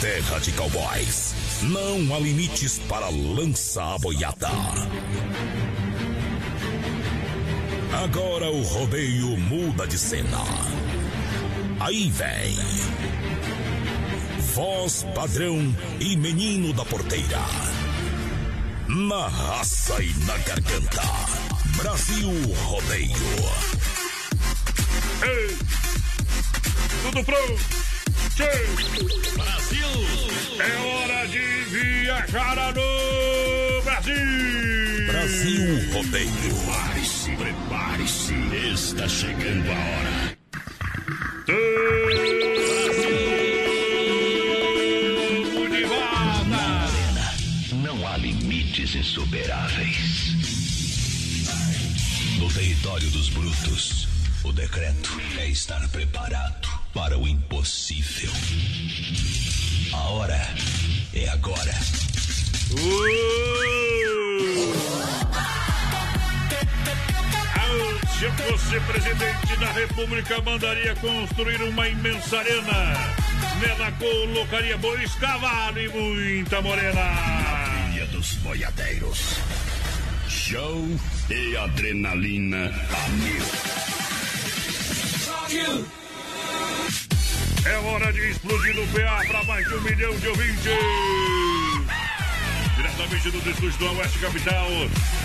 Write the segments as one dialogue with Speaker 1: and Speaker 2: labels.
Speaker 1: terra de cowboys. Não há limites para lança boiada. Agora o rodeio muda de cena. Aí vem. Voz padrão e menino da porteira. Na raça e na garganta. Brasil Rodeio.
Speaker 2: Ei, tudo pronto?
Speaker 3: Brasil!
Speaker 2: É hora de viajar no Brasil!
Speaker 1: Brasil Rodeio.
Speaker 3: Prepare-se, prepare-se. Está chegando a hora.
Speaker 2: Tempo de roda!
Speaker 3: Não há limites insuperáveis. No território dos brutos, o decreto é estar preparado para o impossível. A hora é agora.
Speaker 2: Se eu fosse presidente da República, mandaria construir uma imensa arena. Nela colocaria bois, cavalo e muita morena.
Speaker 3: Ilha dos Boiadeiros. Show e adrenalina a mil.
Speaker 2: É hora de explodir no PA para mais de um milhão de ouvintes. Diretamente do estúdio do Oeste Capital,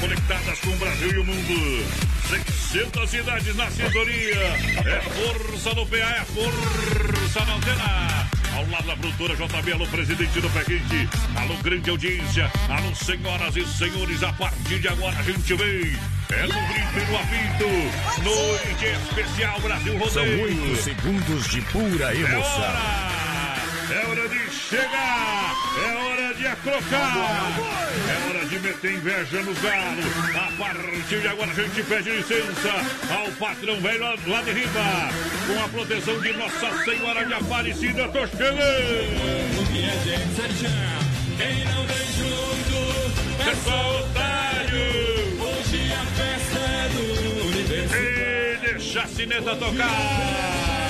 Speaker 2: conectadas com o Brasil e o mundo. 600 cidades na sintonia. É força no PA, é força na antena. Ao lado da produtora JB, alô, presidente do Pé Quente. Alô, grande audiência. Alô, senhoras e senhores, a partir de agora a gente vem. É no grito no apito. Noite especial Brasil Rodeio.
Speaker 1: São oito segundos de pura
Speaker 2: É
Speaker 1: emoção.
Speaker 2: hora! É hora de chegar! É hora de acrocar! É hora de meter inveja no galo! A partir de agora a gente pede licença ao patrão velho lá, de riba! Com a proteção de Nossa Senhora de Aparecida, tô chegando!
Speaker 4: Quem não vem junto
Speaker 2: É só otário!
Speaker 4: Hoje a festa é do universo.
Speaker 2: E deixa a sineta tocar!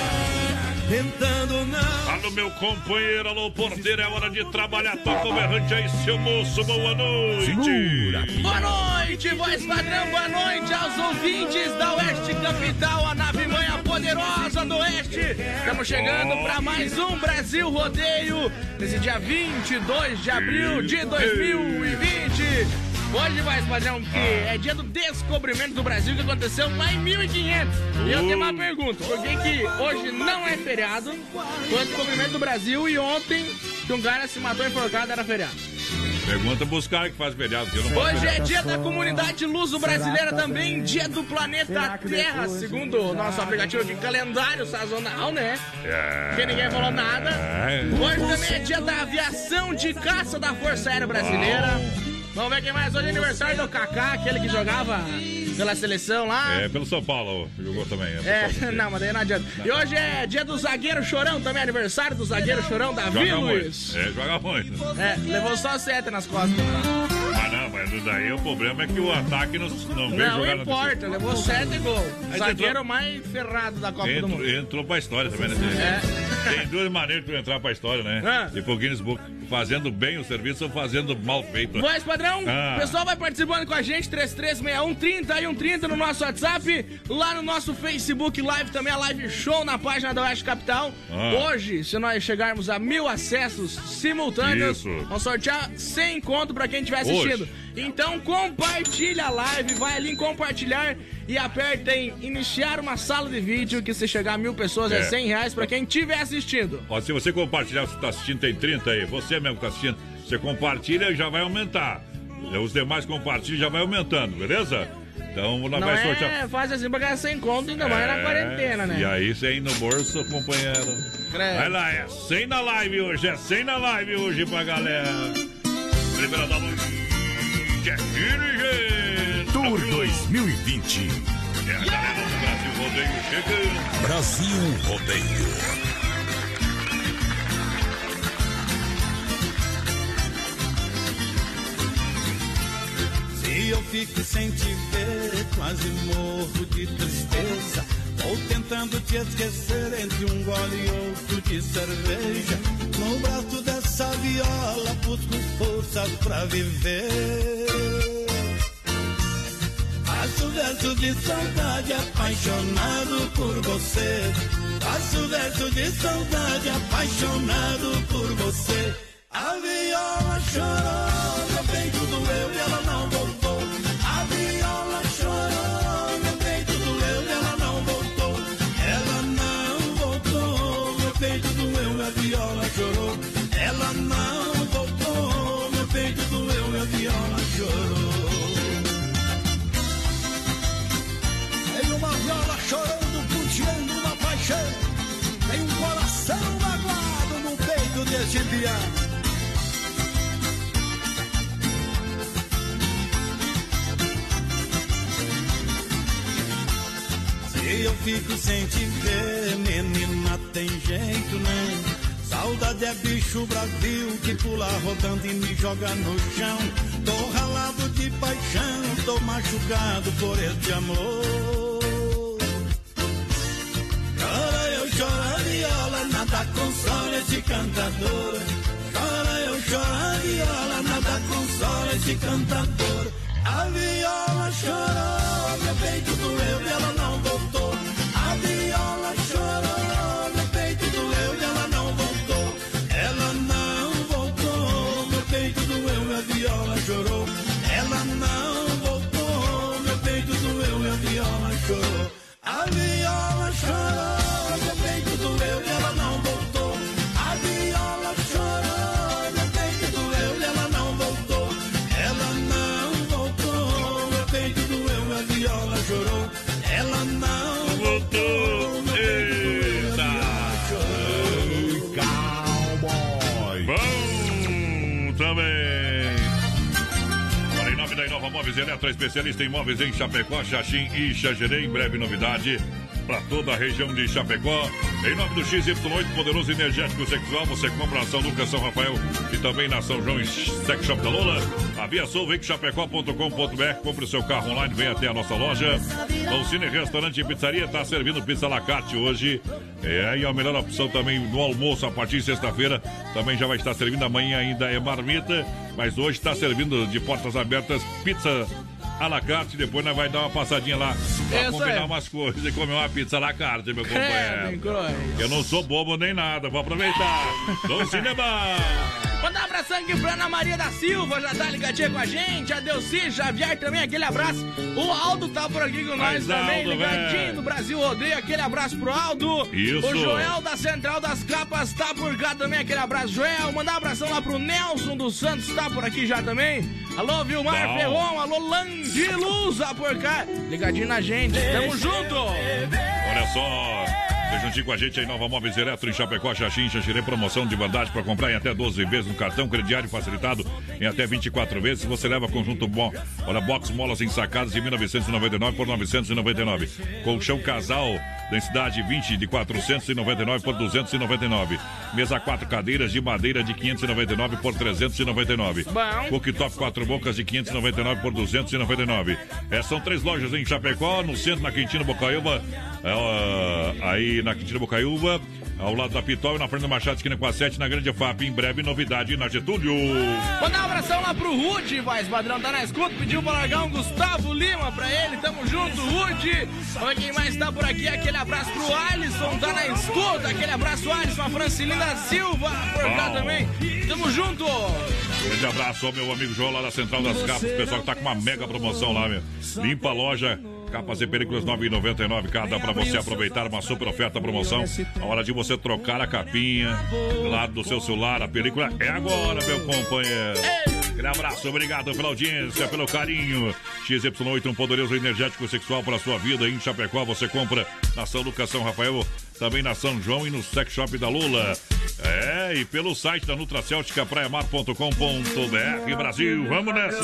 Speaker 4: Tentando não.
Speaker 2: Alô, meu companheiro, alô, porteiro, é hora de trabalhar. Toca o berrante aí, seu moço, boa noite!
Speaker 1: Segura,
Speaker 5: Boa noite, voz padrão, boa noite aos ouvintes da Oeste Capital, a nave manha poderosa do Oeste. Estamos chegando para mais um Brasil Rodeio, nesse dia 22 de abril de 2020. Hoje, voz padrão, que é dia do descobrimento do Brasil, que aconteceu lá em 1500. E eu tenho uma pergunta, por que que hoje não é feriado, foi o descobrimento do Brasil e ontem que um cara se matou enforcado era feriado?
Speaker 2: Pergunta pros caras que fazem feriado, que eu não
Speaker 5: Hoje é dia da comunidade luso-brasileira também, dia do planeta Terra, segundo o nosso aplicativo de calendário sazonal, né?
Speaker 2: É.
Speaker 5: Que ninguém falou nada. Hoje também é dia da aviação de caça da Força Aérea Brasileira. Vamos ver quem mais. Hoje é aniversário do Kaká, aquele que jogava pela seleção lá.
Speaker 2: É, pelo São Paulo, jogou também.
Speaker 5: É,
Speaker 2: do-
Speaker 5: não, mas daí não adianta. E hoje é dia do zagueiro chorão, também é aniversário do zagueiro chorão, Davi
Speaker 2: Joga
Speaker 5: Luiz.
Speaker 2: muito. É, joga muito.
Speaker 5: É, levou só sete nas costas.
Speaker 2: Mas não, mas daí o problema é que o ataque não, não vem
Speaker 5: Não
Speaker 2: jogar
Speaker 5: importa, levou sete gols.
Speaker 2: Aí
Speaker 5: Zagueiro
Speaker 2: entrou-
Speaker 5: mais ferrado da Copa do
Speaker 2: Entrou,
Speaker 5: Mundo.
Speaker 2: entrou pra história também, né?
Speaker 5: É.
Speaker 2: Tem duas maneiras de tu entrar pra história, né?
Speaker 5: Ah.
Speaker 2: E pro Guinness Book. Fazendo bem o serviço ou fazendo mal feito.
Speaker 5: Voz padrão,
Speaker 2: Ah.
Speaker 5: o pessoal vai participando com a gente, 3361 30 e 130 no nosso WhatsApp, lá no nosso Facebook Live também, a live show na página da Oeste Capital.
Speaker 2: Ah.
Speaker 5: Hoje, se nós chegarmos a mil acessos simultâneos,
Speaker 2: Isso.
Speaker 5: vamos sortear 100 conto pra quem estiver assistindo.
Speaker 2: Hoje.
Speaker 5: Então compartilha a live, vai ali em compartilhar e aperta em iniciar uma sala de vídeo, que se chegar a mil pessoas é,
Speaker 2: É.
Speaker 5: 100 reais pra quem estiver assistindo.
Speaker 2: Ó, se você compartilhar, você tá assistindo, tem 30 aí. Você mesmo que tá assistindo, você compartilha e já vai aumentar. Os demais compartilham já vai aumentando, beleza? Então
Speaker 5: Não
Speaker 2: vai
Speaker 5: é
Speaker 2: sortear.
Speaker 5: fácil assim pra ganhar 100 conto, ainda mais na
Speaker 2: É,
Speaker 5: quarentena, né?
Speaker 2: E aí, 100 no bolso, companheiro.
Speaker 5: Credo.
Speaker 2: Vai lá, é 100 na live hoje, é 100 na live hoje pra galera. Primeira da noite, é dirigente.
Speaker 1: Tour 2020.
Speaker 2: É a galera do Brasil Rodeio chegando.
Speaker 1: Brasil Rodeio.
Speaker 4: Se eu fico sem te ver, quase morro de tristeza. Vou tentando te esquecer entre um gole e outro de cerveja. No braço dessa
Speaker 6: busco forças pra viver. Faço verso de saudade, apaixonado por você. Faço verso de saudade, apaixonado por você. A viola chorou, meu
Speaker 7: piano.
Speaker 6: Se eu fico sem te ver, menina, tem jeito, né? Saudade é bicho Brasil que pula rodando e me joga no chão. Tô ralado de paixão, tô machucado por este amor. Choro viola, nada consola esse cantador. Chora eu choro viola, nada consola esse cantador. A viola chorou, meu peito doeu e ela não voltou. A viola
Speaker 2: da Inova Móveis Eletro, especialista em móveis em Chapecó, Xaxim e Xagerê. Em breve novidade para toda a região de Chapecó. Em nome do XY8, poderoso energético sexual, você compra na São Lucas, São Rafael e também na São João Sex Shop da Lola. A Via Sul, chapecó.com.br, compre o seu carro online, vem até a nossa loja. O Cine Restaurante e Pizzaria está servindo pizza la carte hoje. É, e a melhor opção também no almoço a partir de sexta-feira. Também já vai estar servindo amanhã ainda é marmita, mas hoje está servindo de portas abertas pizza à la carte. Depois nós vai dar uma passadinha lá pra
Speaker 5: Isso
Speaker 2: combinar
Speaker 5: aí.
Speaker 2: umas coisas e comer uma pizza à la carte, meu
Speaker 5: É,
Speaker 2: companheiro. Eu não sou bobo nem nada, vou aproveitar. Dom Cinema!
Speaker 5: Mandar um abração aqui pra Ana Maria da Silva, já tá ligadinha com a gente. A Delci Xavier também, aquele abraço. O Aldo tá por aqui com nós também,
Speaker 2: Aldo,
Speaker 5: ligadinho
Speaker 2: velho.
Speaker 5: do Brasil Rodeio. Aquele abraço pro Aldo.
Speaker 2: Isso.
Speaker 5: O Joel da Central das Capas tá por cá também, aquele abraço, Joel. Mandar um abração lá pro Nelson dos Santos, tá por aqui já também. Alô, Vilmar
Speaker 2: Bom.
Speaker 5: Ferron, alô, Landiluz, tá por cá. Ligadinho na gente, tamo junto.
Speaker 2: Olha só. Juntinho com a gente aí, Nova Móveis Eletro em Chapecó, Xaxim, Xaxirê, promoção de verdade para comprar em até 12 vezes no cartão crediário facilitado em até 24 vezes. Você leva conjunto bom. Olha, box molas ensacadas de 1999 por 999. Colchão casal, densidade 20 de 499 por 299. Mesa 4 cadeiras de madeira de 599 por 399.
Speaker 5: Bom.
Speaker 2: Cooktop 4 bocas de 599 por 299. É, são três lojas em Chapecó, no centro, na Quintino Bocaiúva. É, aí na Quintino Bocaiúva, ao lado da Pitol e na frente do Machado, esquina com a 7, na Grande FAP. Em breve, novidade na Getúlio.
Speaker 5: Mandar um abração lá pro Rude, voz padrão, tá na escuta, pediu pra largar um Gustavo Lima pra ele, tamo junto, Rude. Olha quem mais tá por aqui, aquele abraço pro Alisson, tá na escuta, aquele abraço, Alisson, a Francilinda Silva por cá também, tamo junto.
Speaker 2: Grande abraço ao meu amigo João lá da Central das Capas. O pessoal que tá com uma mega promoção lá, meu. Limpa a loja. Capas e películas 9,99 cada para você aproveitar uma super oferta promoção. A hora de você trocar a capinha lá do seu celular. A película é agora, meu companheiro. Aquele abraço, obrigado pela audiência, pelo carinho. XY8, um poderoso energético sexual para sua vida. Em Chapecó você compra na São Lucas, São Rafael, também na São João e no Sex Shop da Lula. É, e pelo site da Nutracêutica praiamar.com.br Brasil. Vamos nessa!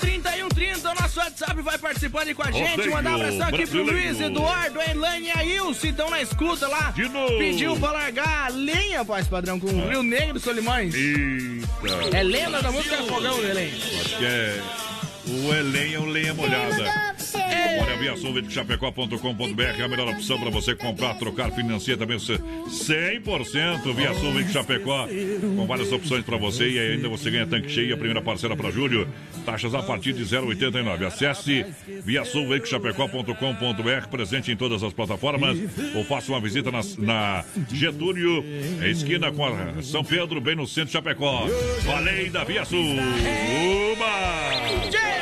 Speaker 5: 33613130, o nosso WhatsApp vai participando aí com a gente.
Speaker 2: Rodeio
Speaker 5: Mandar um abração aqui pro. Luiz Eduardo, Elaine e a Ilse, estão na escuta lá.
Speaker 2: De novo.
Speaker 5: Pediu pra largar a lenha, voz padrão, com o Rio Negro Solimões.
Speaker 2: Eita!
Speaker 5: É lenda da música Fogão, Elaine.
Speaker 2: Acho que é. O Elen é o lenha molhada. Olha, Via Sul, Chapecó.com.br é a melhor opção para você comprar, trocar, financiar também 100% Via Sul, Chapecó, com várias opções para você e ainda você ganha tanque cheio, a primeira parcela para julho, taxas a partir de 0,89. Acesse Via Chapecó.com.br, presente em todas as plataformas ou faça uma visita na, na Getúlio, esquina com a São Pedro, bem no centro de Chapecó. Falei da Via Sul.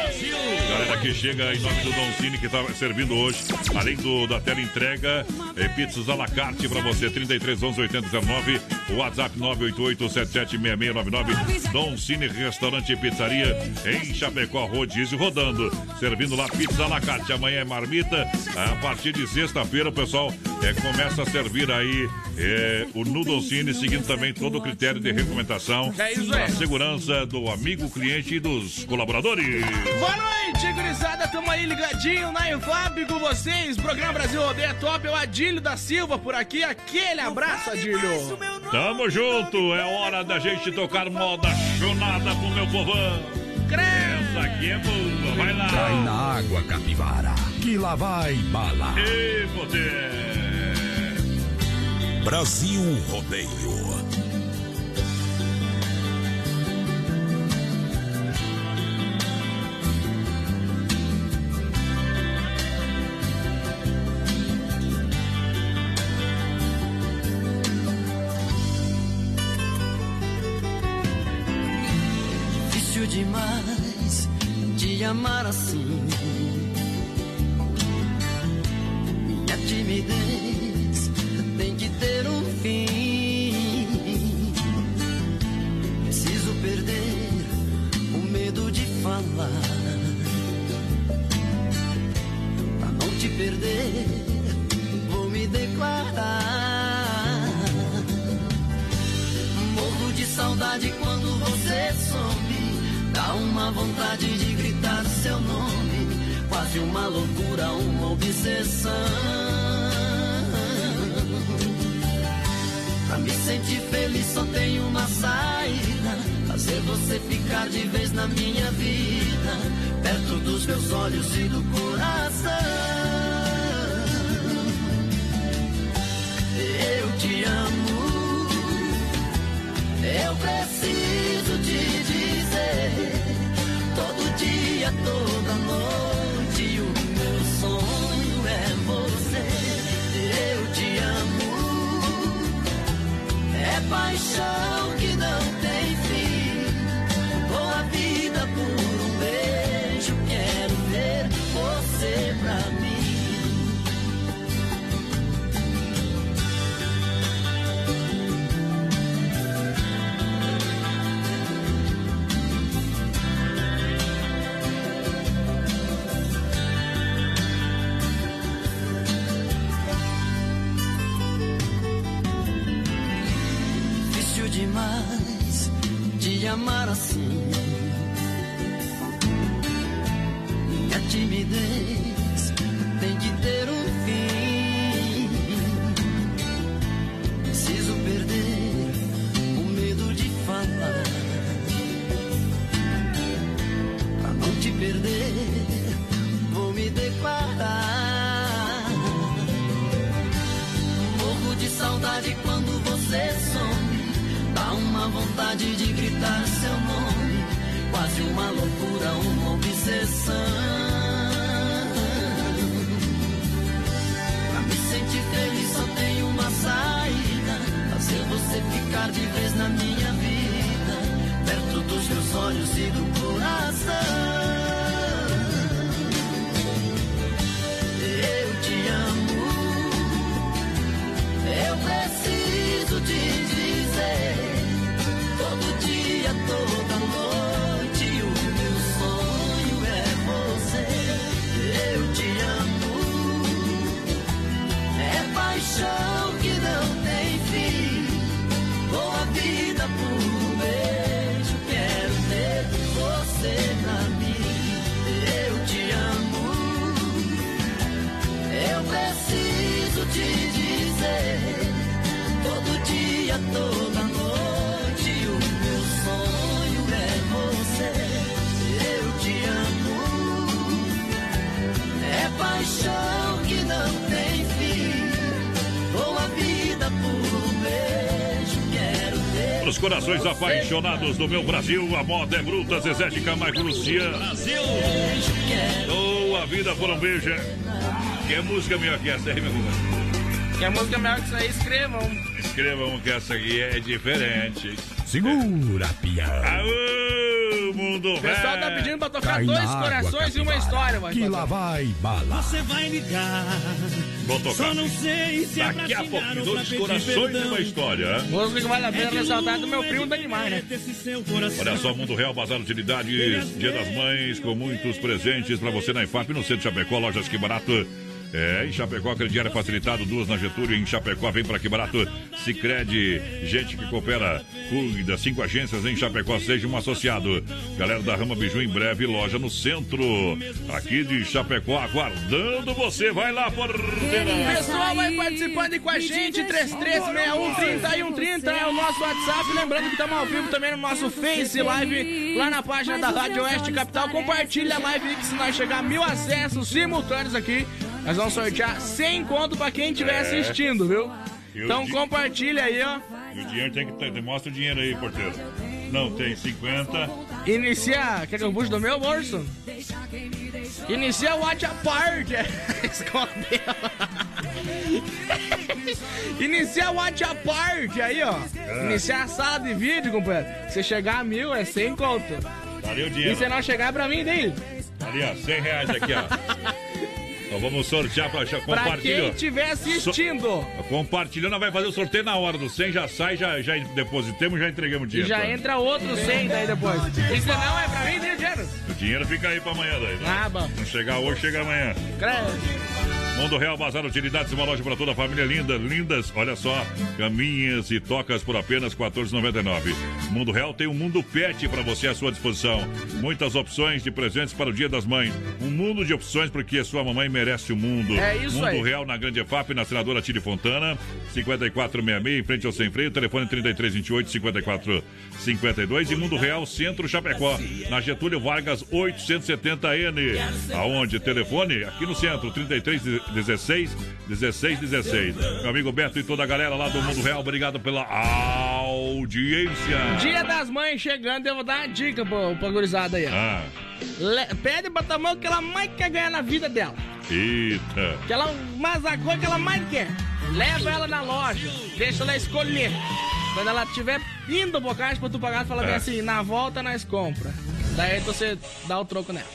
Speaker 2: Uba! Galera que chega em nome do Don Cine que está servindo hoje, além do da tela entrega, é, pizzas à la carte para você, 33 11 8019, WhatsApp 988 776699, Don Cine Restaurante e Pizzaria em Chapecó, rodízio rodando, servindo lá pizza à la carte. Amanhã é marmita, a partir de sexta-feira o pessoal é, começa a servir aí é, o Noodle Cine, seguindo também todo o critério de recomendação
Speaker 5: É
Speaker 2: a segurança do amigo cliente e dos colaboradores.
Speaker 5: Boa noite, gurizada. Tamo aí ligadinho na Infab com vocês. Programa Brasil Rodeio é top. É o Adílio da Silva por aqui. Aquele abraço, Adílio.
Speaker 2: Tamo junto, é hora da gente tocar moda chonada pro meu povão. Essa aqui é boa, vai
Speaker 1: Cai
Speaker 2: lá.
Speaker 1: na água, capivara, que lá vai bala.
Speaker 2: Ei, poder.
Speaker 1: Brasil Rodeio.
Speaker 8: Amar assim. te dizer. Todo dia, toda noite, o meu sonho é você. Eu te amo. É paixão que não tem fim. Dou a vida por um beijo. Quero ver
Speaker 2: os corações apaixonados do meu Brasil, a moda é bruta. Zezé de Camargo Luciano. Brasil! Dou a vida por um beijo. É. Que música é melhor aqui, essa aí, meu irmão?
Speaker 5: Que é música melhor que isso aí, escrevam.
Speaker 2: Escrevam que essa aqui é diferente.
Speaker 1: Segura, piada.
Speaker 2: Aô, mundo
Speaker 5: O pessoal tá pedindo pra tocar
Speaker 1: Cai
Speaker 5: dois corações e uma história, vai.
Speaker 1: Que lá vai bala.
Speaker 4: Você vai ligar.
Speaker 2: Vou tocar.
Speaker 4: Só não sei se é pra
Speaker 2: Daqui a pouquinho, dois corações e uma história.
Speaker 5: Música que vale a pena ressaltar é do meu primo Danimar, né?
Speaker 4: Desse seu coração.
Speaker 2: Olha só, Mundo Real, Bazar Utilidades, Dia das Mães, com muitos presentes pra você na IFAP, no centro de Chapecó, lojas que barato. É, em Chapecó, crediário facilitado, duas na Getúlio, em Chapecó, vem pra que barato. Sicredi gente que coopera, cuida, cinco agências em Chapecó, seja um associado. Galera da Rama Biju, em breve, loja no centro, aqui de Chapecó, aguardando você. Vai lá, porteira!
Speaker 5: Pessoal, vai participando aí com a gente, 336130 é o nosso WhatsApp. Lembrando que estamos ao vivo também no nosso Face Live, lá na página da Rádio Oeste Capital. Compartilha a live aí, que se nós chegar a mil acessos simultâneos aqui, nós vamos sortear 100 conto pra quem estiver assistindo, viu?
Speaker 2: E
Speaker 5: Então
Speaker 2: di-
Speaker 5: compartilha aí, ó.
Speaker 2: E o dinheiro tem que ter. Mostra o dinheiro aí, porteiro. Não, tem 50.
Speaker 5: Inicia. Quer que eu puxe do meu bolso? Inicia o Watch Apart. Escondeu. Inicia o Watch Apart aí, ó. Inicia a sala de vídeo, companheiro. Se chegar a mil, é 100 conto.
Speaker 2: Ali o
Speaker 5: E
Speaker 2: dinheiro.
Speaker 5: se não chegar é pra mim, daí?
Speaker 2: Ali, ó, 100 reais aqui, ó. Então vamos sortear pra já
Speaker 5: Pra quem
Speaker 2: compartilhar.
Speaker 5: estiver assistindo.
Speaker 2: Compartilhando, vai fazer o sorteio na hora do 100, já sai, já, já depositamos, já entregamos o
Speaker 5: E
Speaker 2: dinheiro.
Speaker 5: já
Speaker 2: tá?
Speaker 5: entra outro 100 daí depois. Se não é pra mim, o dinheiro.
Speaker 2: O dinheiro fica aí pra amanhã daí. né?
Speaker 5: Ah, bom.
Speaker 2: Não chegar hoje, chega amanhã.
Speaker 5: Credo.
Speaker 2: Mundo Real Bazar Utilidades, uma loja para toda a família linda, lindas. Olha só, caminhas e tocas por apenas R$ 14,99. Mundo Real tem um mundo pet para você à sua disposição. Muitas opções de presentes para o Dia das Mães. Um mundo de opções porque sua mamãe merece o mundo.
Speaker 5: É isso
Speaker 2: mundo
Speaker 5: aí.
Speaker 2: Real na Grande EFAP, na senadora Tire Fontana, 5466, em frente ao Sem Freio, telefone 3328 5452 e Mundo Real Centro Chapecó, na Getúlio Vargas 870N. Aonde? Telefone aqui no centro, 3316 1616. Meu amigo Beto e toda a galera lá do Mundo Real, obrigado pela audiência.
Speaker 5: Dia das mães chegando, eu vou dar uma dica pra, pra gurizada aí.
Speaker 2: Ah,
Speaker 5: Le- pede pra tua mãe o que ela mais quer ganhar na vida dela.
Speaker 2: eita.
Speaker 5: Que ela, mas a coisa que ela mais quer. Leva ela na loja, deixa ela escolher. Quando ela estiver indo pro caixa pra tu pagar, fala bem
Speaker 2: É.
Speaker 5: assim, na volta nós compra. Daí você dá o troco nela.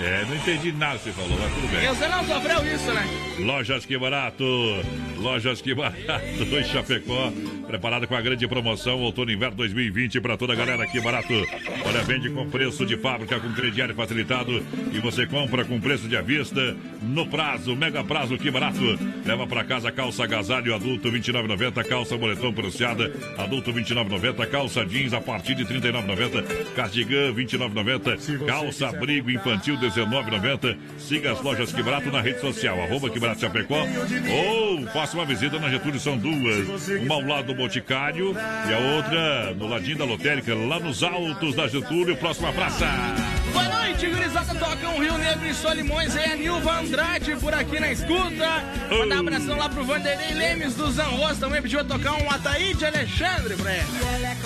Speaker 2: É, não entendi nada que você falou, mas tudo bem.
Speaker 5: Você não sofreu isso, né?
Speaker 2: Lojas Que Barato, Lojas Que Barato em Chapecó, preparada com a grande promoção Outono e Inverno 2020 para toda a galera Que Barato. Olha, vende com preço de fábrica, com crediário facilitado e você compra com preço de à vista no prazo, mega prazo Que Barato. Leva para casa calça agasalho adulto 29,90, calça moletom pronunciada adulto 29,90, calça jeans a partir de 39,90, cardigan 29,90, calça abrigo infantil 19,90. Siga as lojas Que Barato na rede social, arroba Que Barato Chapecó. Ou faça uma visita na Getúlio, são duas. Uma ao lado do Boticário e a outra no ladinho da lotérica, lá nos altos da Getúlio, próxima praça.
Speaker 5: Noite, gurizada. Toca um Rio Negro e Solimões. É a Nilva Andrade por aqui na escuta. Mandar um abração lá pro Vanderlei Lemes do Zanros. Também pediu pra tocar um Ataíde Alexandre pra ele.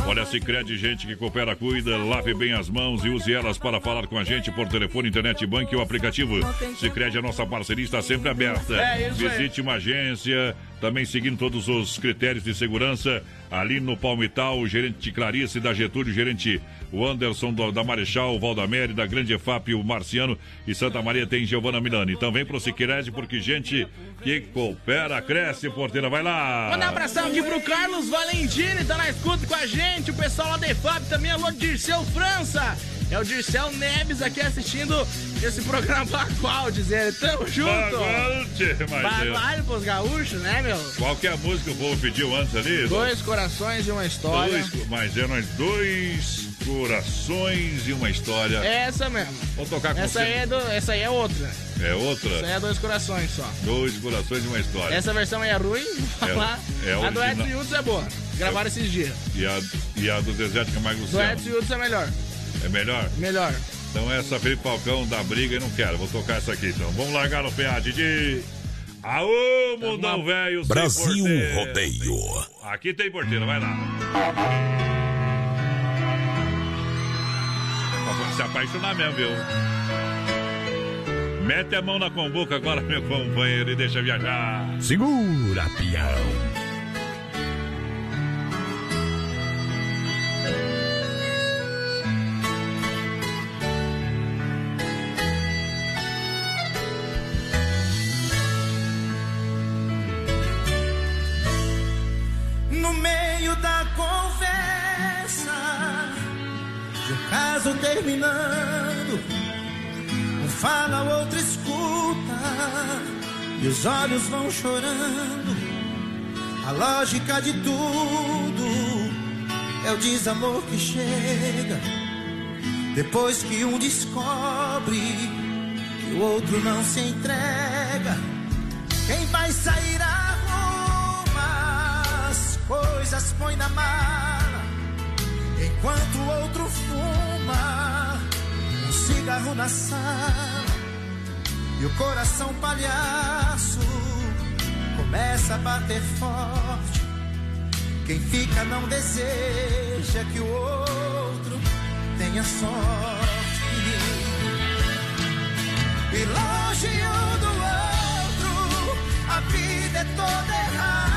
Speaker 2: Olha, se crede gente que coopera, cuida, lave bem as mãos e use elas para falar com a gente por telefone, internet, banco e o aplicativo. Se crede, a nossa parceria está sempre aberta.
Speaker 5: É isso aí.
Speaker 2: Visite uma agência, também seguindo todos os critérios de segurança. Ali no Palmital, o gerente Clarice da Getúlio, o gerente o Anderson do- da Marechal, o Valdamere, da Grande EFAP, o Marciano e Santa Maria tem Giovana Milani. Então vem pro Sicredi porque gente que coopera, cresce, porteira, vai lá.
Speaker 5: Mandar um abração aqui pro Carlos Valentini, tá na escuta com a gente. O pessoal lá da EFAP também, alô, Dirceu França. É o Dirceu Neves aqui assistindo esse programa Bagual, dizer, tamo junto.
Speaker 2: É.
Speaker 5: Bagual pros gaúchos, né, meu?
Speaker 2: Qual que é a música que o povo pediu antes ali?
Speaker 5: Dois corações e uma história.
Speaker 2: Dois, mas é nós dois corações e uma história.
Speaker 5: É essa mesmo.
Speaker 2: Vou tocar com
Speaker 5: Essa
Speaker 2: você.
Speaker 5: aí é, do, essa aí é outra.
Speaker 2: É outra?
Speaker 5: Essa aí é dois corações só.
Speaker 2: Dois corações e uma história.
Speaker 5: Essa versão aí é ruim, vou falar.
Speaker 2: é
Speaker 5: a do. Edson Hudson é boa. Gravaram esses dias.
Speaker 2: E, a, e a do Zezé de Camargo
Speaker 5: Do
Speaker 2: Luciano.
Speaker 5: Edson Hudson é melhor.
Speaker 2: É melhor?
Speaker 5: Melhor.
Speaker 2: Então essa Felipe Falcão da briga e não quero. Vou tocar essa aqui então. Vamos largar no PA, Didi. Aô, mundão velho.
Speaker 1: Brasil Rodeio.
Speaker 2: Aqui tem porteira, vai lá. É se apaixonar mesmo, viu? Mete a mão na comboca agora, meu companheiro, e deixa viajar.
Speaker 1: Segura,
Speaker 4: pião. Caso terminando, um fala, o outro escuta, e os olhos vão chorando. A lógica de tudo é o desamor que chega depois que um descobre que o outro não se entrega. Quem vai sair arruma as coisas, põe na mala, enquanto o outro fuma um cigarro na sala. E o coração palhaço começa a bater forte. Quem fica não deseja que o outro tenha sorte. E longe um do outro, a vida é toda errada.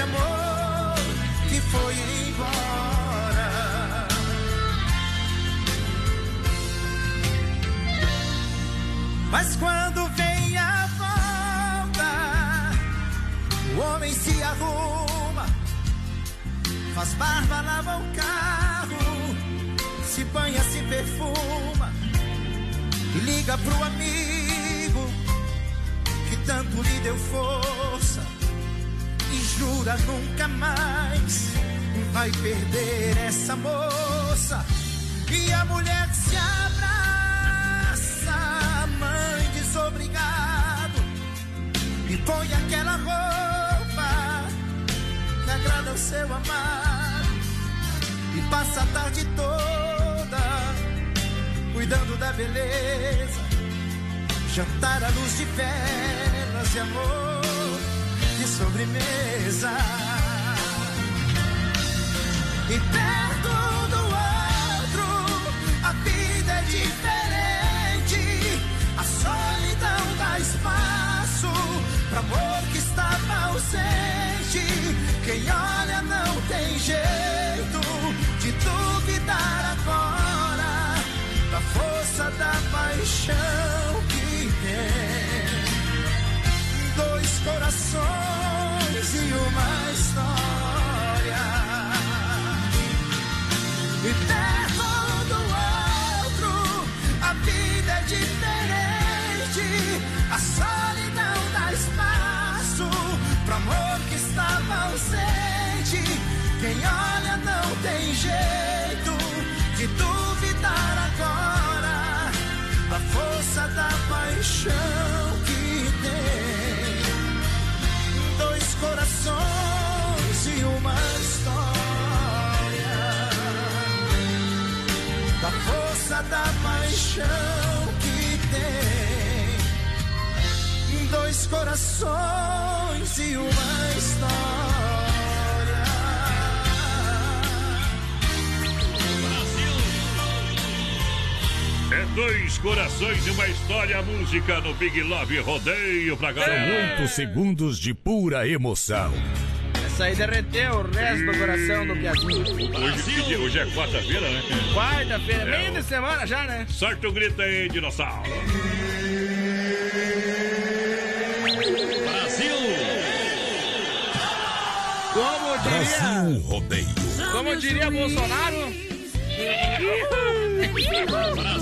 Speaker 4: Grande amor que foi embora. Mas quando vem a volta, o homem se arruma, faz barba, lava o carro, se banha, se perfuma e liga pro amigo que tanto lhe deu força jura nunca mais. Vai perder essa moça. E a mulher se abraça, mãe desobrigado, e põe aquela roupa que agrada o seu amado, e passa a tarde toda cuidando da beleza, jantar à luz de velas e amor sobremesa. E perto do outro, a vida é diferente. A solidão dá espaço para amor que estava ausente. Quem olha não tem jeito de duvidar agora da força da paixão que tem. Dois corações paixão que tem. Dois corações e uma história da força da paixão que tem. Dois corações e uma história.
Speaker 2: É dois corações e uma história, música no Big Love Rodeio pra galera.
Speaker 1: Oito segundos de pura emoção.
Speaker 5: Essa aí derreteu o resto do coração do Piazinho.
Speaker 2: Hoje, dia? Hoje é quarta-feira, né?
Speaker 5: Quarta-feira,
Speaker 2: É,
Speaker 5: meio
Speaker 2: o-
Speaker 5: de semana já, né?
Speaker 2: Sorte o grito aí, dinossauro.
Speaker 5: Como diria,
Speaker 1: Brasil Rodeio.
Speaker 5: como diria Bolsonaro,
Speaker 2: Fala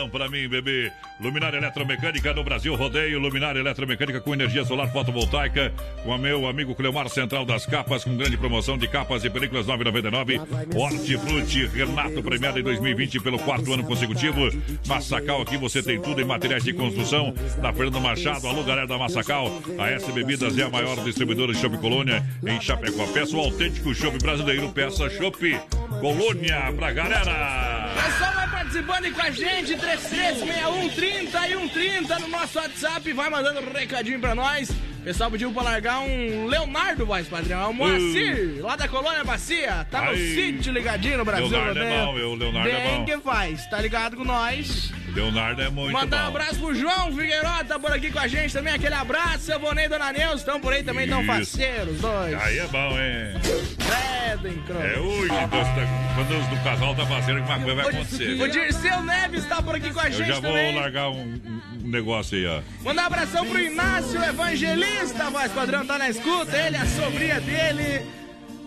Speaker 2: Perguntaram pra mim, bebê. Luminária Eletromecânica no Brasil Rodeio. Luminária Eletromecânica com energia solar fotovoltaica. Com o meu amigo Cleomar Central das Capas, com grande promoção de capas e películas 9,99. Hortifruti Renato premiado em 2020 pelo quarto ano consecutivo. Massacal, aqui você tem tudo em materiais de construção. Na Fernando Machado, alô galera da Massacal. A S Bebidas é a maior distribuidora de Chopp Colônia em Chapecó. Peça o autêntico Chopp brasileiro. Peça Chopp Colônia pra galera.
Speaker 5: Pessoal, vai participando com a gente, 3361 30 e 130 no nosso WhatsApp, vai mandando um recadinho pra nós. O pessoal pediu pra largar um Leonardo, voz padrão. É o Moacir, lá da Colônia Bacia. Tá no
Speaker 2: Aí.
Speaker 5: sítio ligadinho no Brasil.
Speaker 2: Leonardo é
Speaker 5: né?
Speaker 2: bom, meu, Leonardo é
Speaker 5: Bem
Speaker 2: bom.
Speaker 5: que faz, tá ligado com nós.
Speaker 2: Leonardo é muito
Speaker 5: Mandar um abraço pro João Figueiredo, tá por aqui com a gente também. Aquele abraço, seu Bonei e Dona Neuza, estão por aí também, tão parceiros, dois.
Speaker 2: Aí é bom, hein?
Speaker 5: Crono.
Speaker 2: É hoje, tá- quando os do casal tá fazendo, alguma coisa vai acontecer.
Speaker 5: O Dirceu Neves tá por aqui com a
Speaker 2: Eu
Speaker 5: gente
Speaker 2: já vou
Speaker 5: também.
Speaker 2: largar um, um- um negócio aí, ó.
Speaker 5: Mandar um abração pro Inácio Evangelista, voz padrão, tá na escuta, ele, a sobrinha dele.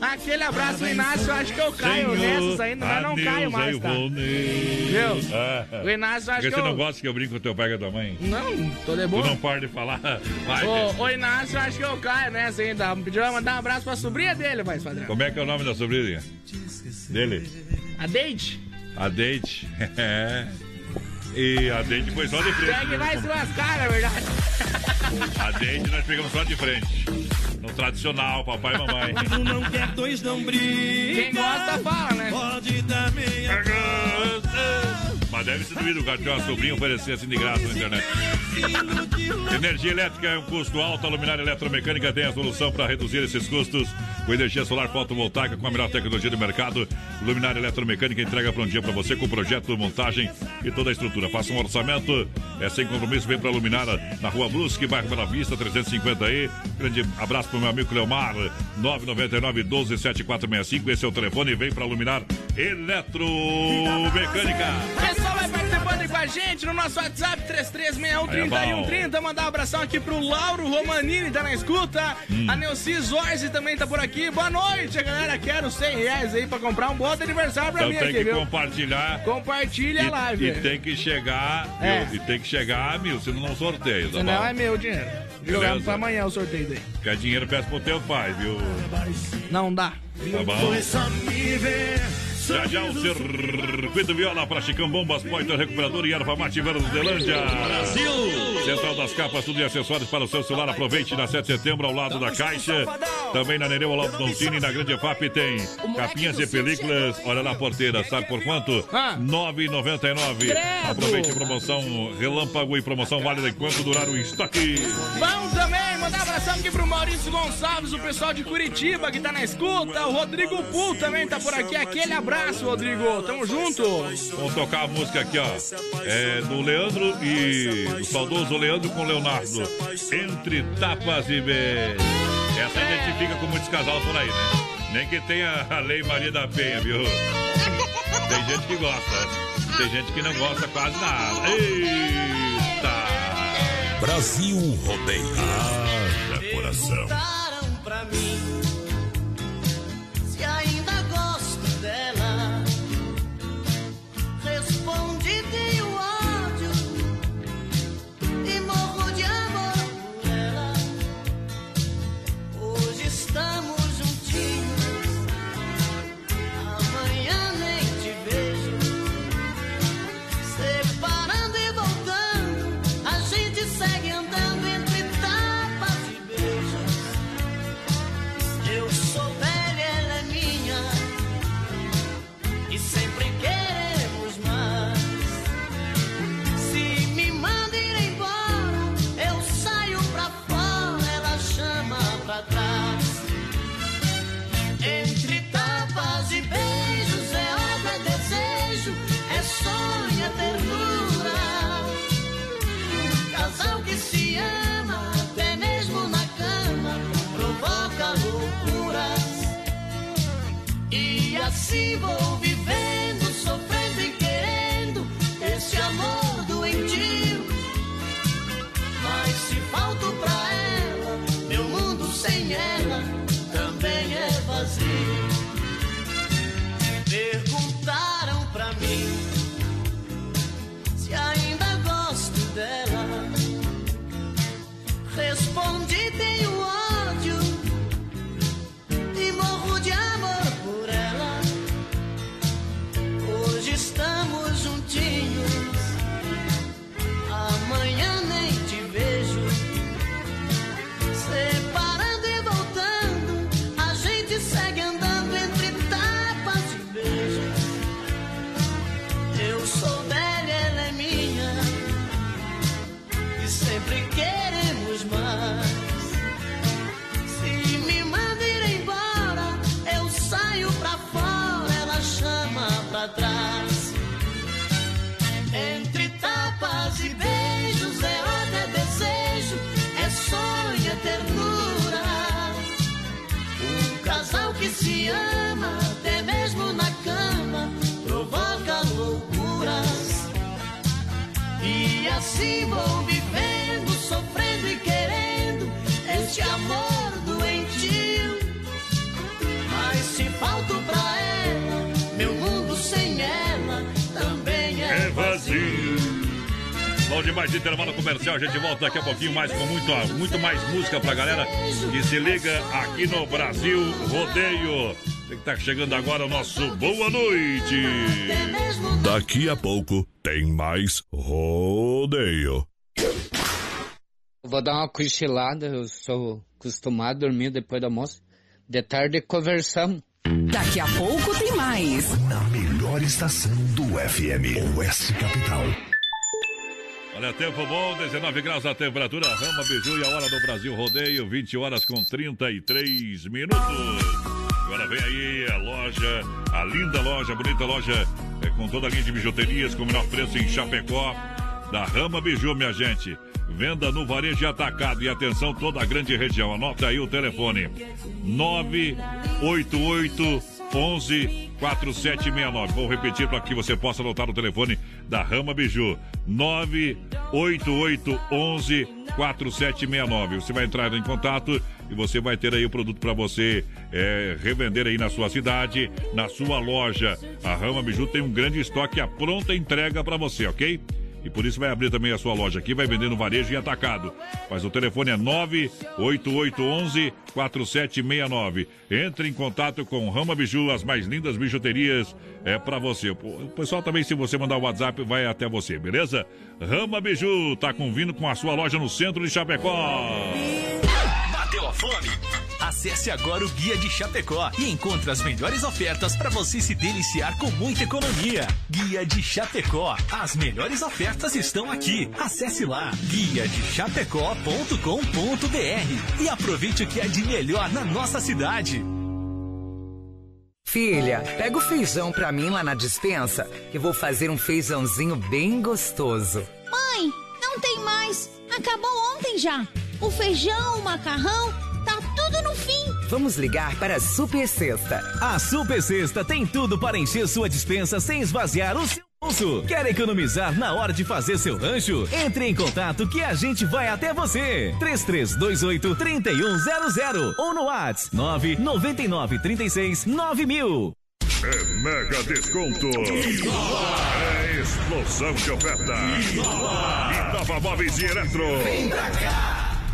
Speaker 5: Aquele abraço, Inácio, acho que eu caio nessas ainda, mas não caio mais, tá? Viu?
Speaker 2: Ah.
Speaker 5: O Inácio, acho que
Speaker 2: você
Speaker 5: eu...
Speaker 2: não gosta que eu brinco com teu pai e com tua mãe?
Speaker 5: Não, tô de
Speaker 2: Tu
Speaker 5: boa.
Speaker 2: não pode de falar. Vai,
Speaker 5: Ô, ô, Inácio, acho que eu caio nessa ainda. Pediu mandar um abraço pra sobrinha dele, voz padrão.
Speaker 2: Como é que é o nome da sobrinha? Dele?
Speaker 5: A Deide.
Speaker 2: A Date. É. E a Date foi só de frente.
Speaker 5: Tem que vai se lascar, na verdade.
Speaker 2: A Date nós pegamos só de frente. No tradicional, papai e mamãe.
Speaker 4: Tu não quer dois, não briga.
Speaker 5: Quem gosta, fala, né?
Speaker 4: Pode também.
Speaker 2: Mas deve ser doído o cara ter uma sobrinha oferecer assim de graça na internet. Energia elétrica é um custo alto. A Luminária Eletromecânica tem a solução para reduzir esses custos. Com energia solar fotovoltaica com a melhor tecnologia do mercado. Luminária Eletromecânica entrega para um dia para você com projeto, montagem e toda a estrutura. Faça um orçamento. É sem compromisso. Vem para a Luminária na Rua Brusque, bairro Bela Vista, 350E. Grande abraço para o meu amigo Cleomar. 999 12 7465. Esse é o telefone. Vem para Luminar Eletromecânica.
Speaker 5: Vai participando aí com a gente no nosso WhatsApp 33613130. Mandar um abração aqui pro Lauro Romanini, tá na escuta.
Speaker 2: Hum.
Speaker 5: A Neuci Zorzi também tá por aqui. Boa noite, galera. Quero 100 reais aí pra comprar um bom aniversário pra
Speaker 2: Então
Speaker 5: mim
Speaker 2: tem
Speaker 5: aqui,
Speaker 2: que
Speaker 5: viu?
Speaker 2: compartilhar.
Speaker 5: Compartilha a live.
Speaker 2: e tem que chegar,
Speaker 5: É.
Speaker 2: viu? E tem que chegar a mil, senão não sorteio, tá
Speaker 5: Senão
Speaker 2: bom?
Speaker 5: é meu dinheiro. Jogamos pra amanhã o sorteio daí.
Speaker 2: Quer dinheiro, peça pro teu pai, viu?
Speaker 5: Não dá.
Speaker 2: Tá bom? Já já o circuito viola para Chicão Bombas, Poiter Recuperador e Erva Mate Verdelândia. Brasil! Central das capas, tudo e acessórios para o seu celular. Aproveite na 7 de setembro ao lado da Caixa. Também na Nereu, ao lado do Doncini, na Grande FAP tem capinhas e películas. Olha lá, porteira, sabe por quanto?
Speaker 5: Ah.
Speaker 2: 9,99.
Speaker 5: Credo.
Speaker 2: Aproveite a promoção relâmpago e promoção válida enquanto durar o estoque.
Speaker 5: Vamos também mandar um abração aqui pro Maurício Gonçalves, o pessoal de Curitiba que tá na escuta. O Rodrigo Pul também tá por aqui. Aquele abraço, Rodrigo. Tamo junto.
Speaker 2: Vamos tocar a música aqui, ó. É do Leandro e do saudoso Leandro com Leonardo. Entre tapas e beijos. Essa identifica com muitos casais por aí, né? Nem que tenha a Lei Maria da Penha, viu? Tem gente que gosta. Tem gente que não gosta quase nada. Eita!
Speaker 1: Brasil Rodeio. Haja coração.
Speaker 8: Perguntaram pra mim E assim vou vivendo, sofrendo e querendo esse amor doentio. Mas se falto pra ela, meu mundo sem ela também é vazio. Perguntaram pra mim se ainda gosto dela. Respondi, tenho assim vou vivendo, sofrendo e querendo este amor doentio. Mas se falto pra ela, meu mundo sem ela também é,
Speaker 2: É vazio. Bom demais, intervalo comercial. A gente volta daqui a pouquinho mais com muito, muito mais música pra galera que se liga aqui no Brasil Rodeio. Você que tá chegando agora o nosso Boa Noite.
Speaker 8: Até mesmo
Speaker 1: Daqui a pouco tem mais rodeio.
Speaker 9: Vou dar uma cochilada, eu sou acostumado a dormir depois do almoço. De tarde conversamos.
Speaker 10: Daqui a pouco tem mais.
Speaker 3: Na melhor estação do FM, Oeste Capital.
Speaker 2: Olha, tempo bom, 19 graus a temperatura, Rama Biju e a hora do Brasil Rodeio, 20 horas com 33 minutos. Agora vem aí a loja, a linda loja, a bonita loja, com toda a linha de bijuterias, com o menor preço em Chapecó, da Rama Biju, minha gente. Venda no varejo e atacado. E atenção, toda a grande região. Anota aí o telefone: 988 11 4769. Vou repetir para que você possa anotar o telefone da Rama Biju. 988 11 4769. Você vai entrar em contato e você vai ter aí o produto para você é, revender aí na sua cidade, na sua loja. A Rama Biju tem um grande estoque, a pronta entrega para você, ok? E por isso vai abrir também a sua loja aqui, vai vender no varejo e atacado. Mas o telefone é 98811 4769. Entre em contato com Rama Biju, as mais lindas bijuterias é para você. O pessoal também, se você mandar o WhatsApp, vai até você, beleza? Rama Biju tá convindo com a sua loja no centro de Chapecó.
Speaker 11: Fome? Acesse agora o Guia de Chapecó e encontre as melhores ofertas para você se deliciar com muita economia. Guia de Chapecó. As melhores ofertas estão aqui. Acesse lá guia de chapecó.com.br e aproveite o que é de melhor na nossa cidade.
Speaker 10: Filha, pega o feijão pra mim lá na dispensa, que vou fazer um feijãozinho bem gostoso.
Speaker 12: Mãe, não tem mais. Acabou ontem já. O feijão, o macarrão, tá tudo no fim.
Speaker 10: Vamos ligar para a Super Sexta.
Speaker 11: A Super Sexta tem tudo para encher sua dispensa sem esvaziar o seu bolso. Quer economizar na hora de fazer seu rancho? Entre em contato que a gente vai até você. 3328 3100 ou no WhatsApp 999 36 9000.
Speaker 2: É mega desconto. É explosão de oferta. Inova Móveis e Eletro.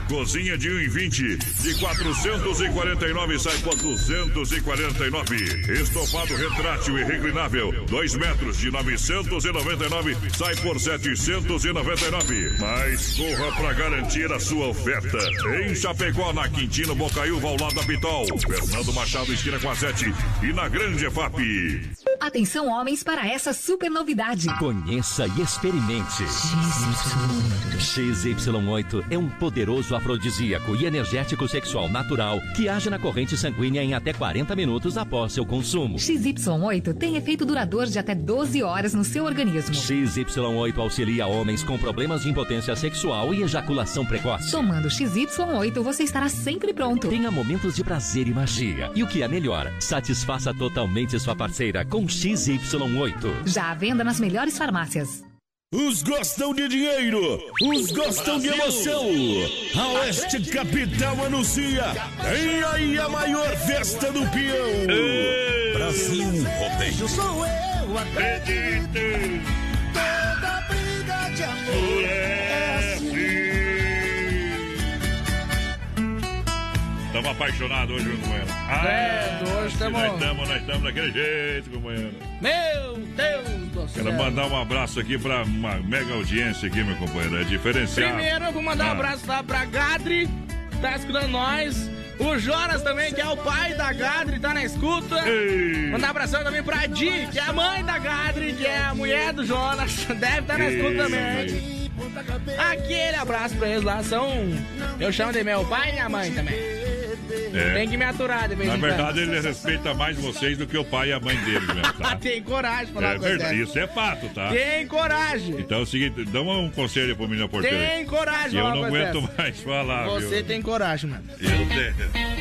Speaker 2: Cozinha de 1,20 de 449 sai por 249. Estofado retrátil e reclinável, 2 metros de 999 sai por 799. Mas corra para garantir a sua oferta. Em Chapecó, na Quintino Bocaiúva, ao lado da Pitol. Fernando Machado, esquina com a 7 e na Grande EFAP.
Speaker 13: Atenção, homens, para essa super novidade.
Speaker 11: Conheça e experimente. XY8 é um poderoso afrodisíaco e energético sexual natural que age na corrente sanguínea em até 40 minutos após seu consumo.
Speaker 13: XY8 tem efeito duradouro de até 12 horas no seu organismo.
Speaker 11: XY8 auxilia homens com problemas de impotência sexual e ejaculação precoce.
Speaker 13: Tomando XY8, você estará sempre pronto.
Speaker 11: Tenha momentos de prazer e magia. E o que é melhor, satisfaça totalmente sua parceira com XY8.
Speaker 13: Já à venda nas melhores farmácias.
Speaker 1: Os gostam de dinheiro, os gostam de emoção. A Oeste Capital anuncia. Vem aí a maior festa do peão. Brasil Rodeio.
Speaker 4: Sou eu, acredito. Toda briga de amor
Speaker 2: Estamos apaixonados hoje, companheiro.
Speaker 5: É, hoje tamo-
Speaker 2: Nós estamos, nós estamos daquele jeito, companheiro.
Speaker 5: Meu Deus do céu.
Speaker 2: Quero mandar um abraço aqui pra uma mega audiência aqui, meu companheiro. É diferenciado.
Speaker 5: Primeiro eu vou mandar um
Speaker 2: Ah.
Speaker 5: abraço lá pra Gadri, tá escutando nós. O Jonas também, que é o pai da Gadri, tá na escuta.
Speaker 2: Ei.
Speaker 5: Mandar um abração também pra Di, que é a mãe da Gadri, que é a mulher do Jonas. Deve estar na escuta
Speaker 2: Ei.
Speaker 5: também. Aquele abraço pra eles lá, são. Eu chamo de meu pai e minha mãe também.
Speaker 2: É.
Speaker 5: Tem que me aturar de vez
Speaker 2: Na verdade, ele respeita mais vocês do que o pai e a mãe dele mesmo, tá?
Speaker 5: Tem coragem de falar
Speaker 2: É verdade, isso é fato, tá?
Speaker 5: Tem coragem.
Speaker 2: Então é o seguinte, dá um conselho pro menino porteiro.
Speaker 5: Tem coragem
Speaker 2: Eu não aguento
Speaker 5: dessa.
Speaker 2: mais falar,
Speaker 5: Você
Speaker 2: viu?
Speaker 5: tem coragem, mano.
Speaker 2: Eu tenho.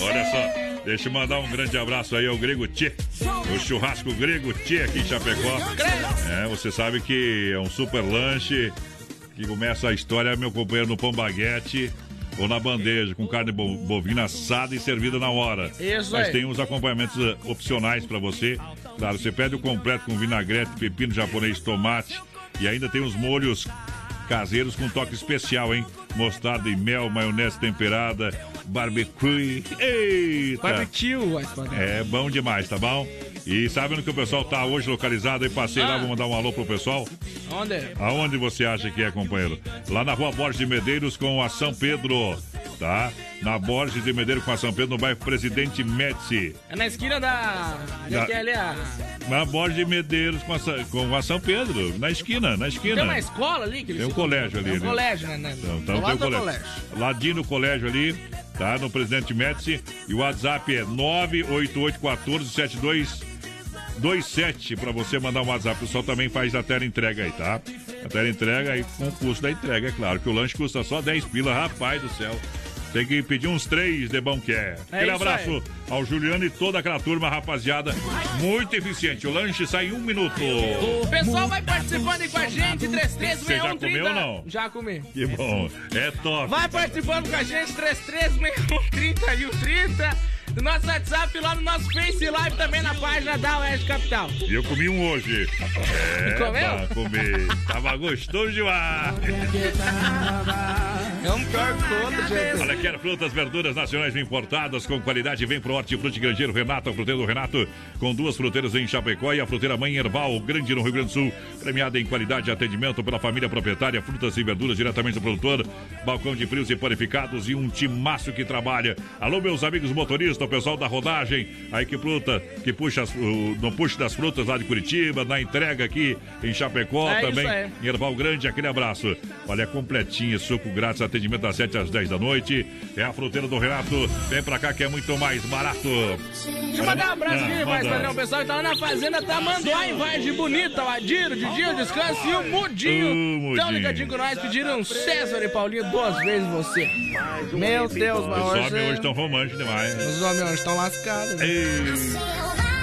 Speaker 2: Olha só, deixa eu mandar um grande abraço aí ao Grego Tchê. O churrasco Grego Tchê aqui em Chapecó. É, você sabe que é um super lanche que começa a história, meu companheiro, no pão baguete ou na bandeja, com carne bo- bovina assada e servida na hora.
Speaker 5: Isso
Speaker 2: Mas
Speaker 5: aí.
Speaker 2: tem uns acompanhamentos eh, opcionais para você. Claro, você pede o completo com vinagrete, pepino japonês, tomate e ainda tem os molhos caseiros com toque especial, hein? Mostarda e mel, maionese temperada, barbecue. Eita!
Speaker 5: Barbecue.
Speaker 2: É bom demais, tá bom? E sabe onde que o pessoal tá hoje localizado? Aí passei lá,
Speaker 5: Ah.
Speaker 2: vou mandar um alô pro pessoal.
Speaker 5: Onde?
Speaker 2: Aonde você acha que é, companheiro? Lá na rua Borges de Medeiros com a São Pedro, tá? Na Borges de Medeiros com a São Pedro, no bairro Presidente Médici.
Speaker 5: É na esquina da.
Speaker 2: Da-.
Speaker 5: Ali, a...
Speaker 2: Na Borges de Medeiros com a, Sa- com a São Pedro, na esquina, na esquina.
Speaker 5: Tem uma escola ali que eles
Speaker 2: Tem um colégio ali,
Speaker 5: Tem um
Speaker 2: né?
Speaker 5: colégio, né? né?
Speaker 2: Então, então
Speaker 5: Do
Speaker 2: tem o
Speaker 5: lado do
Speaker 2: colégio. Ladinho do colégio ali, tá? No Presidente Médici. E o WhatsApp é 988147227 para você mandar um WhatsApp. O pessoal também faz a tela entrega aí, tá? A tela entrega aí com o custo da entrega, é claro. Que o lanche custa só 10 pila, rapaz do céu. Tem que pedir uns três de bom que é. Aquele abraço
Speaker 5: aí.
Speaker 2: ao Juliano e toda aquela turma, rapaziada. Muito eficiente. O lanche sai em um minuto.
Speaker 5: O pessoal vai participando aí com a gente, 336130.
Speaker 2: Você já comeu ou não?
Speaker 5: Já comi.
Speaker 2: Que bom. É top.
Speaker 5: Vai participando com a gente, 336130 e o 30. No nosso WhatsApp, lá no nosso Face Live, também na página da Oeste Capital.
Speaker 2: E eu comi um hoje. É,
Speaker 5: Comeu?
Speaker 2: pá, comi. Tava gostoso demais.
Speaker 5: É um pior que outro, gente.
Speaker 2: Olha, quer frutas, verduras nacionais importadas com qualidade? Vem pro Hortifruti Grangeiro Renato, a fruteira do Renato, com duas fruteiras em Chapecó e a fruteira Mãe Herbal, grande no Rio Grande do Sul, premiada em qualidade de atendimento pela família proprietária, frutas e verduras diretamente do produtor, balcão de frios e panificados e um timaço que trabalha. Alô, meus amigos motoristas, o pessoal da rodagem, a equipe fruta que puxa as, o, no puxo das frutas lá de Curitiba, na entrega aqui em Chapecó
Speaker 5: É
Speaker 2: também.
Speaker 5: aí.
Speaker 2: Em Erval Grande, aquele abraço. Olha, completinha, suco grátis, atendimento das 7 às 10 da noite. É a fruteira do Renato. Vem pra cá que é muito mais barato.
Speaker 5: Deixa eu mandar um abraço aqui,
Speaker 2: Ah,
Speaker 5: mais padrão. O pessoal que tá lá na fazenda Tamanduá, em Vargem Bonita, o Adiro, Didinho, Descanso e o Mudinho. Tão ligadinho com nós, pediram César e Paulinho duas vezes você. Meu Deus, mas
Speaker 2: Os
Speaker 5: hoje...
Speaker 2: homens hoje estão românticos demais.
Speaker 5: Os homens hoje estão lascados. né?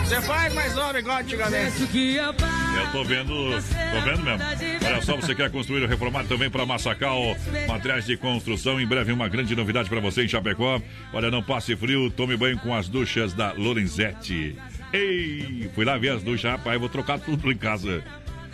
Speaker 5: Você faz mais homem igual antigamente.
Speaker 2: eu tô vendo, tô vendo mesmo. Olha só, você quer construir ou reformar também para Massacal, materiais de construção. Em breve, uma grande novidade para você em Chapecó. Olha, não passe frio, tome banho com as duchas da Lorenzetti. Ei, fui lá ver as duchas, rapaz, vou trocar tudo em casa.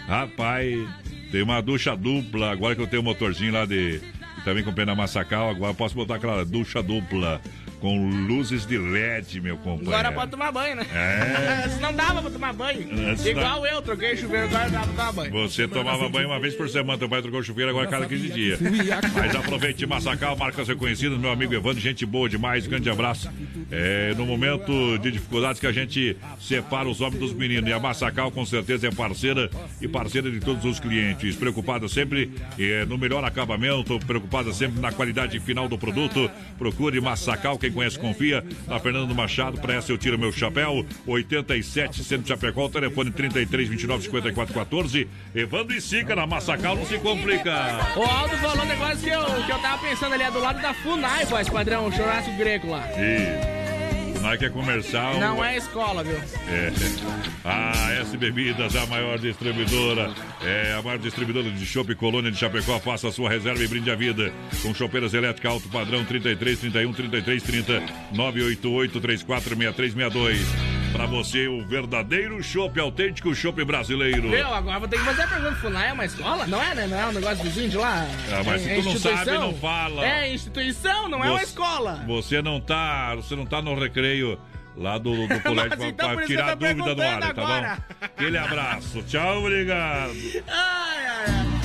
Speaker 2: Rapaz, tem uma ducha dupla, agora que eu tenho um motorzinho lá de. Também comprei na Massacal, agora eu posso botar aquela ducha dupla com luzes de LED, meu companheiro.
Speaker 5: Agora pode tomar banho, né?
Speaker 2: É.
Speaker 5: Antes não dava pra tomar banho.
Speaker 2: Antes
Speaker 5: Igual eu, troquei chuveiro, agora dava pra tomar banho.
Speaker 2: Você tomava banho uma vez por semana, teu pai trocou o chuveiro agora cada 15 dias. Mas aproveite Massacal, marcas reconhecidas, meu amigo Evandro, gente boa demais, grande abraço. É, no momento de dificuldades que a gente separa os homens dos meninos. E a Massacal com certeza é parceira e parceira de todos os clientes. Preocupada sempre é, no melhor acabamento, preocupada sempre na qualidade final do produto. Procure Massacal, quem conhece confia. Na Fernando Machado, para essa eu tiro meu chapéu. 87, Centro de Chapecó, telefone 33 29 54 14. Evandro e Sica na Massacal, não se complica.
Speaker 5: O Aldo falou um negócio que eu, que eu tava pensando ali, é do lado da FUNAI, voz padrão, churrasco grego lá.
Speaker 2: E não é comercial.
Speaker 5: Não é escola, viu?
Speaker 2: É. A S Bebidas, a maior distribuidora. É a maior distribuidora de chopp Colônia de Chapecó. Faça a sua reserva e brinde a vida. Com chopeiras elétricas alto padrão 33 31 33 30 988 34 6362. Pra você, o verdadeiro chopp autêntico chopp brasileiro.
Speaker 5: Viu? Agora vou ter que fazer a pergunta. FUNAI é uma escola? Não é, né? Não é um negócio vizinho de lá?
Speaker 2: Ah, mas se
Speaker 5: É
Speaker 2: tu não
Speaker 5: instituição?
Speaker 2: sabe, não fala.
Speaker 5: É instituição, não é uma escola.
Speaker 2: Você não tá, você não tá no recreio lá do, do colégio
Speaker 5: Mas
Speaker 2: pra,
Speaker 5: então
Speaker 2: tirar
Speaker 5: eu
Speaker 2: a dúvida do ar, tá bom? Aquele abraço. Tchau, obrigado.
Speaker 5: Ai, ai, ai.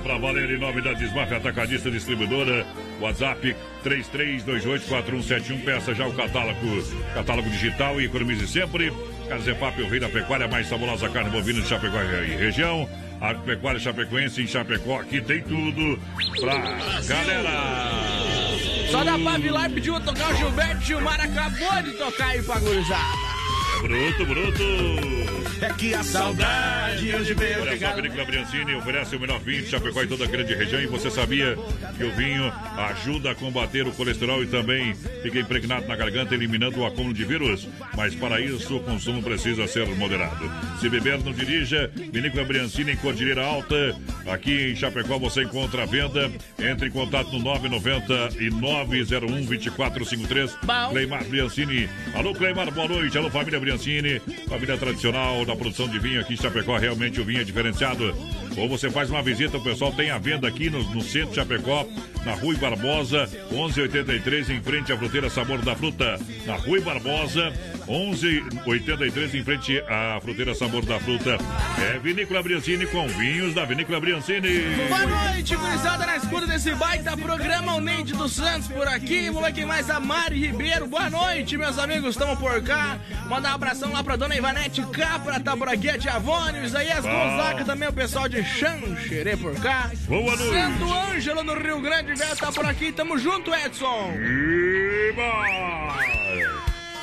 Speaker 4: Pra
Speaker 2: valer em nome da Desmafia Atacadista Distribuidora. WhatsApp 33284171. Peça já o catálogo, catálogo digital e economize sempre. Casefap, o rei da pecuária, mais saborosa carne bovina de Chapecó e região. Agropecuária Chapecoense em Chapecó, aqui tem tudo pra galera.
Speaker 5: Só da Pavilar pediu tocar o Gilberto Gilmar, acabou de tocar aí pra gurizada.
Speaker 2: É bruto, bruto.
Speaker 14: É que a saudade hoje veio.
Speaker 2: Olha só, Vinícola Briancini oferece o melhor vinho de Chapecó e toda a grande região. E você sabia que o vinho ajuda a combater o colesterol e também fica impregnado na garganta, eliminando o acúmulo de vírus. Mas para isso, o consumo precisa ser moderado. Se beber, não dirija. Vinícola Briancini em Cordilheira Alta. Aqui em Chapecó você encontra a venda. Entre em contato no 990 e 901 2453. Cleimar Briancini. Alô, Cleimar, boa noite. Alô, família Briancini. Família tradicional da produção de vinho aqui em Chapecó. Realmente o vinho é diferenciado. Ou você faz uma visita, o pessoal tem a venda aqui no, no centro de Chapecó, na Rui Barbosa, 1183, em frente à fruteira Sabor da Fruta. Na Rui Barbosa, 1183, em frente à fruteira Sabor da Fruta. É Vinícola Briancini com vinhos da Vinícola Briancini.
Speaker 5: Boa noite, gurizada, na escuta desse baita programa, o Neide dos Santos por aqui, vamos ver quem mais, a Mari Ribeiro, boa noite, meus amigos, estamos por cá, mandar um abração lá pra dona Ivanete Capra, tá por aqui, a Tiavone, o Isaías Gonzaga, também o pessoal de Xanxerê por cá,
Speaker 2: Boa noite.
Speaker 5: Santo Ângelo no Rio Grande Velho tá por aqui, tamo junto, Edson.
Speaker 2: Iba!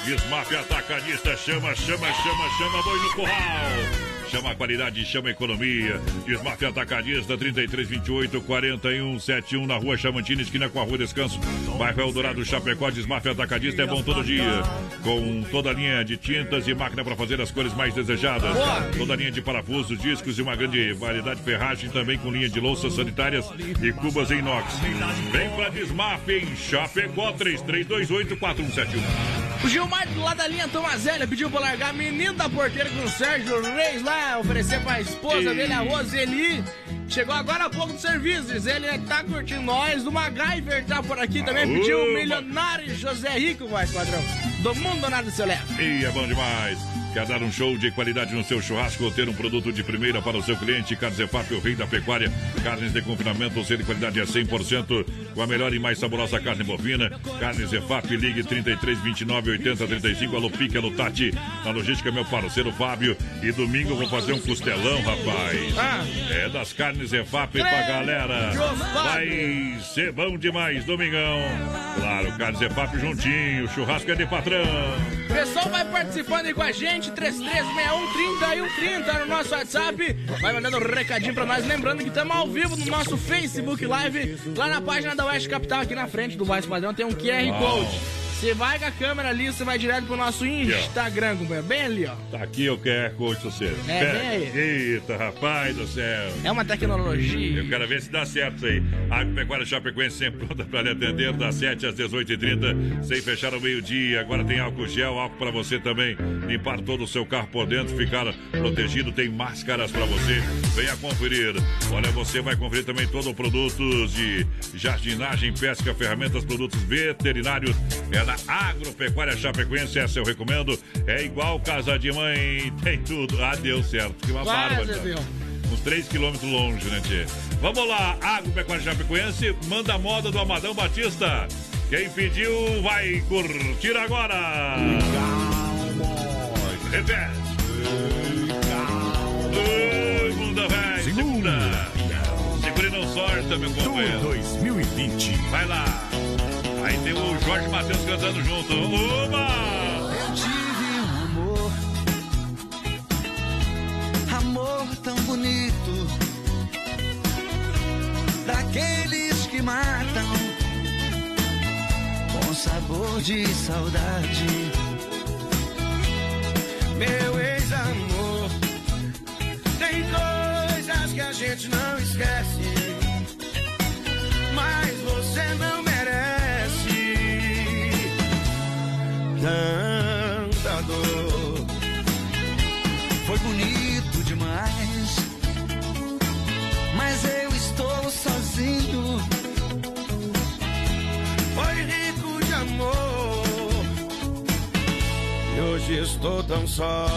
Speaker 2: Desmaf Atacadista, chama, chama, chama, chama, boi no curral. Chama a qualidade, chama a economia. Desmaf Atacadista, 3328 4171 na rua Chamantina, esquina com a rua Descanso. Bairro Eldorado, Chapecó, Desmaf Atacadista é bom todo dia. Com toda a linha de tintas e máquina para fazer as cores mais desejadas. Toda a linha de parafusos, discos e uma grande variedade de ferragem, também com linha de louças sanitárias e cubas em inox. Vem pra Desmaf em Chapecó, 3328 4171.
Speaker 5: O Gilmar do lado da linha Tomazélia pediu pra largar menino da porteira com o Sérgio Reis lá, oferecer pra esposa dele, a Roseli. Chegou agora há pouco do serviço, diz ele tá curtindo nós. Do MacGyver tá por aqui também,
Speaker 2: Aô,
Speaker 5: pediu o milionário José Rico, mais padrão. Do mundo nada se leva.
Speaker 2: E é bom demais. Quer dar um show de qualidade no seu churrasco ou ter um produto de primeira para o seu cliente? Carnes Efap, o rei da pecuária. Carnes de confinamento, selo de qualidade é 100%. Com a melhor e mais saborosa carne bovina. Carnes Efap, ligue 33 29 80 35. Alô Pique, alô Tati. Na logística, meu parceiro Fábio. E domingo eu vou fazer um costelão, rapaz.
Speaker 5: Ah.
Speaker 2: É das carnes Efap pra galera. Vai ser bom demais, domingão. Claro, carnes Efap juntinho. Churrasco é de patrão.
Speaker 5: Pessoal vai participando aí com a gente, 3361 3130 no nosso WhatsApp. Vai mandando um recadinho pra nós. Lembrando que estamos ao vivo no nosso Facebook Live, lá na página da Oeste Capital, aqui na frente do Voz Padrão, tem um QR Code. Você vai com a câmera ali, você vai direto pro nosso Instagram, companheiro. Bem ali, ó.
Speaker 2: Tá aqui o QR Code você.
Speaker 5: É, vem aí.
Speaker 2: Eita, rapaz do céu.
Speaker 5: É uma tecnologia.
Speaker 2: Eu quero ver se dá certo isso aí. Agropecuária Chapecoense sempre pronta para lhe atender das 7 às 18h30, sem fechar ao meio-dia. Agora tem álcool gel, álcool para você também limpar todo o seu carro por dentro, ficar protegido. Tem máscaras para você. Venha conferir. Olha, você vai conferir também todo o produtos de jardinagem, pesca, ferramentas, produtos veterinários. É na Agropecuária Chapecoense, essa eu recomendo. É igual casa de mãe, tem tudo. Ah, deu certo. Que uma
Speaker 5: deu.
Speaker 2: Uns 3 quilômetros longe, né, Tchê? Vamos lá, Agropecuária Chapecoense, manda a moda do Amadão Batista. Quem pediu vai curtir agora. Repete. Oi, bunda velho. Segura. Segura e não sorta, meu companheiro.
Speaker 1: 2020.
Speaker 2: Vai lá. Aí tem o Jorge Matheus cantando junto. Uma!
Speaker 4: Eu tive um amor, amor tão bonito, daqueles que matam, com sabor de saudade. Meu ex-amor, tem coisas que a gente não esquece, tanta. Foi bonito demais, mas eu estou sozinho. Foi rico de amor, e hoje estou tão só.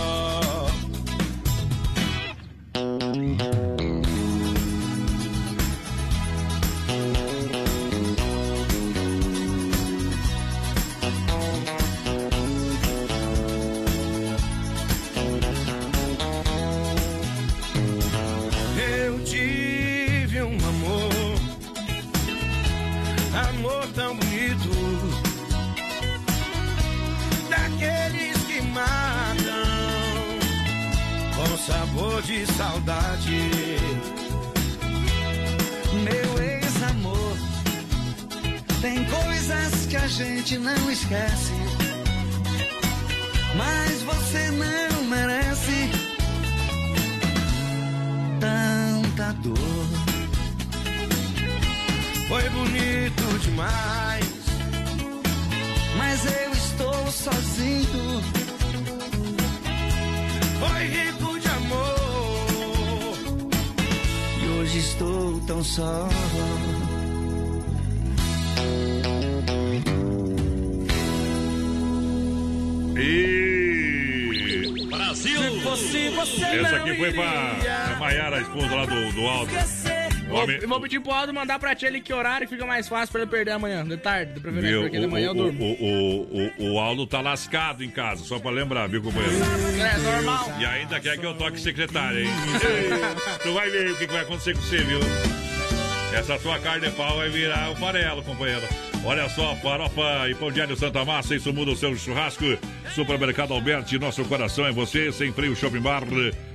Speaker 5: Pedir pro Aldo mandar pra tia ali que horário fica mais fácil pra ele perder amanhã, de tarde, de preferência,
Speaker 2: Viu?
Speaker 5: porque de
Speaker 2: O,
Speaker 5: manhã eu durmo.
Speaker 2: o, o, o, Aldo tá lascado em casa, só pra lembrar, viu, companheiro?
Speaker 5: É normal.
Speaker 2: E ainda quer que eu toque secretária, hein? tu vai ver o que que vai acontecer com você, viu? Essa tua carne de pau vai virar o farelo, companheiro. Olha só, farofa e pão de alho Santa Massa, isso muda o seu churrasco. Supermercado Alberti, nosso coração é você. Sem freio Shopping Bar,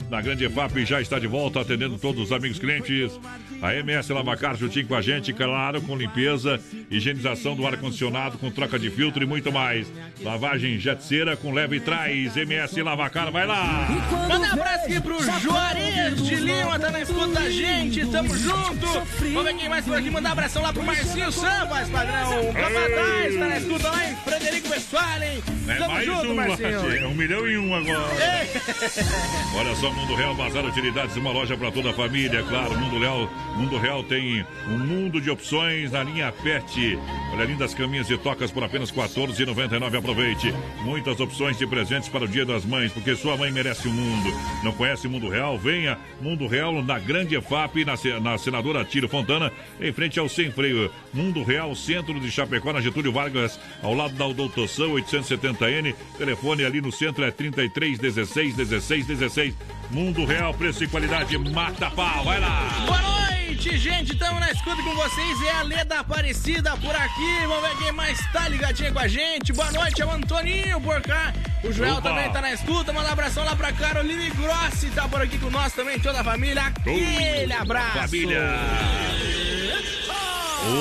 Speaker 2: na Grande EFAP, já está de volta, atendendo todos os amigos clientes. A MS Lavacar juntinho com a gente, claro, com limpeza, higienização do ar-condicionado, com troca de filtro e muito mais. Lavagem jetceira com leve e trás. MS Lavacar, vai lá!
Speaker 5: Manda um abraço aqui pro Juarez de Lima, tá na escuta da gente, tamo junto. Vamos ver quem mais por aqui, mandar um abração lá pro Marcinho Sambas, padrão. Capataz, tá na escuta lá em Frederico Westphalen.
Speaker 2: É
Speaker 5: Tamo
Speaker 2: mais
Speaker 5: junto,
Speaker 2: um,
Speaker 5: Marcinho.
Speaker 2: é um milhão e um agora. Olha só, Mundo Real Bazar Utilidades, uma loja para toda a família, claro. Mundo Real, Mundo Real tem um mundo de opções na linha Pet. Olha, lindas caminhas e tocas por apenas R$ 14,99. Aproveite. Muitas opções de presentes para o Dia das Mães, porque sua mãe merece o mundo. Não conhece Mundo Real? Venha. Mundo Real na Grande EFAP, na, na Senadora Tiro Fontana, em frente ao Sem Freio. Mundo Real, centro de Chapecó, na Getúlio Vargas, ao lado da Doutoção 870N. Telefone ali no centro é 33 16 16 16. Mundo Real, preço e qualidade, mata pau. Vai lá.
Speaker 5: Boa noite, gente. Estamos na escuta com vocês. É a Leda Aparecida por aqui. Vamos ver quem mais tá ligadinho com a gente. Boa noite, é o Antoninho por cá. O Joel
Speaker 2: Opa.
Speaker 5: também tá na escuta. Manda um abração lá pra Caroline Grossi. Tá por aqui com nós também, toda a família. Aquele abraço.
Speaker 2: Família.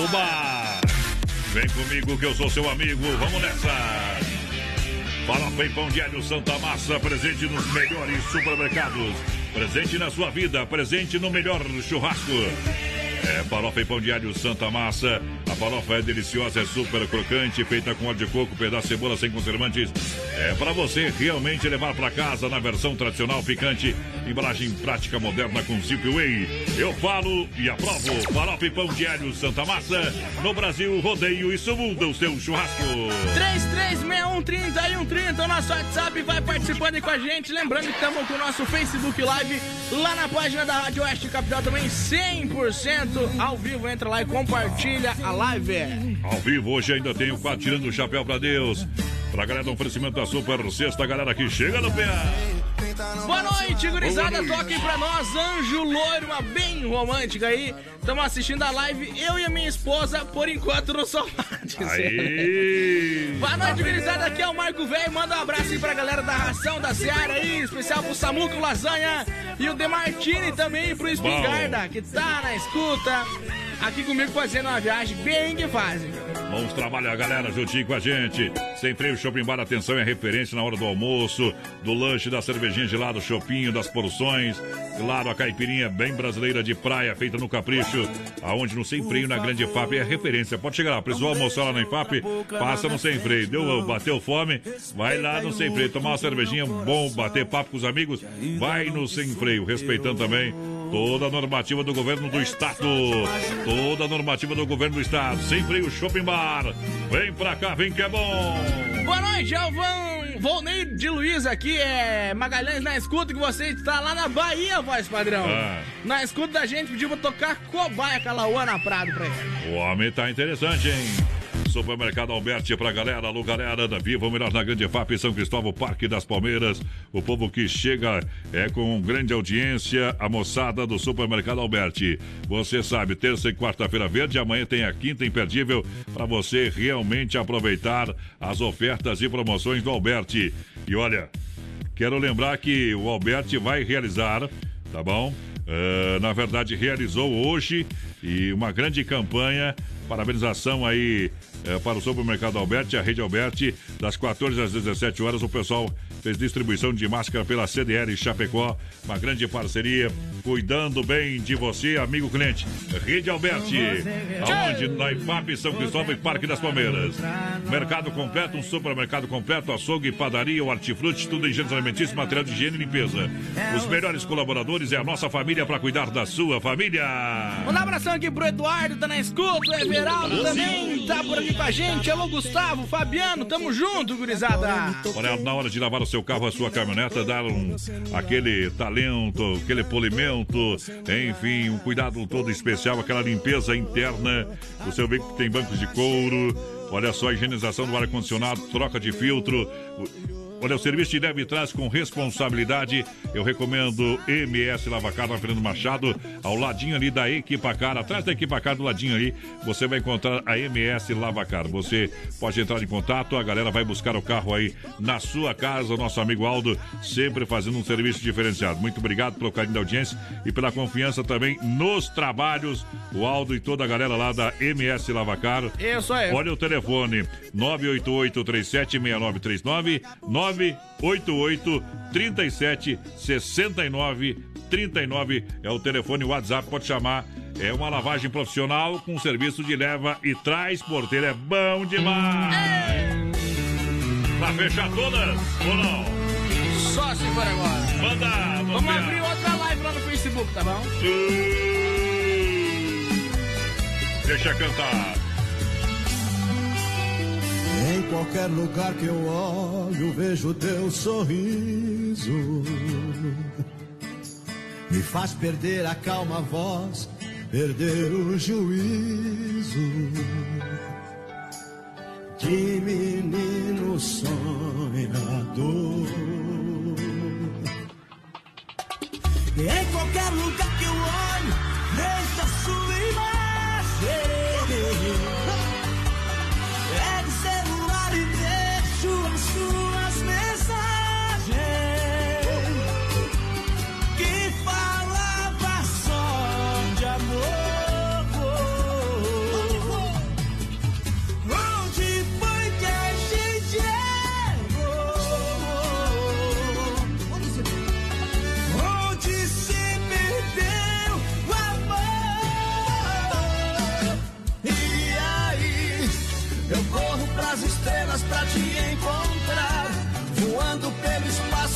Speaker 2: Oba! Vem comigo que eu sou seu amigo. Vamos nessa. Farofa e pão de alho Santa Massa, presente nos melhores supermercados. Presente na sua vida, presente no melhor churrasco. É farofa e pão alho Santa Massa. A farofa é deliciosa, é super crocante, feita com óleo de coco, pedaço de cebola sem conservantes. É para você realmente levar para casa na versão tradicional picante, embalagem prática moderna com Zip Way. Eu falo e aprovo. Farofa e pão alho Santa Massa. No Brasil, rodeio isso muda o seu churrasco.
Speaker 5: 336130 o nosso WhatsApp vai participando com a gente. Lembrando que estamos com o nosso Facebook Live lá na página da Rádio Oeste Capital também 100% ao vivo. Entra lá e compartilha a live.
Speaker 2: Ao vivo, hoje ainda tem o Tirando o Chapéu pra Deus. Pra galera do oferecimento da Super Sexta, galera que chega no pé.
Speaker 5: Boa noite, gurizada.
Speaker 2: Boa.
Speaker 5: Toquem pra nós, Anjo Loiro, uma bem romântica aí. Estamos assistindo a live, eu e a minha esposa, por enquanto no sofá. Boa noite, gurizada. Aqui é o Marco Velho. Manda um abraço aí pra galera da ração da Seara aí, especial pro Samuco Lasanha e o Demartini também pro Espingarda, que tá na escuta. Aqui comigo fazendo uma viagem bem que fazem.
Speaker 2: Vamos trabalhar, galera, juntinho com a gente. Sem freio Shopping Bar, atenção, é referência na hora do almoço, do lanche, da cervejinha gelada, chopinho, das porções. Claro, a caipirinha bem brasileira de praia, feita no capricho, aonde no Sem Freio, na Grande FAP, é referência. Pode chegar lá, precisou almoçar lá na FAP, passa no Sem Freio. Deu, bateu fome, vai lá no Sem Freio, tomar uma cervejinha bom, bater papo com os amigos, vai no Sem Freio, respeitando também toda a normativa do governo do estado. Toda a normativa do governo do estado. Sem Freio Shopping Bar. Vem pra cá, vem que é bom.
Speaker 5: Boa noite, Alvão. Volney de Luiz aqui, é Magalhães na escuta, que você está lá na Bahia, voz padrão.
Speaker 2: Ah.
Speaker 5: Na escuta da gente, pediu pra tocar Cobaia Calauã na Prado pra ele.
Speaker 2: O homem tá interessante, hein? Supermercado Alberti pra galera, alô galera da Viva, melhor na Grande FAP, São Cristóvão, Parque das Palmeiras. O povo que chega é com grande audiência, a moçada do Supermercado Alberti. Você sabe, terça e quarta-feira verde, amanhã tem a quinta imperdível para você realmente aproveitar as ofertas e promoções do Alberti. E olha, Quero lembrar que o Alberti vai realizar, tá bom? Eh, na verdade, realizou hoje e uma grande campanha. Parabenização aí eh, para o Supermercado Alberti, a Rede Alberti, das 14 às 17 horas. O pessoal fez distribuição de máscara pela CDL Chapecó, uma grande parceria, cuidando bem de você, amigo cliente. Rede Alberti, aonde? Na IFAP, São Cristóvão e Parque das Palmeiras. Mercado completo, um supermercado completo, açougue, padaria, hortifruti, tudo em gêneros alimentícios, material de higiene e limpeza. Os melhores colaboradores é a nossa família para cuidar da sua família.
Speaker 5: Um abração aqui pro Eduardo, tá na escuta, o Everaldo também tá por aqui com a gente. Alô, Gustavo, Fabiano, tamo junto, gurizada.
Speaker 2: Olha, na hora de lavar o seu carro, a sua caminhoneta, dar um, aquele talento, aquele polimento, enfim, um cuidado todo especial, aquela limpeza interna. O seu veículo tem bancos de couro. Olha só, higienização do ar-condicionado, troca de filtro. Olha, o serviço de leve traz com responsabilidade. Eu recomendo MS Lavacar na Fernando Machado, ao ladinho ali da Equipacar, atrás da Equipacar, do ladinho ali, você vai encontrar a MS Lavacar. Você pode entrar em contato, a galera vai buscar o carro aí na sua casa. O nosso amigo Aldo sempre fazendo um serviço diferenciado. Muito obrigado pelo carinho da audiência e pela confiança também nos trabalhos. O Aldo e toda a galera lá da MS Lavacar.
Speaker 5: Isso aí.
Speaker 2: Olha o telefone: 988-376939, 988-376939 é o telefone WhatsApp, pode chamar. É uma lavagem profissional com serviço de leva e traz porteiro. É bom demais! Pra fechar todas ou não?
Speaker 5: Só se for agora.
Speaker 2: Manda!
Speaker 5: Vamos abrir outra live lá no Facebook, tá bom?
Speaker 2: Deixa cantar.
Speaker 14: Em qualquer lugar que eu olho, vejo teu sorriso. Me faz perder a calma voz, perder o juízo. De menino sonhador. Em qualquer lugar que eu olho, vejo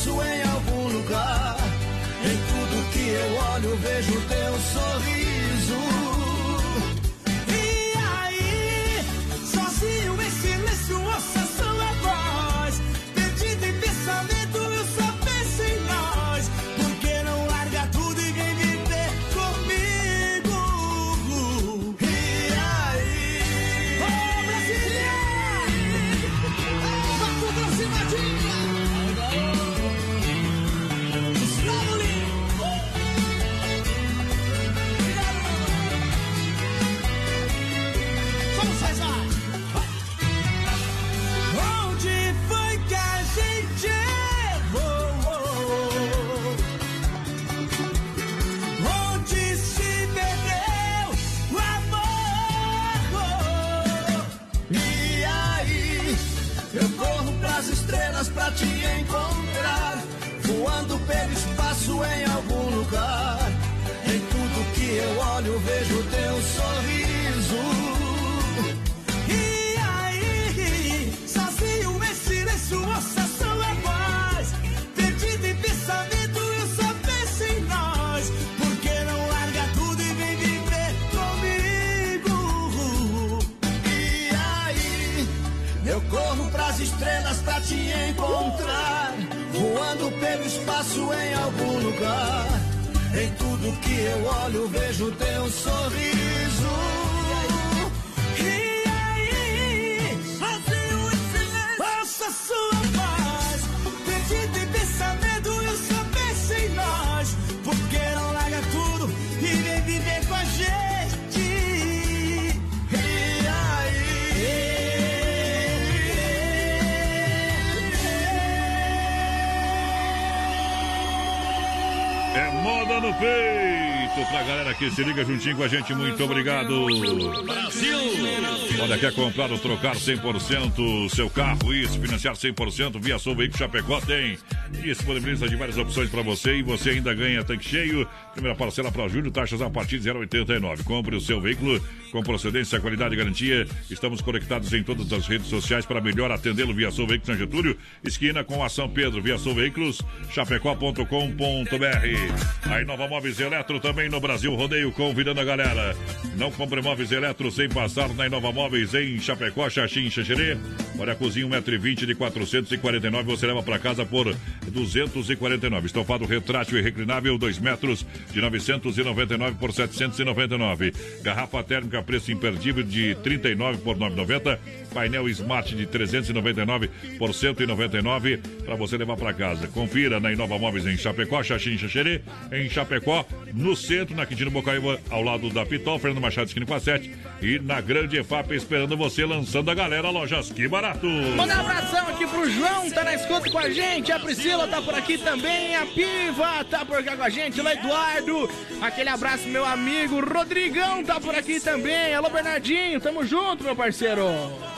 Speaker 4: em algum lugar. Em tudo que eu olho, vejo teu sorriso. Pelo espaço em algum lugar. Em tudo que eu olho, vejo teu sorriso. E aí, sozinho em silêncio, ouça sua voz. Perdido em pensamento, eu só penso em nós. Por que não larga tudo e vem viver comigo? E aí, eu corro pras estrelas. Pelo espaço em algum lugar. Em tudo que eu olho, vejo teu sorriso.
Speaker 2: Moda no peito pra galera que se liga juntinho com a gente. Muito obrigado. Brasil! Olha, quer comprar ou trocar 100% seu carro e se financiar 100% via Sou Veículo Chapecó tem. Disponibiliza de várias opções para você e você ainda ganha tanque cheio. Primeira parcela para julho, taxas a partir de 0,89. Compre o seu veículo com procedência, qualidade e garantia. Estamos conectados em todas as redes sociais para melhor atendê-lo via Sou Veículos São Getúlio, esquina com a São Pedro, via Sou Veículos, chapecó.com.br. A Inova Móveis Eletro também no Brasil Rodeio, convidando a galera. Não compre móveis eletro sem passar na Inova Móveis em Chapecó, Xaxim, Xaxerê. Olha, a cozinha 1,20m de 449, você leva para casa por 249. Estofado retrátil e reclinável, 2 metros de 999 por 799. Garrafa térmica, preço imperdível de 39 por 990. Painel Smart de 399 por 199 para você levar para casa. Confira na Inova Móveis em Chapecó, Xaxim, Xaxerê, em Chapecó, no centro, na Quintino Bocaíba, ao lado da Pitol, Fernando Machado, esquina com a 7 e na Grande EFAP esperando você, lançando a galera, lojas que barato.
Speaker 5: Manda um abração aqui pro João, tá na escuta com a gente. A Priscila tá por aqui também. A Piva tá por cá com a gente. O Eduardo. Aquele abraço, meu amigo. Rodrigão tá por aqui também. Alô, Bernardinho. Tamo junto, meu parceiro.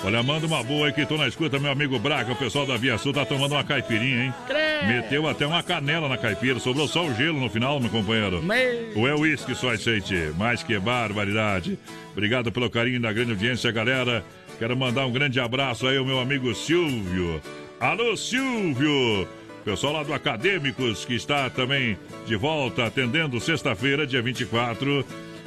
Speaker 2: Olha, manda uma boa aí que tô na escuta, meu amigo Braga. O pessoal da Via Sul tá tomando uma caipirinha, hein?
Speaker 5: Crê.
Speaker 2: Meteu até uma canela na caipira. Sobrou só o gelo no final, meu companheiro.
Speaker 5: Me...
Speaker 2: Ou é uísque só aceite? Mais que barbaridade. Obrigado pelo carinho da grande audiência, galera. Quero mandar um grande abraço aí ao meu amigo Silvio. Alô, Silvio! Pessoal lá do Acadêmicos, que está também de volta atendendo sexta-feira, dia 24.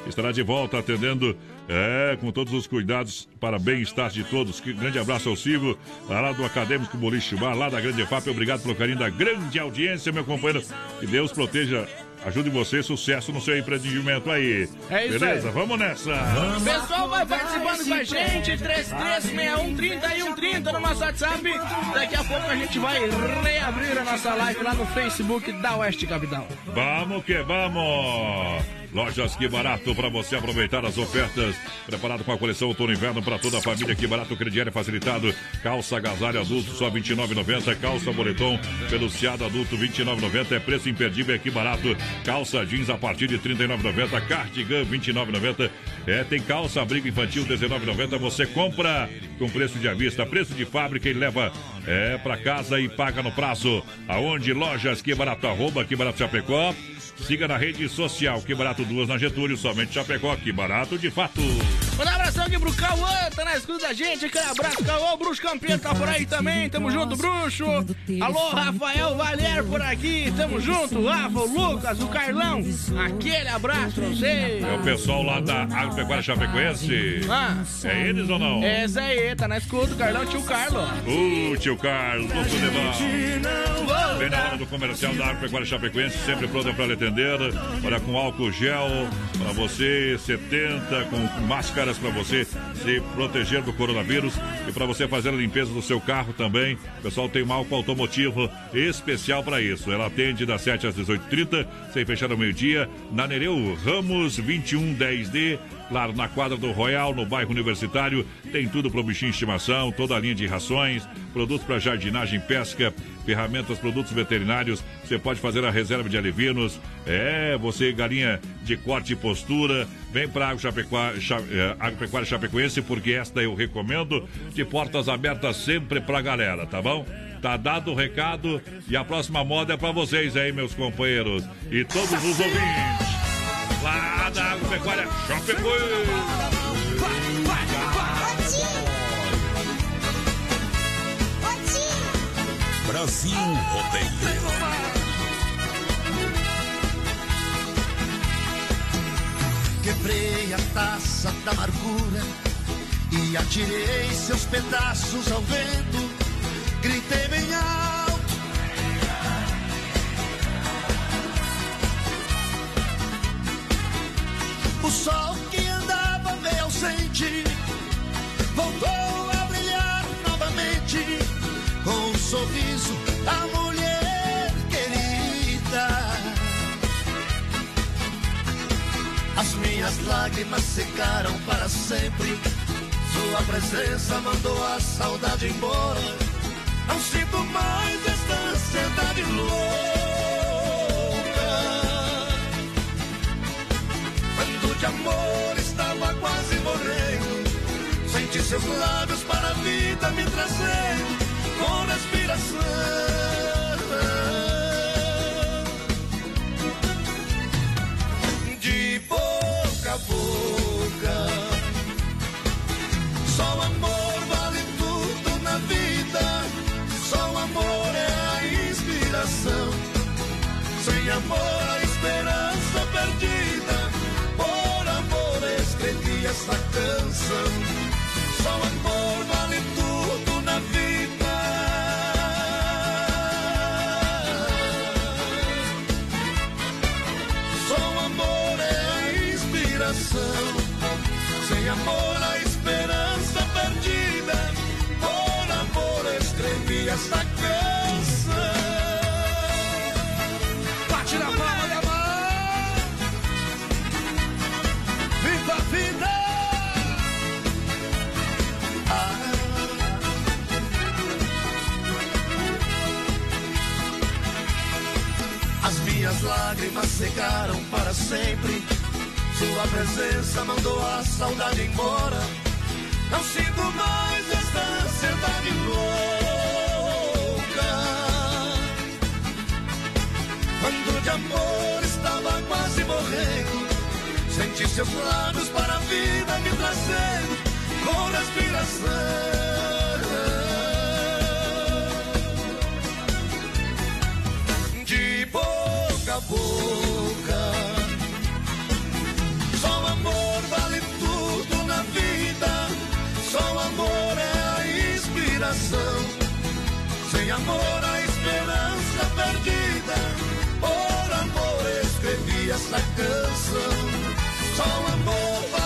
Speaker 2: Estará de volta atendendo é, com todos os cuidados para bem-estar de todos. Que grande abraço ao Silvio, lá do Acadêmico Boliche Bar, lá da Grande EFAP. Obrigado pelo carinho da grande audiência, meu companheiro. Que Deus proteja Ajude você, sucesso no seu empreendimento aí.
Speaker 5: É isso
Speaker 2: Beleza?
Speaker 5: aí.
Speaker 2: Vamos nessa.
Speaker 5: Pessoal vai participando com a gente, 336130 e 130 no nosso WhatsApp. Daqui a pouco a gente vai reabrir a nossa live lá no Facebook da Oeste Capital.
Speaker 2: Vamos que vamos! Lojas Que Barato para você aproveitar as ofertas. Preparado com a coleção outono inverno para toda a família. Que Barato crediário facilitado. Calça agasalho adulto só R$ 29,90. Calça boletom peluciado adulto R$ 29,90. É preço imperdível aqui barato. Calça jeans a partir de R$ 39,90. Cardigan R$ 29,90. É, tem calça abrigo infantil R$ 19,90. Você compra com preço de avista, preço de fábrica e leva é para casa e paga no prazo. Aonde lojas Que Barato arroba Que Barato Chapecó. Siga na rede social Que Barato Duas na Getúlio, somente Chapecó, Que Barato de fato.
Speaker 5: Manda um abração aqui pro Cauã, tá na escuta da gente. Aquele abraço, Cauã. O Bruxo Campeão tá por aí também. Tamo junto, Bruxo. Alô, Rafael Valer por aqui. Tamo junto. Rafa, o Lucas, o Carlão. Aquele abraço pra você.
Speaker 2: É o pessoal lá da Agropecuária Chapecoense.
Speaker 5: Ah.
Speaker 2: É eles ou não?
Speaker 5: Esse aí, tá na escuta. Carlão, tio Carlos.
Speaker 2: O tio Carlos, do Futebol. Vem na hora do comercial da Agropecuária Chapecoense, sempre pronta para lhe atender. Olha, com álcool gel para você, 70, com para você se proteger do coronavírus e para você fazer a limpeza do seu carro também. O pessoal tem um álcool automotivo especial para isso. Ela atende das 7 às 18h30, sem fechar ao meio-dia, na Nereu Ramos 2110D. Claro, na quadra do Royal, no bairro Universitário, tem tudo para o bichinho de estimação, toda a linha de rações, produtos para jardinagem, pesca, ferramentas, produtos veterinários. Você pode fazer a reserva de alevinos. É, você, galinha de corte e postura. Vem para a Cha, é, Agropecuária Chapecoense, porque esta eu recomendo. De portas abertas sempre pra galera, tá bom? Tá dado o recado e a próxima moda é para vocês aí, meus companheiros. E todos os ouvintes. Lá da Agropecuária Chapecoense.
Speaker 1: Brasil Rodeio.
Speaker 4: Quebrei a taça da amargura e atirei seus pedaços ao vento. Gritei bem alto. O sol que andava meio ausente voltou a brilhar novamente com um sorriso a mulher querida. As minhas lágrimas secaram para sempre. Sua presença mandou a saudade embora. Não sinto mais esta ansiedade louca. De amor estava quase morrendo, senti seus lábios para a vida me trazendo com respiração. De boca a boca, só o amor vale tudo na vida. Só o amor é a inspiração. Sem amor, essa canção. Só o amor vale tudo na vida. Só o amor é a inspiração. Sem amor, a esperança perdida. Por amor, escrevi essa canção. Lágrimas secaram para sempre. Sua presença mandou a saudade embora. Não sinto mais esta ansiedade louca. Quando de amor estava quase morrendo, senti seus lábios para a vida me trazendo com respiração. Boca. Só o amor vale tudo na vida. Só o amor é a inspiração. Sem amor, a esperança perdida. Por amor, escrevi essa canção. Só o amor vale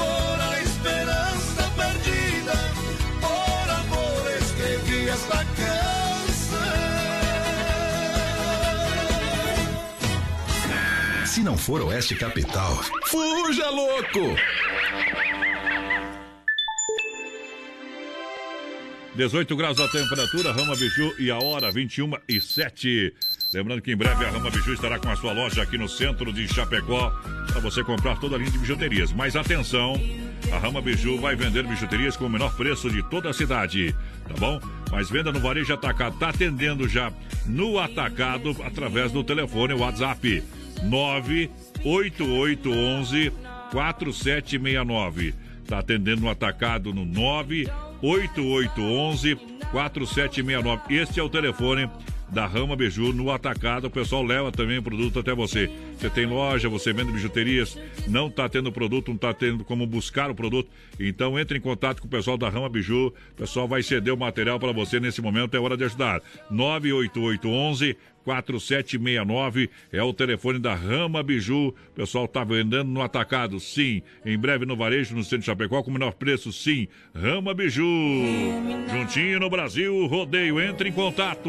Speaker 4: Amor, a esperança perdida. Por amor, escrevi esta canção.
Speaker 3: Se não for Oeste Capital, fuja louco!
Speaker 2: 18 graus a temperatura, Rama Biju e a hora 21 e 7. Lembrando que em breve a Rama Biju estará com a sua loja aqui no centro de Chapecó para você comprar toda a linha de bijuterias. Mas atenção, A Rama Biju vai vender bijuterias com o menor preço de toda a cidade, tá bom? Mas venda no varejo atacado, tá atendendo já no atacado através do telefone WhatsApp 98811 4769. Tá atendendo no atacado no 98811 4769. Este é o telefone da Rama Biju no atacado. O pessoal leva também o produto até você. Você tem loja, você vende bijuterias, não está tendo produto, não está tendo como buscar o produto. Então entre em contato com o pessoal da Rama Biju. O pessoal vai ceder o material para você nesse momento. É hora de ajudar. 98811 4769 é o telefone da Rama Biju. O pessoal está vendendo no atacado, sim. Em breve no varejo, no centro de Chapecó, com menor preço, sim. Rama Biju. Juntinho no Brasil, rodeio. Entre em contato.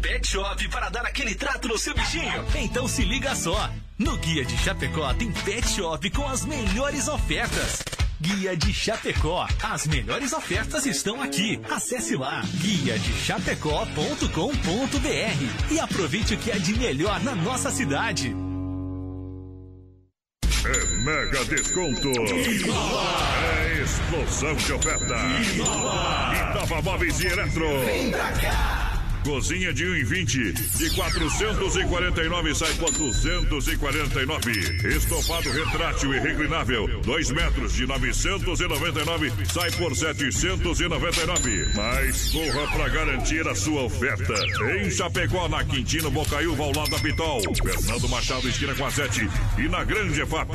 Speaker 11: Pet shop para dar aquele trato no seu bichinho? Então se liga só. No Guia de Chapecó tem pet shop com as melhores ofertas. Guia de Chapecó. As melhores ofertas estão aqui. Acesse lá guia de chapecó.com.br e aproveite o que é de melhor na nossa cidade.
Speaker 2: É mega desconto. É explosão de oferta. Inova Móveis e Eletro. Cozinha de 1,20 de 449 sai por 249. Estofado retrátil e reclinável, 2 metros de 999 sai por 799. Mas corra para garantir a sua oferta. Em Chapecó, na Quintino Bocaiúva, ao lado da Pitol. Fernando Machado, esquina com a 7 e na Grande FAP.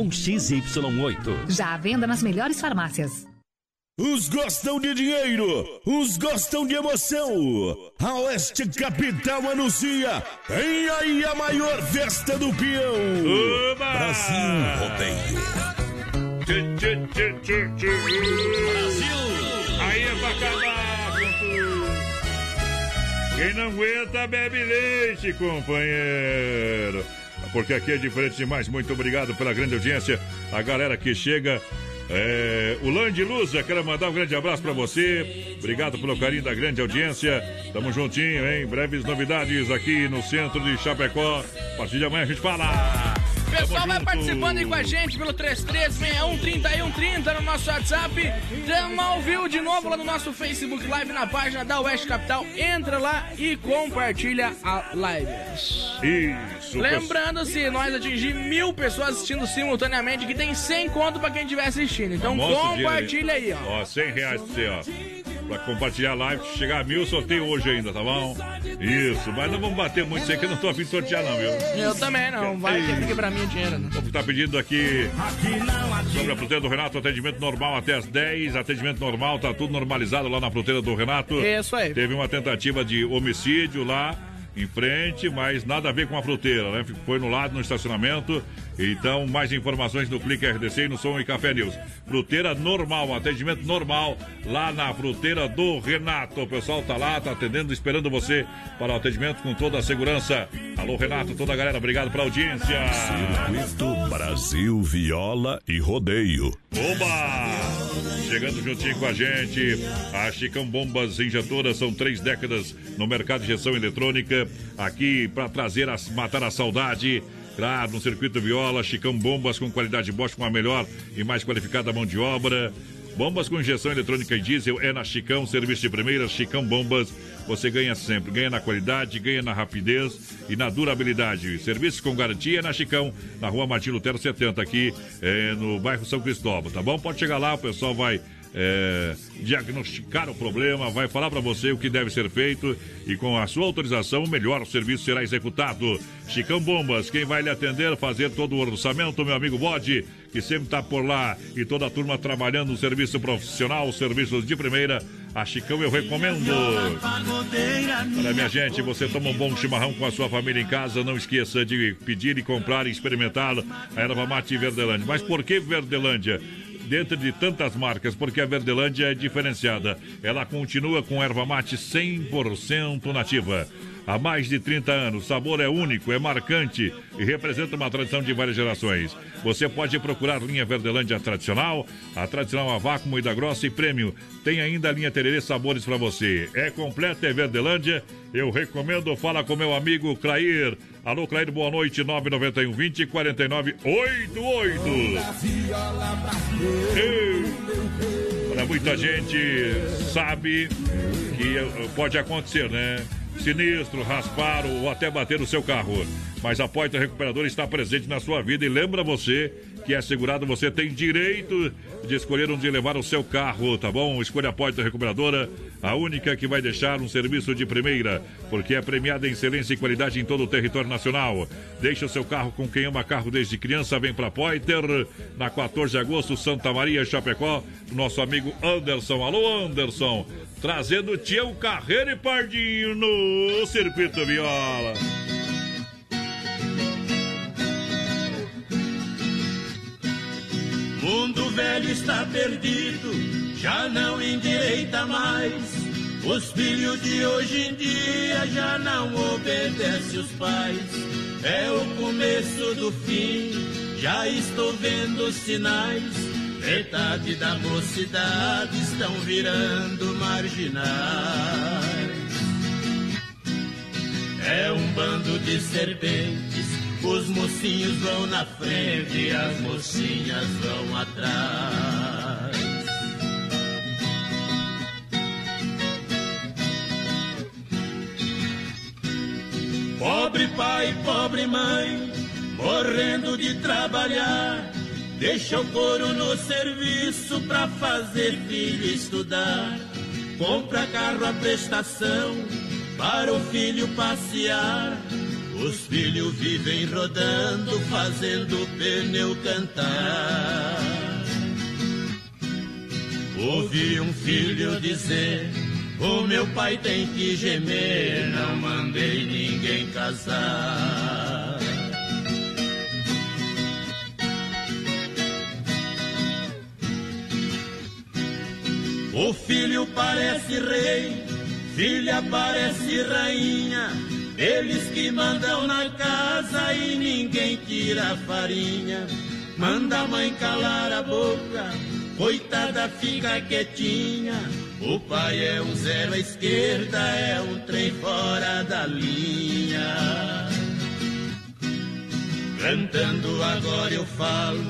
Speaker 11: XY8.
Speaker 13: Já à venda nas melhores farmácias.
Speaker 1: Uns gostam de dinheiro, uns gostam de emoção. A Oeste Capital anuncia: tem aí a maior festa do peão.
Speaker 2: Oba!
Speaker 1: Brasil Rodeio.
Speaker 2: Tchê, tchê, tchê, tchê, tchê. Brasil! Aí é pra acabar. Quem não aguenta, bebe leite, companheiro. Porque aqui é diferente demais. Muito obrigado pela grande audiência. A galera que chega. É, o Land Luza, quero mandar um grande abraço pra você. Obrigado pelo carinho da grande audiência. Tamo juntinho, hein? Breves novidades aqui no centro de Chapecó. A partir de amanhã a gente fala.
Speaker 5: Pessoal, vai participando aí com a gente pelo 33613130 no nosso WhatsApp. Tamo ao vivo de novo lá no nosso Facebook Live na página da Oeste Capital. Entra lá e compartilha a live.
Speaker 2: Isso.
Speaker 5: Lembrando, se nós atingir mil pessoas assistindo simultaneamente, que tem 100 conto pra quem estiver assistindo. Então
Speaker 2: Mostra
Speaker 5: compartilha aí, ó.
Speaker 2: Ó, 100 reais pra você, ó. Pra compartilhar a live, chegar a mil, sorteio hoje ainda, tá bom? Isso, mas não vamos bater muito isso eu não tô afim de sortear, não, viu?
Speaker 5: Eu também não, vai que fique pra mim o dinheiro. Né?
Speaker 2: Que tá pedindo aqui sobre a fruteira do Renato, atendimento normal até as 10, atendimento normal, tá tudo normalizado lá na fruteira do Renato.
Speaker 5: Isso aí.
Speaker 2: Teve uma tentativa de homicídio lá em frente, mas nada a ver com a fruteira, né? Foi no lado, no estacionamento. Então, mais informações no Clique RDC e no Som e Café News. Fruteira normal, atendimento normal lá na fruteira do Renato. O pessoal tá lá, tá atendendo, esperando você para o atendimento com toda a segurança. Alô, Renato, toda a galera, obrigado pela audiência.
Speaker 1: Circuito Brasil Viola e Rodeio.
Speaker 2: Oba! Chegando juntinho com a gente, a Chicão Bombas Injetoras são três décadas no mercado de injeção eletrônica, aqui para trazer, as, matar a saudade. Claro, no circuito Viola, Chicão Bombas com qualidade Bosch, com a melhor e mais qualificada mão de obra. Bombas com injeção eletrônica e diesel é na Chicão, serviço de primeira, Chicão Bombas. Você ganha sempre, ganha na qualidade, ganha na rapidez e na durabilidade. Serviço com garantia é na Chicão, na rua Martim Lutero 70, aqui é, no bairro São Cristóvão, tá bom? Pode chegar lá, o pessoal vai é, diagnosticar o problema, vai falar para você o que deve ser feito e com a sua autorização, o melhor serviço será executado. Chicão Bombas, quem vai lhe atender, fazer todo o orçamento, meu amigo Bode, que sempre está por lá e toda a turma trabalhando no serviço profissional, serviços de primeira. A Chicão eu recomendo. Olha, minha gente, você toma um bom chimarrão com a sua família em casa, não esqueça de pedir e comprar e experimentar a erva mate Verdelândia. Mas por que Verdelândia? Dentro de tantas marcas, porque a Verdelândia é diferenciada. Ela continua com erva mate 100% nativa. Há mais de 30 anos, o sabor é único, é marcante e representa uma tradição de várias gerações. Você pode procurar linha Verdelândia tradicional, a tradicional a vácuo e da grossa e prêmio. Tem ainda a linha Tererê Sabores para você. É completa, é Verdelândia. Eu recomendo, fala com meu amigo Clair. Alô, Clair, boa noite, 991 20 49 88. Olha, muita gente sabe que eh, pode acontecer, né? Sinistro, raspar ou até bater no seu carro. Mas a Poitra Recuperadora está presente na sua vida e lembra você que é segurado, você tem direito de escolher onde levar o seu carro, tá bom? Escolha a Poitra Recuperadora, a única que vai deixar um serviço de primeira, porque é premiada em excelência e qualidade em todo o território nacional. Deixa o seu carro com quem ama carro desde criança, vem para Poiter, na 14 de agosto, Santa Maria, Chapecó, nosso amigo Anderson. Alô, Anderson! trazendo Tião Carreira e Pardinho no Circuito Viola.
Speaker 15: Mundo velho está perdido, já não endireita mais. Os filhos de hoje em dia já não obedecem os pais. É o começo do fim, já estou vendo sinais Metade da mocidade estão virando marginais. É um bando de serpentes, os mocinhos vão na frente as mocinhas vão atrás. Pobre pai, pobre mãe, morrendo de trabalhar Deixa o couro no serviço pra fazer filho estudar. Compra carro à prestação para o filho passear. Os filhos vivem rodando, fazendo o pneu cantar. Ouvi um filho dizer: O meu pai tem que gemer, não mandei ninguém casar. O filho parece rei, filha parece rainha. Eles que mandam na casa e ninguém tira a farinha. Manda a mãe calar a boca, coitada fica quietinha. O pai é um zero à esquerda, é um trem fora da linha. Cantando agora eu falo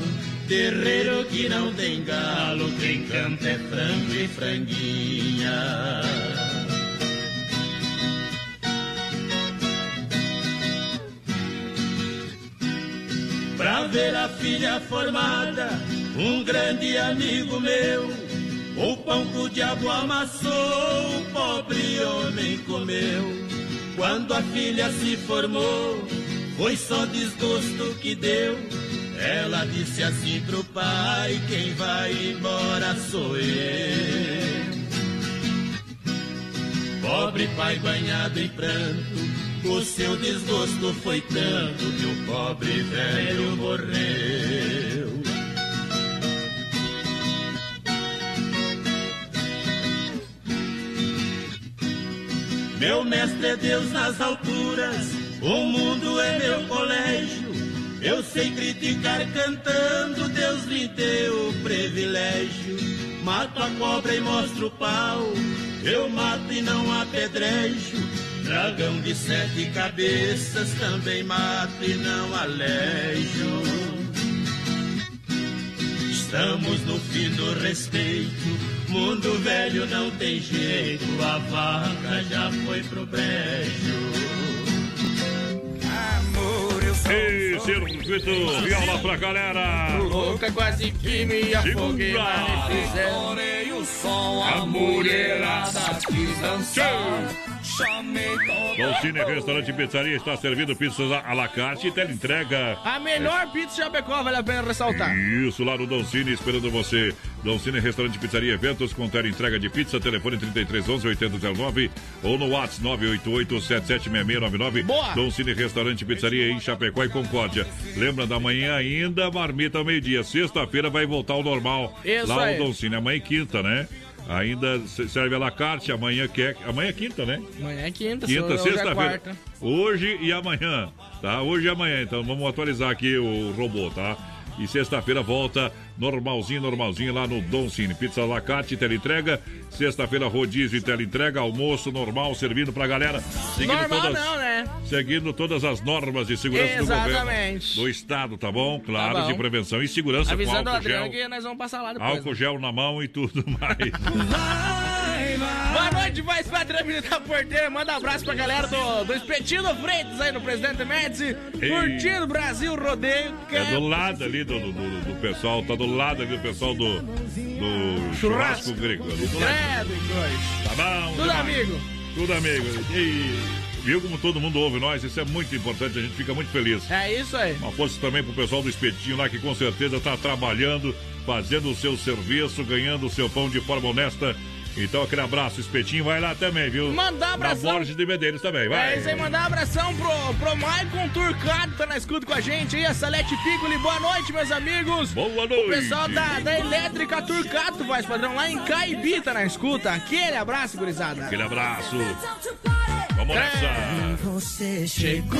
Speaker 15: Terreiro que não tem galo, quem canta é frango e franguinha. Pra ver a filha formada, um grande amigo meu, o pão que o diabo amassou, o pobre homem comeu. Quando a filha se formou, foi só desgosto que deu ela disse assim pro pai: Quem vai embora sou eu. Pobre pai banhado em pranto, o seu desgosto foi tanto que o pobre velho morreu. Meu mestre é Deus nas alturas, o mundo é meu colégio. Eu sei criticar cantando, Deus lhe deu o privilégio. Mato a cobra e mostro o pau, eu mato e não apedrejo. Dragão de sete cabeças também mato e não alejo.
Speaker 4: Estamos no fim do respeito. Mundo velho não tem jeito. A vaca já foi pro brejo.
Speaker 2: Ei, circuito viola pra galera.
Speaker 5: Louca, quase que me afoguei.
Speaker 4: Adorei o som,
Speaker 2: A
Speaker 4: mulherada quis dançar.
Speaker 2: Dolcine Restaurante e Pizzaria está servindo pizzas à la carte e teleentrega.
Speaker 5: A melhor pizza de Chapecó, vale a pena ressaltar.
Speaker 2: Isso, lá no Doncini, esperando você. Doncini Restaurante Pizzaria Eventos, com entrega de pizza, telefone 3311 8009 ou no WhatsApp 988 776699.
Speaker 5: Boa!
Speaker 2: Doncini Restaurante Pizzaria em Chapecó e Concórdia. Lembra da manhã ainda, marmita ao meio-dia. Sexta-feira vai voltar ao normal.
Speaker 5: Isso
Speaker 2: lá
Speaker 5: aí.
Speaker 2: o Doncini, amanhã é quinta, né? Ainda se- serve a la carte, amanhã que é, amanhã é quinta, né?
Speaker 5: Amanhã é quinta,
Speaker 2: Quinta,
Speaker 5: hoje é
Speaker 2: sexta-feira. Hoje e amanhã, tá? Hoje e amanhã, então vamos atualizar aqui o robô, tá? E sexta-feira volta normalzinho, normalzinho lá no Dom Cine. Pizza Lacarte, teleentrega. Sexta-feira, rodízio e teleentrega. Almoço normal, servindo pra galera. Seguindo
Speaker 5: Normal
Speaker 2: todas,
Speaker 5: não, né?
Speaker 2: Seguindo todas as normas de segurança do
Speaker 5: Exatamente.
Speaker 2: governo. Do Estado, tá bom? Claro,
Speaker 5: Tá bom.
Speaker 2: de prevenção e segurança
Speaker 5: Avisando o Adriano
Speaker 2: gel.
Speaker 5: que nós vamos passar lá depois.
Speaker 2: Álcool gel na mão e tudo mais.
Speaker 5: Boa noite, voz padrão da porteira. Manda um abraço pra galera do, do Freitas aí no Presidente Médici. Curtindo o Brasil Rodeio. que
Speaker 2: É do lado ali do, do, do- do pessoal, tá do lado ali do pessoal do, do churrasco,
Speaker 5: Churrasco.
Speaker 2: grego. Ali do. Tá bom?
Speaker 5: Tudo
Speaker 2: demais.
Speaker 5: amigo.
Speaker 2: Tudo amigo. E viu como todo mundo ouve nós? Isso é muito importante, a gente fica muito feliz.
Speaker 5: É isso aí.
Speaker 2: Uma força também pro pessoal do Espetinho lá que com certeza tá trabalhando, fazendo o seu serviço, ganhando o seu pão de forma honesta. Então aquele abraço, Espetinho, vai lá também, viu?
Speaker 5: Mandar um
Speaker 2: Na
Speaker 5: abração.
Speaker 2: Borges de Medeiros também, vai.
Speaker 5: É isso aí, mandar um abração pro, pro Maicon Turcado, tá na escuta com a gente aí, a Salete Piccoli. Boa noite, meus amigos.
Speaker 2: Boa
Speaker 5: O
Speaker 2: noite.
Speaker 5: pessoal da, da Elétrica Turcato, voz padrão, lá em Caibi, tá na escuta. Aquele abraço, gurizada.
Speaker 2: Aquele abraço. Vamos nessa.
Speaker 4: Você chegou.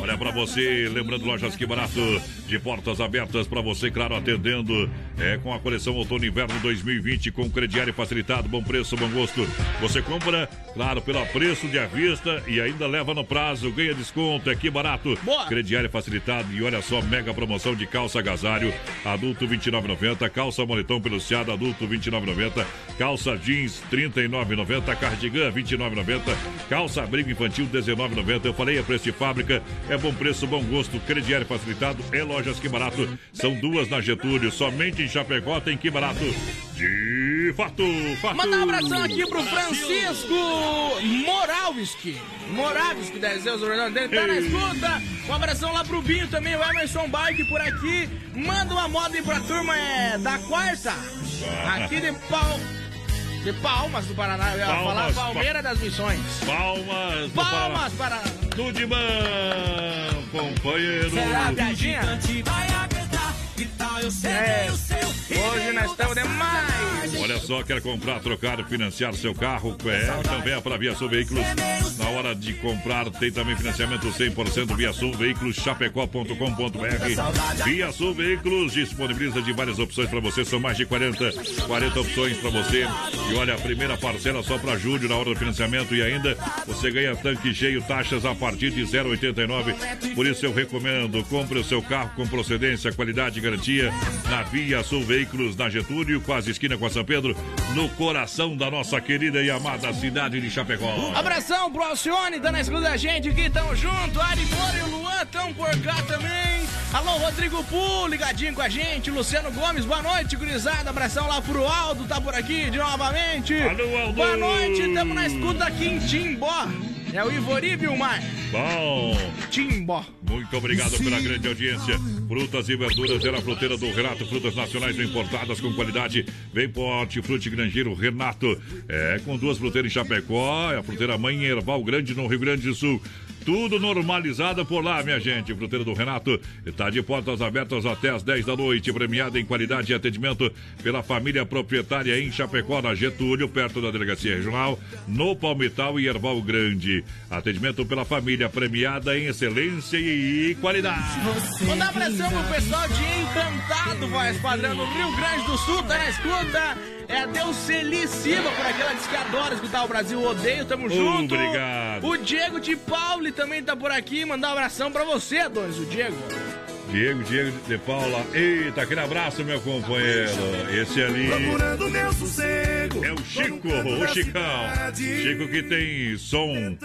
Speaker 2: Olha pra você, lembrando lojas que barato, de portas abertas pra você, claro, atendendo é com a coleção outono e inverno 2020 com crediário facilitado, bom preço, bom gosto. Você compra, claro, pelo preço de à vista e ainda leva no prazo, ganha desconto, é que barato.
Speaker 5: Boa.
Speaker 2: Crediário facilitado e olha só, mega promoção de calça agasalho, adulto 29,90, calça moletom peluciado, adulto 29,90, calça jeans 39,90, cardigan 29,90, calça abrigo infantil 19,90. Eu falei, é preço de fábrica, é bom preço, bom gosto, crediário facilitado, é lojas que barato. São duas na Getúlio, somente em Chapecó tem que barato. De fato, fato.
Speaker 5: Mandar um abração aqui pro Francisco Moravski. Moravski, deve ser o dele, tá na escuta. Um abração lá pro Binho também, o Emerson Bike por aqui. Manda uma moda aí pra turma é, da quarta. Aqui de pau. De Palmas do Paraná. Eu ia
Speaker 2: Palmas,
Speaker 5: falar Palmeira das Missões.
Speaker 2: Palmas, do
Speaker 5: Palmas, Paraná.
Speaker 2: Tudo de bom, companheiro.
Speaker 5: Será a
Speaker 4: eu
Speaker 5: É. Hoje nós estamos demais.
Speaker 2: Olha só, quer comprar, trocar, financiar seu carro? É, então venha para Via Sul Veículos. Na hora de comprar, tem também financiamento 100% Via Sul Veículos, chapecó.com.br. Via Sul Veículos disponibiliza de várias opções para você, são mais de 40, 40 opções para você. E olha, a primeira parcela só para julho na hora do financiamento e ainda você ganha tanque cheio, taxas a partir de 0,89. Por isso eu recomendo, compre o seu carro com procedência, qualidade e garantia na Via Sul Veículos, na Getúlio, quase esquina com a São Pedro, no coração da nossa querida e amada cidade de Chapecó.
Speaker 5: Abração pro Alcione, tá na escuta da gente aqui, tamo junto. Ari Moura e o Luan tão por cá também. Alô, Rodrigo Pu, ligadinho com a gente. Luciano Gomes, boa noite, gurizada. Abração lá pro Aldo, tá por aqui de novamente.
Speaker 2: Alô, Aldo.
Speaker 5: Boa noite, tamo na escuta aqui em Timbó. É o Ivori Vilmar.
Speaker 2: Bom,
Speaker 5: Timbó.
Speaker 2: muito obrigado pela grande audiência. Frutas e verduras, era a fruteira do Renato, frutas nacionais importadas com qualidade. Vem pro Hortifruti Grangeiro Renato. É, com duas fruteiras em Chapecó, é a fruteira mãe em Erval Grande, no Rio Grande do Sul. Tudo normalizado por lá, minha gente. Fruteira do Renato está de portas abertas até às 10 da noite. Premiada em qualidade e atendimento pela família proprietária em Chapecó, na Getúlio, perto da Delegacia Regional, no Palmital e Erval Grande. Atendimento pela família premiada em excelência e qualidade.
Speaker 5: Mandar abração pro pessoal de Encantado, voz padrão, no Rio Grande do Sul, tá na escuta. É a Deuceli Silva, por aquela diz que adora escutar o Brasil Odeio, tamo junto.
Speaker 2: Obrigado.
Speaker 5: O Diego de Pauli também tá por aqui, mandar um abração pra você, Adonis, o Diego.
Speaker 2: Diego, Diego de Paula. Eita, aquele abraço, meu companheiro. Esse ali.
Speaker 4: Procurando meu sossego.
Speaker 2: É o Chico, o Chicão. Chico que tem som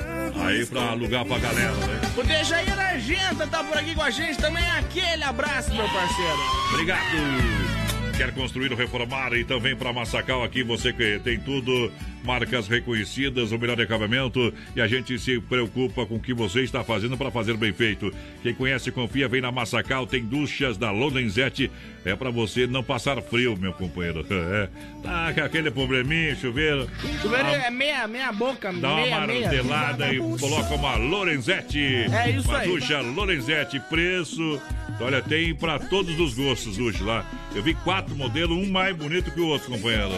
Speaker 2: aí pra alugar pra galera, né?
Speaker 5: O Dejair Argenta tá por aqui com a gente também. Aquele abraço, meu parceiro.
Speaker 2: Obrigado. Quer construir ou reformar? Então vem para Massacal aqui, você que tem tudo, marcas reconhecidas, o melhor acabamento e a gente se preocupa com o que você está fazendo para fazer bem feito. Quem conhece, confia, vem na Massacal, tem duchas da Lodenzetti, é para você não passar frio, meu companheiro. É. Tá com aquele probleminha, chuveiro.
Speaker 5: Chuveiro é meia, meia boca,
Speaker 2: Dá uma
Speaker 5: meia, meia.
Speaker 2: martelada e coloca uma Lorenzetti.
Speaker 5: É isso
Speaker 2: uma
Speaker 5: aí.
Speaker 2: ducha Lorenzetti, preço. Olha, tem pra todos os gostos ducha lá. Eu vi quatro modelos, um mais bonito que o outro, companheiro.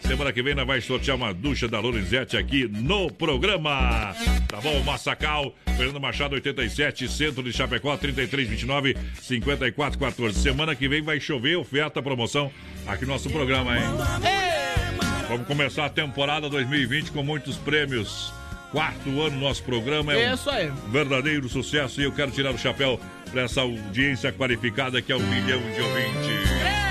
Speaker 2: Semana que vem nós vamos sortear uma ducha da Lorenzetti aqui no programa. Tá bom? Massacal, Fernando Machado 87, centro de Chapecó 3329 5414. Semana que vem vai chover oferta, promoção aqui no nosso programa, hein? Vamos começar a temporada 2020 com muitos prêmios. Quarto ano nosso programa é um verdadeiro sucesso e eu quero tirar o chapéu para essa audiência qualificada que é um milhão de ouvintes.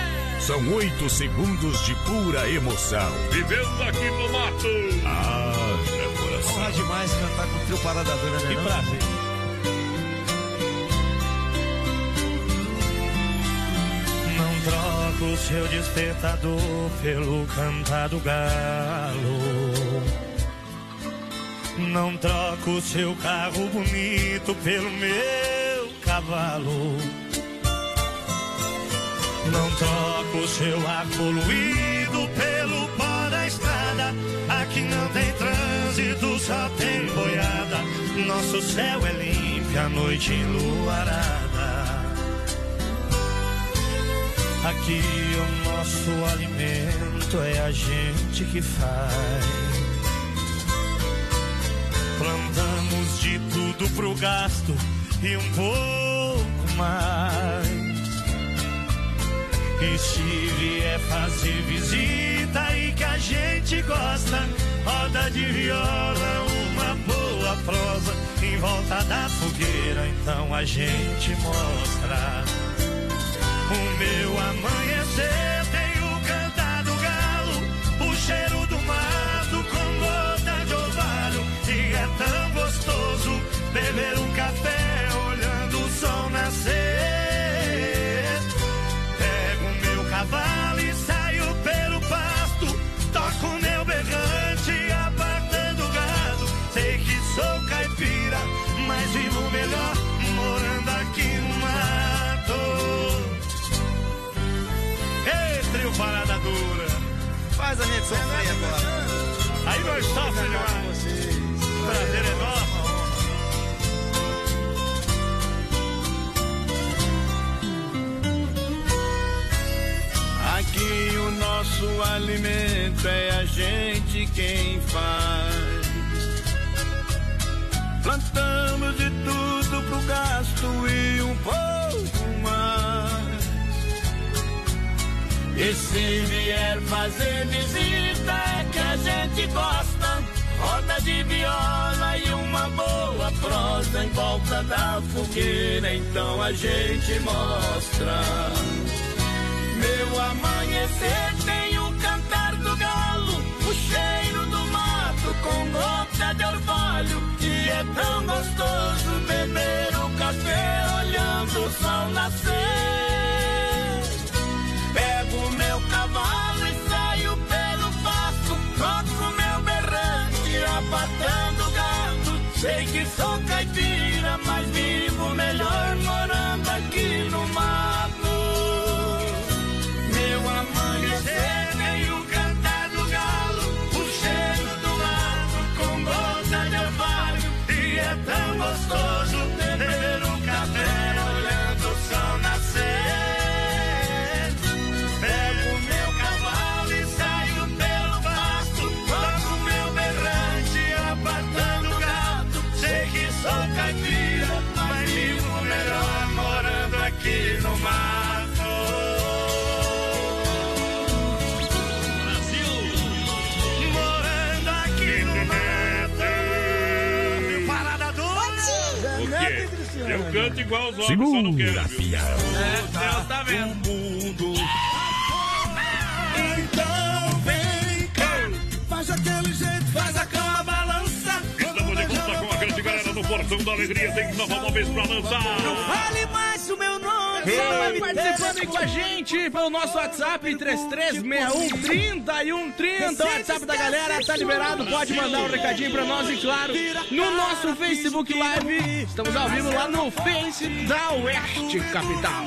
Speaker 1: São oito segundos de pura emoção.
Speaker 2: Vivendo aqui no mato.
Speaker 1: Ah, é coração.
Speaker 16: Honra demais cantar com o trio Parada Dura, né?
Speaker 2: Que prazer.
Speaker 17: Não troco o seu despertador pelo cantar do galo. Não troco o seu carro bonito pelo meu cavalo. Não troco o seu ar poluído pelo pó da estrada. Aqui não tem trânsito, só tem boiada. Nosso céu é limpo, a noite enluarada. Aqui o nosso alimento é a gente que faz. Plantamos de tudo pro gasto e um pouco mais. E se vier fazer visita e que a gente gosta, roda de viola, uma boa prosa em volta da fogueira, então a gente mostra. O meu amanhecer tem o cantar do galo, o cheiro do mato
Speaker 16: sofrer agora.
Speaker 17: Aí nós sofremos demais. Prazer é nosso.
Speaker 4: Aqui o nosso alimento é a gente quem faz. Plantamos de tudo pro gasto e um pouco E se vier fazer visita é que a gente gosta. Roda de viola e uma boa prosa em volta da fogueira, então a gente mostra. Meu amanhecer tem o cantar do galo, o cheiro do mato com gota de orvalho. E é tão gostoso beber o café olhando o sol nascer. Gado. Sei que sou caipira,
Speaker 2: canta igual os homens, só não quero. viu?
Speaker 5: É, Deus tá vendo.
Speaker 4: Então vem cá, faz aquele jeito, faz a cama balançar.
Speaker 2: Estamos de volta com a grande galera do Portão da Alegria. Tem nova móveis pra lançar.
Speaker 4: Fale mais o meu nome.
Speaker 5: Vai participando aí com a gente pelo nosso WhatsApp 336130 e 130. O WhatsApp da galera tá liberado. Pode mandar um recadinho pra nós e, claro, no nosso Facebook Live. Estamos ao vivo lá no Face da Oeste Capital.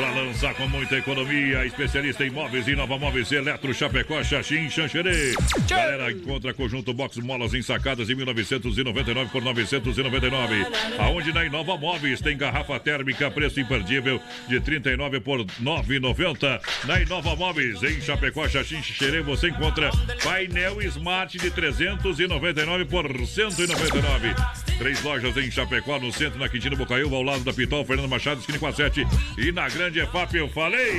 Speaker 2: Pra lançar com muita economia, especialista em móveis e nova móveis Eletro Chapecó, Xaxim, Xanxerê. Galera, encontra conjunto box molas ensacadas em 1999 por 999. Aonde na Inova Móveis tem garrafa térmica, preço imperdível de 39 por 9,90. Na Inova Móveis, em Chapecó, Xaxim, Xanxerê, você encontra painel Smart de 399 por 199. Três lojas em Chapecó, no centro, na Quintino Bocaiúva, ao lado da Pitol, Fernando Machado, esquina com a 7. E na Grande EFAP, eu falei.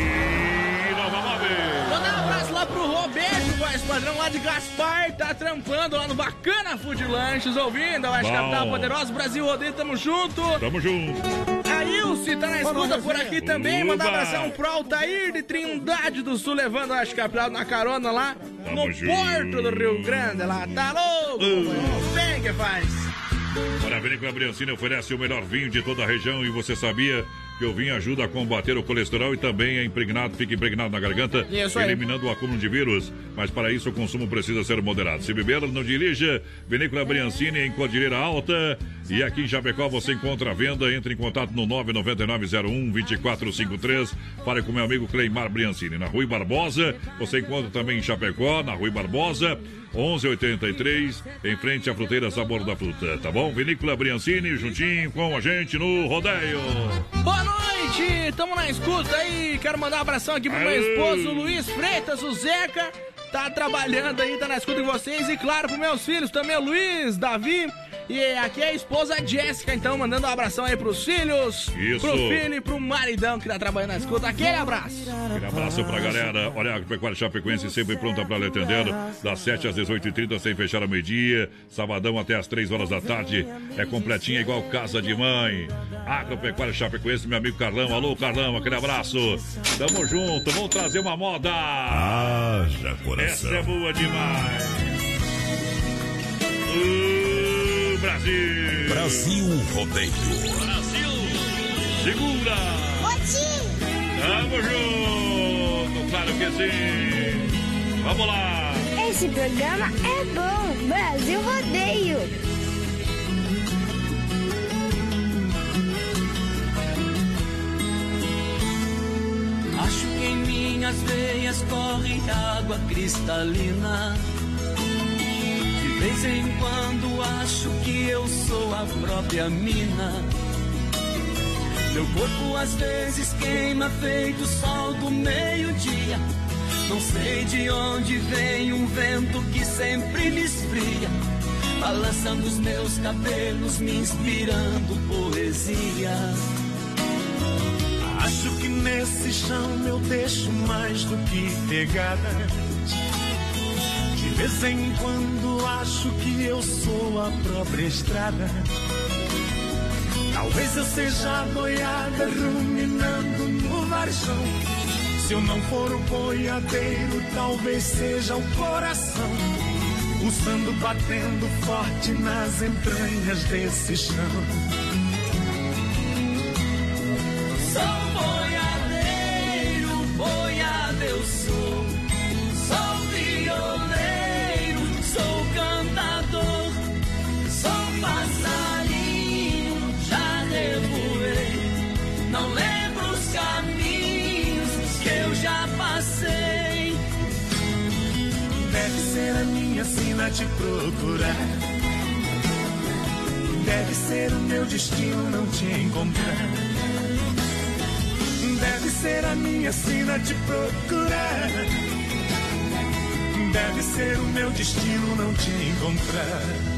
Speaker 2: Nova Móveis.
Speaker 5: Mandar um abraço lá pro Roberto, voz padrão lá de Gaspar, tá trampando lá no Bacana Food Lanches, ouvindo, eu acho que
Speaker 2: Bom.
Speaker 5: Capital Poderosa, Brasil Rodeio, tamo junto.
Speaker 2: Tamo junto.
Speaker 5: A Ilse tá na escuta por aqui também, mandar um abração pro Altair de Trindade do Sul, levando, acho que Capital na carona lá no
Speaker 2: junto.
Speaker 5: Porto do Rio Grande, lá, tá louco? Vem que faz.
Speaker 2: Olha, a Vinícola Briancini oferece o melhor vinho de toda a região e você sabia que o vinho ajuda a combater o colesterol e também é impregnado, fica impregnado na garganta,
Speaker 5: Isso aí.
Speaker 2: eliminando o acúmulo de vírus. Mas para isso o consumo precisa ser moderado. Se beber, não dirija. Vinícola Briancini em Cordilheira Alta. E aqui em Chapecó você encontra a venda. Entre em contato no 99901-2453. Fale com meu amigo Cleimar Briancini. Na Rui Barbosa, você encontra também em Chapecó, na Rui Barbosa. 1183, em frente à fruteira Sabor da Fruta, tá bom? Vinícola Briancini, juntinho com a gente no rodeio.
Speaker 5: Boa noite, tamo na escuta aí. Quero mandar um abração aqui pro meu
Speaker 2: Aê.
Speaker 5: esposo Luiz Freitas, o Zeca. Tá trabalhando aí, tá na escuta de vocês. E claro, pros meus filhos também, o Luiz, Davi. E aqui é a esposa Jéssica, então, mandando um abração aí pros filhos,
Speaker 2: Isso.
Speaker 5: pro filho e pro maridão que tá trabalhando na escuta. Aquele abraço.
Speaker 2: Aquele abraço pra galera. Olha, a Pecuária Chapecoense sempre pronta pra lhe atender. Das 7 às 18h30, sem fechar ao meio-dia. Sabadão até às 3 horas da tarde. É completinha, igual casa de mãe. Agropecuária Chapecoense, meu amigo Carlão. Alô, Carlão, aquele abraço. Tamo junto, vamos trazer uma moda.
Speaker 1: Haja
Speaker 2: Essa é
Speaker 1: coração.
Speaker 2: boa demais. O Brasil.
Speaker 1: Brasil Rodeio.
Speaker 2: Segura. Tamo junto, claro que sim. Vamos lá.
Speaker 18: Esse programa é bom. Brasil Rodeio.
Speaker 8: Acho que em minhas veias corre água cristalina. Vez em quando acho que eu sou a própria mina. Meu corpo às vezes queima feito sol do meio-dia. Não sei de onde vem um vento que sempre me esfria. Balançando os meus cabelos, me inspirando poesia.
Speaker 17: Acho que nesse chão eu deixo mais do que pegadas. Vez em quando acho que eu sou a própria estrada. Talvez eu seja a boiada ruminando no varjão. Se eu não for o boiadeiro, talvez seja o coração. Pulsando, batendo forte nas entranhas desse chão.
Speaker 8: Sou boiadeiro, boiada eu sou. Sou violeiro, sou cantador. Sou passarinho, já revoei. Não lembro os caminhos que eu já passei.
Speaker 17: Deve ser a minha sina te procurar. Deve ser o meu destino não te encontrar. Deve ser a minha sina te procurar. Deve ser o meu destino não te encontrar.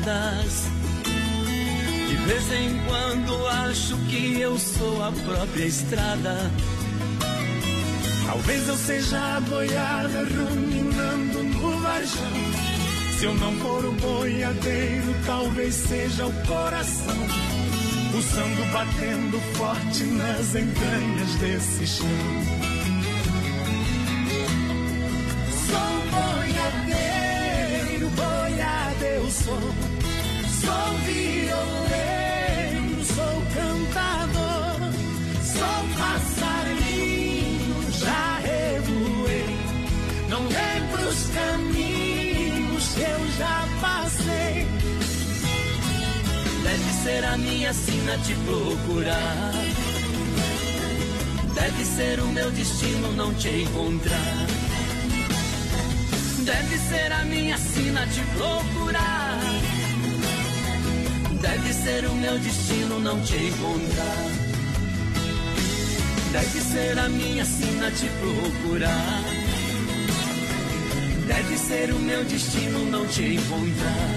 Speaker 8: Pegadas. De vez em quando acho que eu sou a própria estrada.
Speaker 17: Talvez eu seja a boiada ruminando no varjão. Se eu não for o boiadeiro, talvez seja o coração. Pulsando, batendo forte nas entranhas desse chão. Sou. Sou violeiro, sou cantador. Sou passarinho, já revoei. Não lembro os caminhos que eu já passei.
Speaker 8: Deve ser a minha sina te procurar. Deve ser o meu destino não te encontrar. Deve ser a minha sina te procurar. Deve ser o meu destino não te encontrar. Deve ser a minha sina te procurar. Deve ser o meu destino não te encontrar.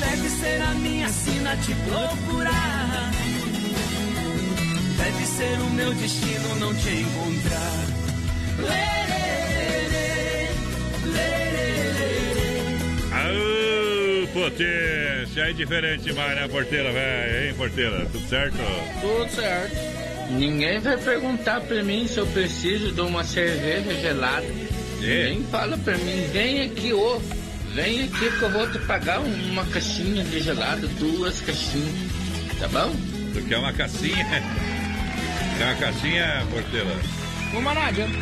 Speaker 8: Deve ser a minha sina te procurar. Deve ser o meu destino não te encontrar.
Speaker 2: Aô, potência! Aí diferente demais, né, porteira, velho? Hein, porteira? Tudo certo?
Speaker 9: Tudo certo. Ninguém vai perguntar pra mim se eu preciso de uma cerveja gelada. Ninguém fala pra mim, vem aqui, ô. Vem aqui que eu vou te pagar uma caixinha de gelado, duas caixinhas. Tá bom?
Speaker 2: Tu quer uma caixinha? Quer uma caixinha, porteira?
Speaker 5: Uma adianta.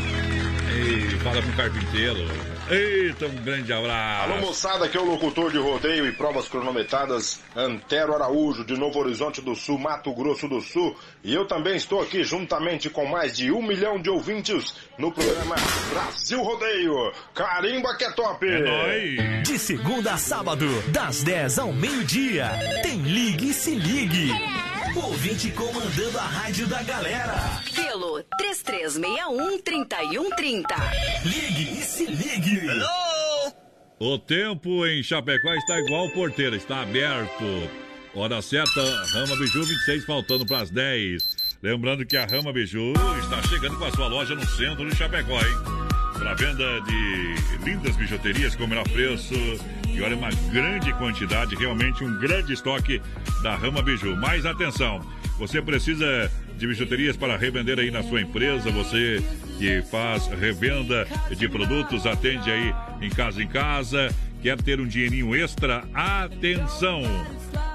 Speaker 2: E fala com o carpinteiro. Eita, um grande abraço.
Speaker 19: Alô moçada, aqui é o locutor de rodeio e provas cronometradas Antero Araújo, de Novo Horizonte do Sul, Mato Grosso do Sul. E eu também estou aqui juntamente com mais de um milhão de ouvintes no programa Brasil Rodeio. Carimba que é top!
Speaker 11: De segunda a sábado, das 10 ao meio-dia, tem Ligue e Se Ligue. Ouvinte comandando a rádio da galera.
Speaker 20: Pelo 3361-3130.
Speaker 11: Ligue e Se Ligue.
Speaker 2: O tempo em Chapecó está igual porteira, está aberto. Hora certa, Rama Biju 26, faltando para as 10. Lembrando que a Rama Biju está chegando com a sua loja no centro de Chapecó, hein? Para venda de lindas bijuterias com o menor preço. E olha, uma grande quantidade, realmente um grande estoque da Rama Biju. Mais atenção, você precisa de bijuterias para revender aí na sua empresa, você que faz revenda de produtos, atende aí em casa em casa, quer ter um dinheirinho extra, atenção!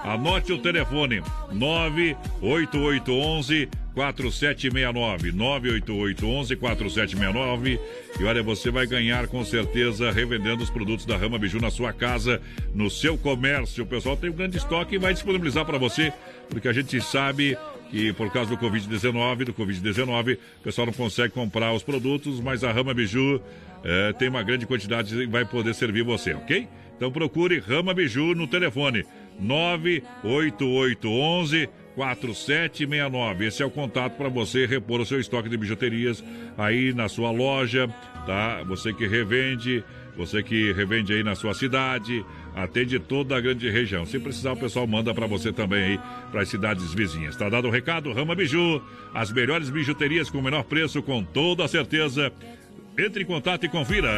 Speaker 2: Anote o telefone 98811 4769 98811 4769 e olha, você vai ganhar com certeza revendendo os produtos da Rama Biju na sua casa, no seu comércio. O pessoal tem um grande estoque e vai disponibilizar para você, porque a gente sabe que por causa do Covid-19, do Covid-19, o pessoal não consegue comprar os produtos, mas a Rama Biju eh, tem uma grande quantidade e vai poder servir você, ok? Então procure Rama Biju no telefone 98811 4769. Esse é o contato para você repor o seu estoque de bijuterias aí na sua loja, tá? Você que revende, você que revende aí na sua cidade, atende toda a grande região. Se precisar, o pessoal manda para você também aí para as cidades vizinhas. Tá dado o recado? Rama Biju, as melhores bijuterias com o menor preço, com toda certeza. Entre em contato e confira.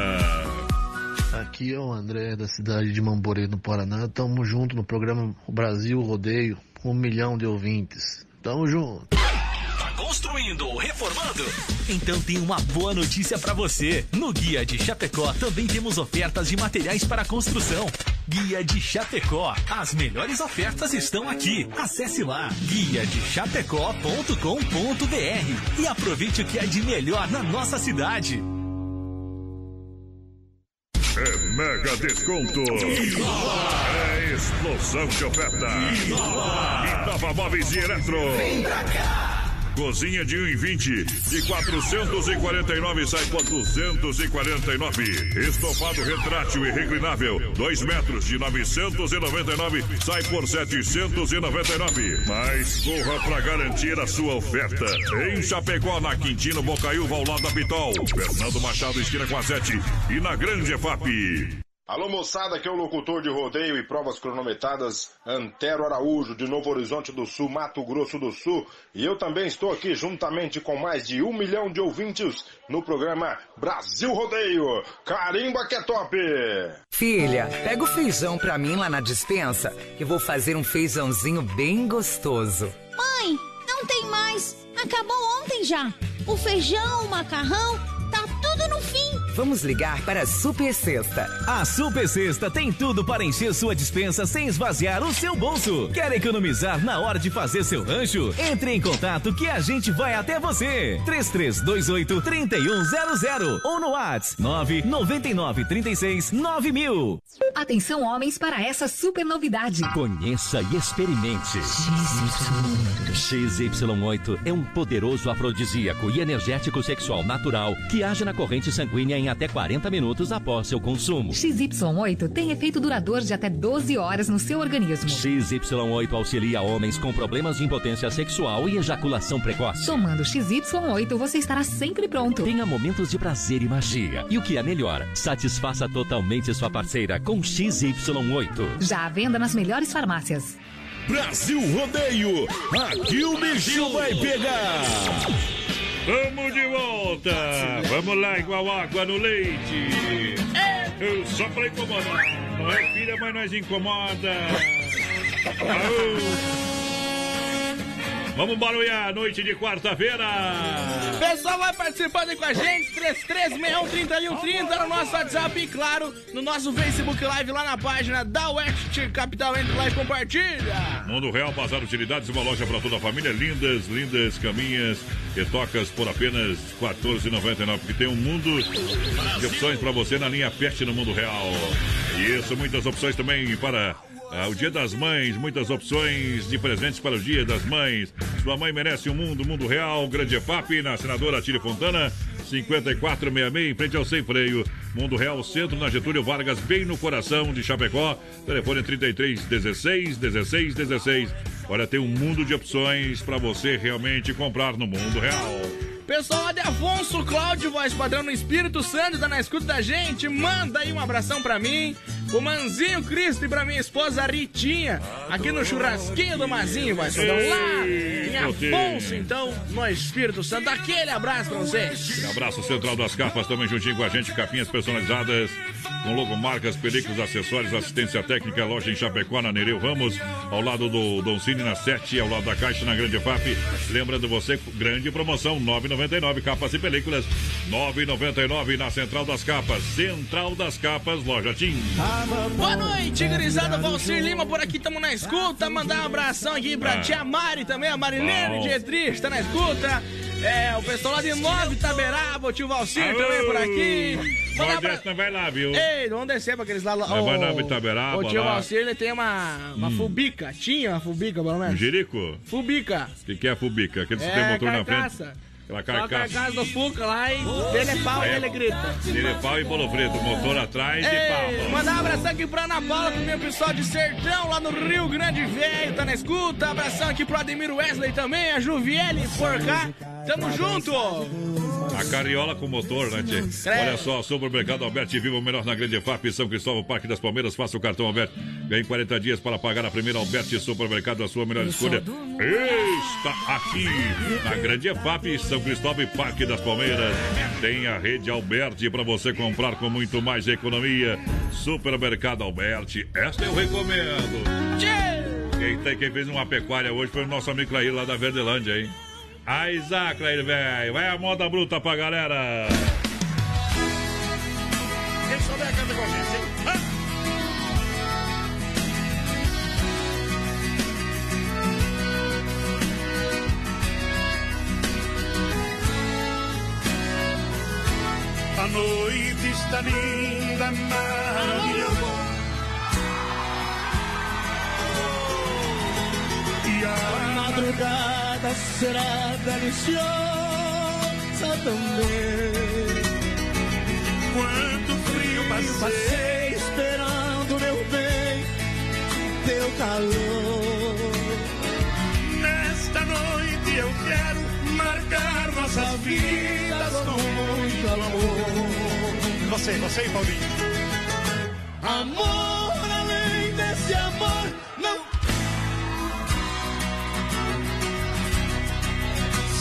Speaker 21: Aqui é o André da cidade de Mamborê, no Paraná. Tamo junto no programa Brasil Rodeio, um milhão de ouvintes. Tamo junto.
Speaker 11: Tá construindo ou reformando? Então tem uma boa notícia pra você. No Guia de Chapecó também temos ofertas de materiais para construção. Guia de Chapecó. As melhores ofertas estão aqui. Acesse lá guia de chapecó.com.br e aproveite o que é de melhor na nossa cidade.
Speaker 1: É mega desconto. É explosão de oferta. Inova Móveis e Eletro.
Speaker 4: Vem pra cá.
Speaker 2: Cozinha de 1,20 de 449 sai por 249. Estofado retrátil e reclinável, 2 metros de 999 sai por 799. Mas corra para garantir a sua oferta. Em Chapecó, na Quintino Bocaiúva, ao lado da Pitol. Fernando Machado, esquina com a 7 e na Grande EFAP.
Speaker 19: Alô moçada, aqui é o locutor de rodeio e provas cronometradas Antero Araújo, de Novo Horizonte do Sul, Mato Grosso do Sul. E eu também estou aqui juntamente com mais de um milhão de ouvintes no programa Brasil Rodeio. Carimba que é top!
Speaker 10: Filha, pega o feijão pra mim lá na dispensa, que vou fazer um feijãozinho bem gostoso.
Speaker 12: Mãe, não tem mais. Acabou ontem já. O feijão, o macarrão,
Speaker 10: Vamos ligar para a Super Sexta.
Speaker 11: A Super Sexta tem tudo para encher sua dispensa sem esvaziar o seu bolso. Quer economizar na hora de fazer seu rancho? Entre em contato que a gente vai até você. 3328 3100 ou no WhatsApp 999 36 9000.
Speaker 13: Atenção homens para essa super novidade.
Speaker 20: Conheça e experimente. XY8 é um poderoso afrodisíaco e energético sexual natural que age na corrente sanguínea em até 40 minutos após seu consumo.
Speaker 13: XY8 tem efeito duradouro de até 12 horas no seu organismo.
Speaker 20: XY8 auxilia homens com problemas de impotência sexual e ejaculação precoce.
Speaker 13: Tomando XY8, você estará sempre pronto.
Speaker 20: Tenha momentos de prazer e magia. E o que é melhor, satisfaça totalmente sua parceira com XY8.
Speaker 13: Já à venda nas melhores farmácias.
Speaker 1: Brasil Rodeio, aqui o bicho vai pegar.
Speaker 2: Vamos de volta! Vamos lá, igual água no leite! Eu só pra incomodar! Não é filha, mas nós incomoda! Aô. Vamos barulhar, noite de quarta-feira!
Speaker 5: Pessoal, vai participando aí com a gente, 33613130 no nosso WhatsApp e, claro, no nosso Facebook Live lá na página da West Capital. Entre lá e compartilha!
Speaker 2: Mundo Real, Bazar Utilidades, uma loja para toda a família. Lindas, lindas caminhas e tocas por apenas R$ 14,99. Porque tem um mundo de opções para você na linha Pet no Mundo Real. E isso, muitas opções também para ah, o Dia das Mães, muitas opções de presentes para o Dia das Mães. Sua mãe merece um mundo, mundo real. Grande EFAP, na senadora Tire Fontana, 5466, em frente ao Sem Freio. Mundo Real Centro, na Getúlio Vargas, bem no coração de Chapecó. Telefone 33 16 16 16. Olha, tem um mundo de opções para você realmente comprar no mundo real.
Speaker 5: Pessoal de Afonso Cláudio, voz padrão no Espírito Santo, tá na escuta da gente. Manda aí um abração pra mim, o Manzinho Cristo e pra minha esposa Ritinha, aqui no churrasquinho do Mazinho, voz padrão, lá em Afonso, então, no Espírito Santo. Aquele abraço pra vocês.
Speaker 2: Um abraço Central das Capas, também juntinho com a gente, capinhas personalizadas, com logomarcas, películas, acessórios, assistência técnica, loja em Chapecó, na Nereu Ramos, ao lado do Dom Cine, na 7, ao lado da Caixa, na Grande FAP. Lembrando você, grande promoção, 9,99 capas e películas, 9,99 na Central das Capas, Central das Capas, loja Tim.
Speaker 5: Boa noite, gurizada. Valcir Lima por aqui, tamo na escuta. Mandar um abração aqui pra
Speaker 2: Ah.
Speaker 5: tia Mari também, a Marilene
Speaker 2: Bom.
Speaker 5: Dietrich, tá na escuta. É, o pessoal lá de Nova Itaberaba, o tio Valcir
Speaker 2: Alô.
Speaker 5: também por aqui. Mandar
Speaker 2: desce, nós vai lá, viu?
Speaker 5: Ei, vamos descer pra aqueles lá.
Speaker 2: Nós vai
Speaker 5: o-
Speaker 2: na Itaberaba
Speaker 5: O tio
Speaker 2: lá.
Speaker 5: Valcir, ele tem uma, uma
Speaker 2: Hum.
Speaker 5: fubica. Tinha uma fubica, pelo menos.
Speaker 2: Jerico?
Speaker 5: Fubica.
Speaker 2: O que, que é a Fubica? Aquele que
Speaker 5: É,
Speaker 2: tem motor na
Speaker 5: carcaça.
Speaker 2: frente? Aquela
Speaker 5: Só a
Speaker 2: carcaça.
Speaker 5: carcaça do Fuca lá e dele é pau e
Speaker 2: É.
Speaker 5: ele grita.
Speaker 2: Ele é pau e bolo preto, motor atrás e
Speaker 5: Ei,
Speaker 2: pau.
Speaker 5: mandar um abração aqui pra Ana Paula, pro meu pessoal de Sertão, lá no Rio Grande Velho, tá na escuta. Abração aqui pro Ademir Wesley também, a Juviele por cá. Tamo junto!
Speaker 2: A carriola com motor, né, Tchê? Olha só, supermercado Alberti, viva o melhor na Grande FAP, São Cristóvão, Parque das Palmeiras. Faça o cartão Alberti. Ganhe 40 dias para pagar a primeira Alberti Supermercado, a sua melhor escolha. Está aqui na Grande FAP, São Cristóvão e Parque das Palmeiras. Tem a rede Alberti para você comprar com muito mais economia. Supermercado Alberti, esta eu recomendo. Quem, tem, quem fez uma pecuária hoje foi o nosso amigo Clair lá da Verdelândia, hein? A Isaac, Clair, velho. Vai a moda bruta pra galera.
Speaker 5: Hein?
Speaker 17: A noite está linda, maravilhosa. E a
Speaker 4: madrugada será deliciosa também.
Speaker 17: Quanto frio passei,
Speaker 4: Passei esperando, meu bem, teu calor.
Speaker 17: nesta noite eu quero marcar nossas vidas com muito amor. Você, você e Paulinho.
Speaker 4: Amor, além desse amor, não.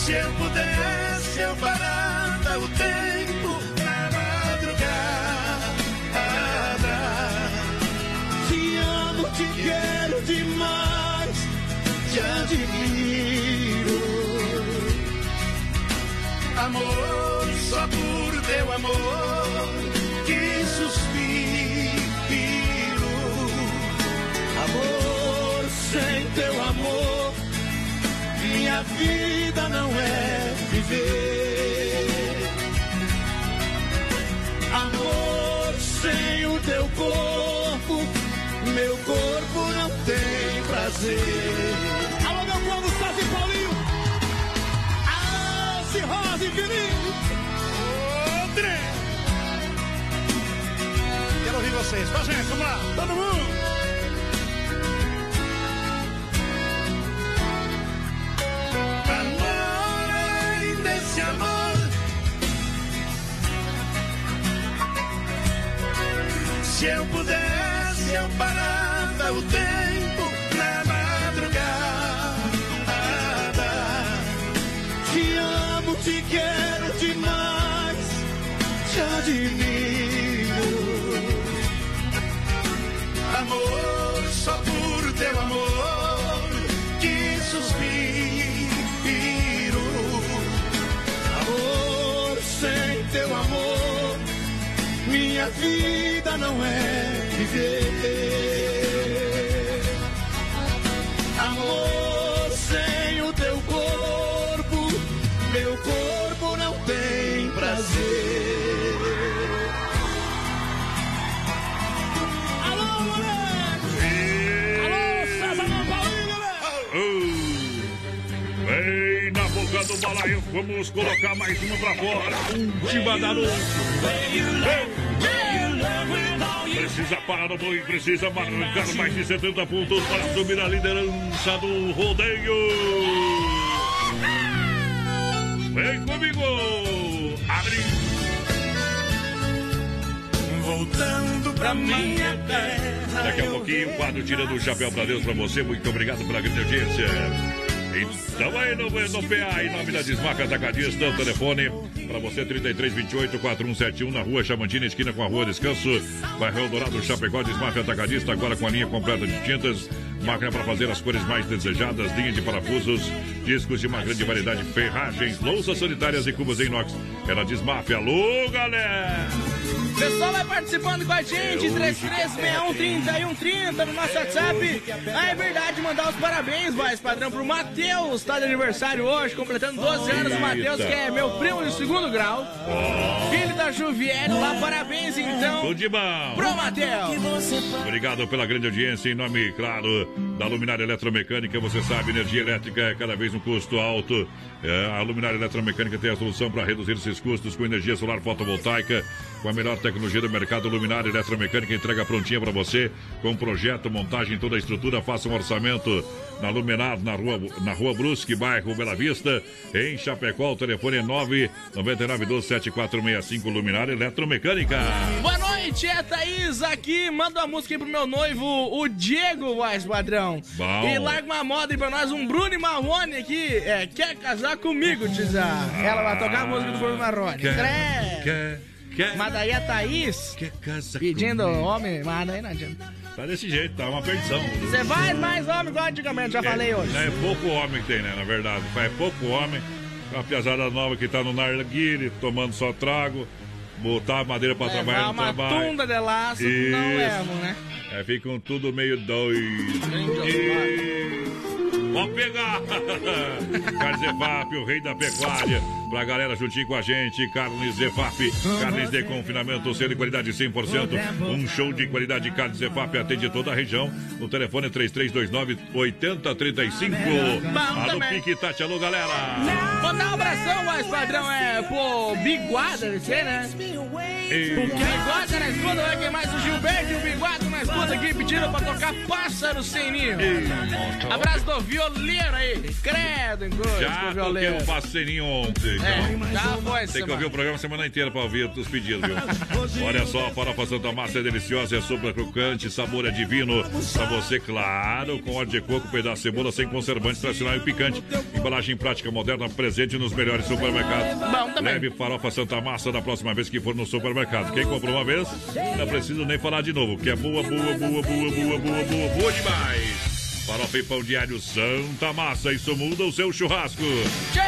Speaker 17: Se eu pudesse, eu parava o tempo na madrugada.
Speaker 4: Te amo, te quero demais, te admiro.
Speaker 17: Amor, só por teu amor,
Speaker 4: minha vida não é viver. Amor, sem o teu corpo, meu corpo não tem prazer. Alô, meu povo, Sassi e Paulinho! Alce, Rosa e Felipe!
Speaker 17: André! Quero ouvir vocês. Com a gente, vamos lá. Todo mundo. Além desse amor. Se eu pudesse, eu parava o tempo na madrugada.
Speaker 4: Te amo, te quero demais, te admiro. Minha vida não é viver. Amor, sem o teu corpo, meu corpo não tem prazer. Alô, moleque! Alô, César Paulinho,
Speaker 2: Vem na boca do balaio, vamos colocar mais uma pra fora. Última da noite. Precisa parar o boi, precisa marcar mais de 70 pontos para assumir a liderança do rodeio. Vem comigo! Abre!
Speaker 17: Voltando pra minha terra.
Speaker 2: Daqui a pouquinho, o quadro Tirando o Chapéu pra Deus pra você. Muito obrigado pela grande audiência. Então aí no, no PA, em nome da Desmarca Atacadista, o telefone. Para você 3328 4171 na rua Chamantina, esquina com a rua Descanso, bairro Eldorado, Chapecó, Desmarca Atacadista, agora com a linha completa de tintas, máquina para fazer as cores mais desejadas, linha de parafusos, discos de uma grande variedade, ferragens, louças sanitárias e cubos em inox. É na Desmafia. Alô, galera!
Speaker 5: Pessoal vai participando com a gente, 3361-3130 no nosso WhatsApp. Ah, é verdade, mandar os parabéns, vai, padrão, pro Matheus, tá de aniversário hoje, completando 12 anos. O Matheus, que é meu primo de segundo grau, filho da Juviere lá, parabéns então.
Speaker 2: Tudo de bom.
Speaker 5: Pro Matheus.
Speaker 2: Obrigado pela grande audiência. Em nome, claro, da Luminária Eletromecânica. Você sabe, energia elétrica é cada vez um custo alto. É, a Luminária Eletromecânica tem a solução para reduzir esses custos com energia solar fotovoltaica. Com a melhor tecnologia do mercado, Luminária Eletromecânica entrega prontinha para você. Com projeto, montagem, toda a estrutura. Faça um orçamento na Luminar, na rua, na rua Brusque, bairro Bela Vista. Em Chapecó, o telefone é 999127465 Luminária Eletromecânica.
Speaker 5: Boa noite, é Thaís aqui. Manda uma música aí pro meu noivo, o Diego, voz padrão.
Speaker 2: Bom.
Speaker 5: E larga uma moda aí pra nós, um Bruno Marrone aqui. É, quer casar comigo, Tizá? Ela vai tocar a música do Bruno Marrone.
Speaker 2: Quer.
Speaker 5: Mas daí a Thaís pedindo homem, mas daí não adianta.
Speaker 2: Tá desse jeito, tá uma perdição.
Speaker 5: Você vai mais homem igual antigamente, já falei hoje.
Speaker 2: É pouco homem que tem, né? Na verdade. É pouco homem. Uma piazada nova que tá no narguile, tomando só trago. Botar a madeira pra trabalhar
Speaker 5: Levar
Speaker 2: no
Speaker 5: uma
Speaker 2: trabalho.
Speaker 5: tunda de laço, não
Speaker 2: Isso.
Speaker 5: levo, né?
Speaker 2: É, ficam tudo meio doido. Pode pegar! Carzefap, o rei da pecuária. Pra galera juntinho com a gente. Carnes Zefap, carnes de confinamento, sendo de qualidade 100%. Um show de qualidade de carnes Zefap atende toda a região. O telefone é 3329 8035. Alô, Pique Tati, alô, galera.
Speaker 5: Mandar um abração, mas padrão é pro Biguada, sei, né? Biguada na escuta, vai quem mais? O Gilberto e o Biguada na escuta aqui pedindo pra tocar Pássaro Sem Ninho. Abraço do violeiro aí. Credo, encosto,
Speaker 2: Já toquei
Speaker 5: violeiro.
Speaker 2: um passeninho ontem.
Speaker 5: É,
Speaker 2: Tem que ouvir o programa a semana inteira pra ouvir os pedidos, viu? Olha só, a farofa Santa Massa é deliciosa, é super crocante, sabor é divino. Pra você, claro, com óleo de coco, pedaço de cebola, sem conservantes, tradicional e picante. Embalagem prática moderna, presente nos melhores supermercados.
Speaker 5: Bom também.
Speaker 2: Leve farofa Santa Massa da próxima vez que for no supermercado. Quem comprou uma vez, não preciso nem falar de novo, que é boa, boa, boa, boa, boa, boa, boa, boa demais. Farofa e pão diário Santa Massa, isso muda o seu churrasco.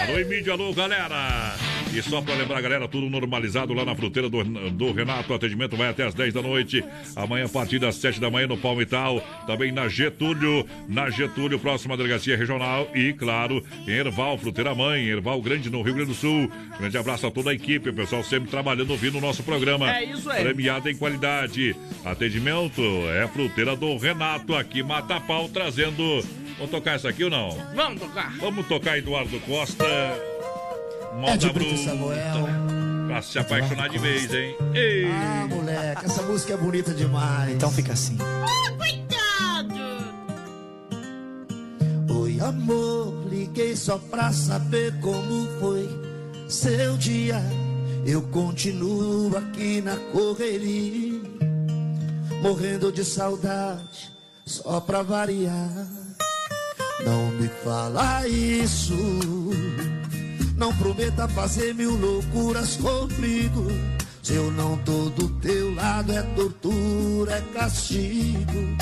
Speaker 2: Alô, Emílio, alô, galera. E só pra lembrar, galera, tudo normalizado lá na fruteira do, do Renato. O atendimento vai até as 10 da noite. Amanhã, a partir das 7 da manhã, no Palmital. Também na Getúlio, na Getúlio, próxima delegacia regional. E, claro, em Erval, Fruteira Mãe, Erval Grande, no Rio Grande do Sul. Grande abraço a toda a equipe, o pessoal sempre trabalhando, ouvindo o nosso programa.
Speaker 5: É isso aí.
Speaker 2: Premiado em qualidade. Atendimento é Fruteira do Renato, aqui Mata Pau, trazendo. Vamos tocar essa aqui ou não?
Speaker 5: Vamos tocar.
Speaker 2: Vamos tocar Eduardo Costa. Moda
Speaker 4: É de Brito. Samuel.
Speaker 2: Pra se apaixonar de vez, hein? Ei.
Speaker 4: Ah, moleque, essa música é bonita demais. Então fica assim. Oi, amor, liguei só pra saber como foi seu dia. Eu continuo aqui na correria, morrendo de saudade, só pra variar. Não me fala isso, não prometa fazer mil loucuras comigo. Se eu não tô do teu lado, é tortura, é castigo.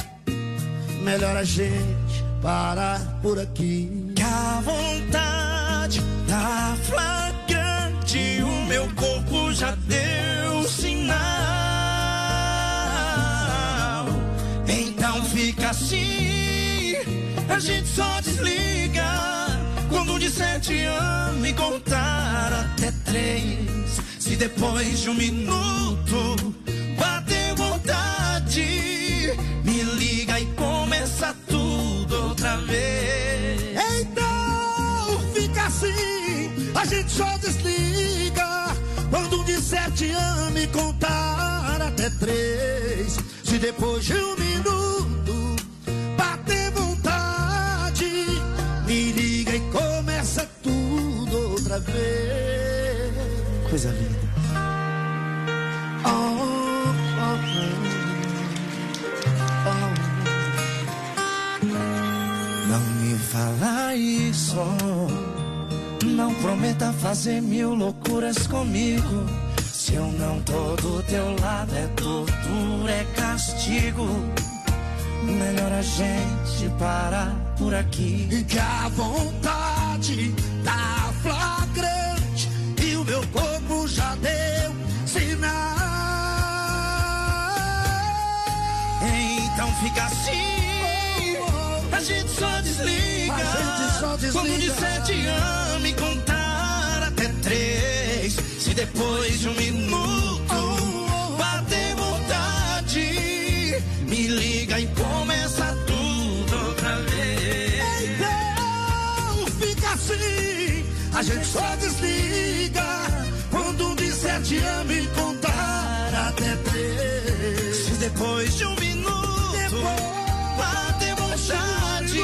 Speaker 4: Melhor a gente parar por aqui.
Speaker 22: Que a vontade tá flagrante, o meu corpo já deu sinal. Então fica assim, a gente só desliga quando disser te amo e contar até três. Se depois de um minuto bater vontade, me liga e começa tudo outra vez.
Speaker 4: Então fica assim, a gente só desliga quando disser te amo e contar até três. Se depois de um minuto tudo outra vez. Coisa linda. Oh, oh, oh.
Speaker 22: Não me fala isso. Não prometa fazer mil loucuras comigo. Se eu não tô do teu lado, é tortura, é castigo. Melhor a gente parar por aqui.
Speaker 4: E que a vontade tá flagrante e o meu corpo já deu sinal.
Speaker 22: Então fica assim, a gente só desliga.
Speaker 4: A gente só desliga.
Speaker 22: Quando disser te amo e contar até três. Se depois de um minuto
Speaker 4: gente só desliga quando disser te amo e contar até três.
Speaker 22: Se depois de um minuto bater vontade,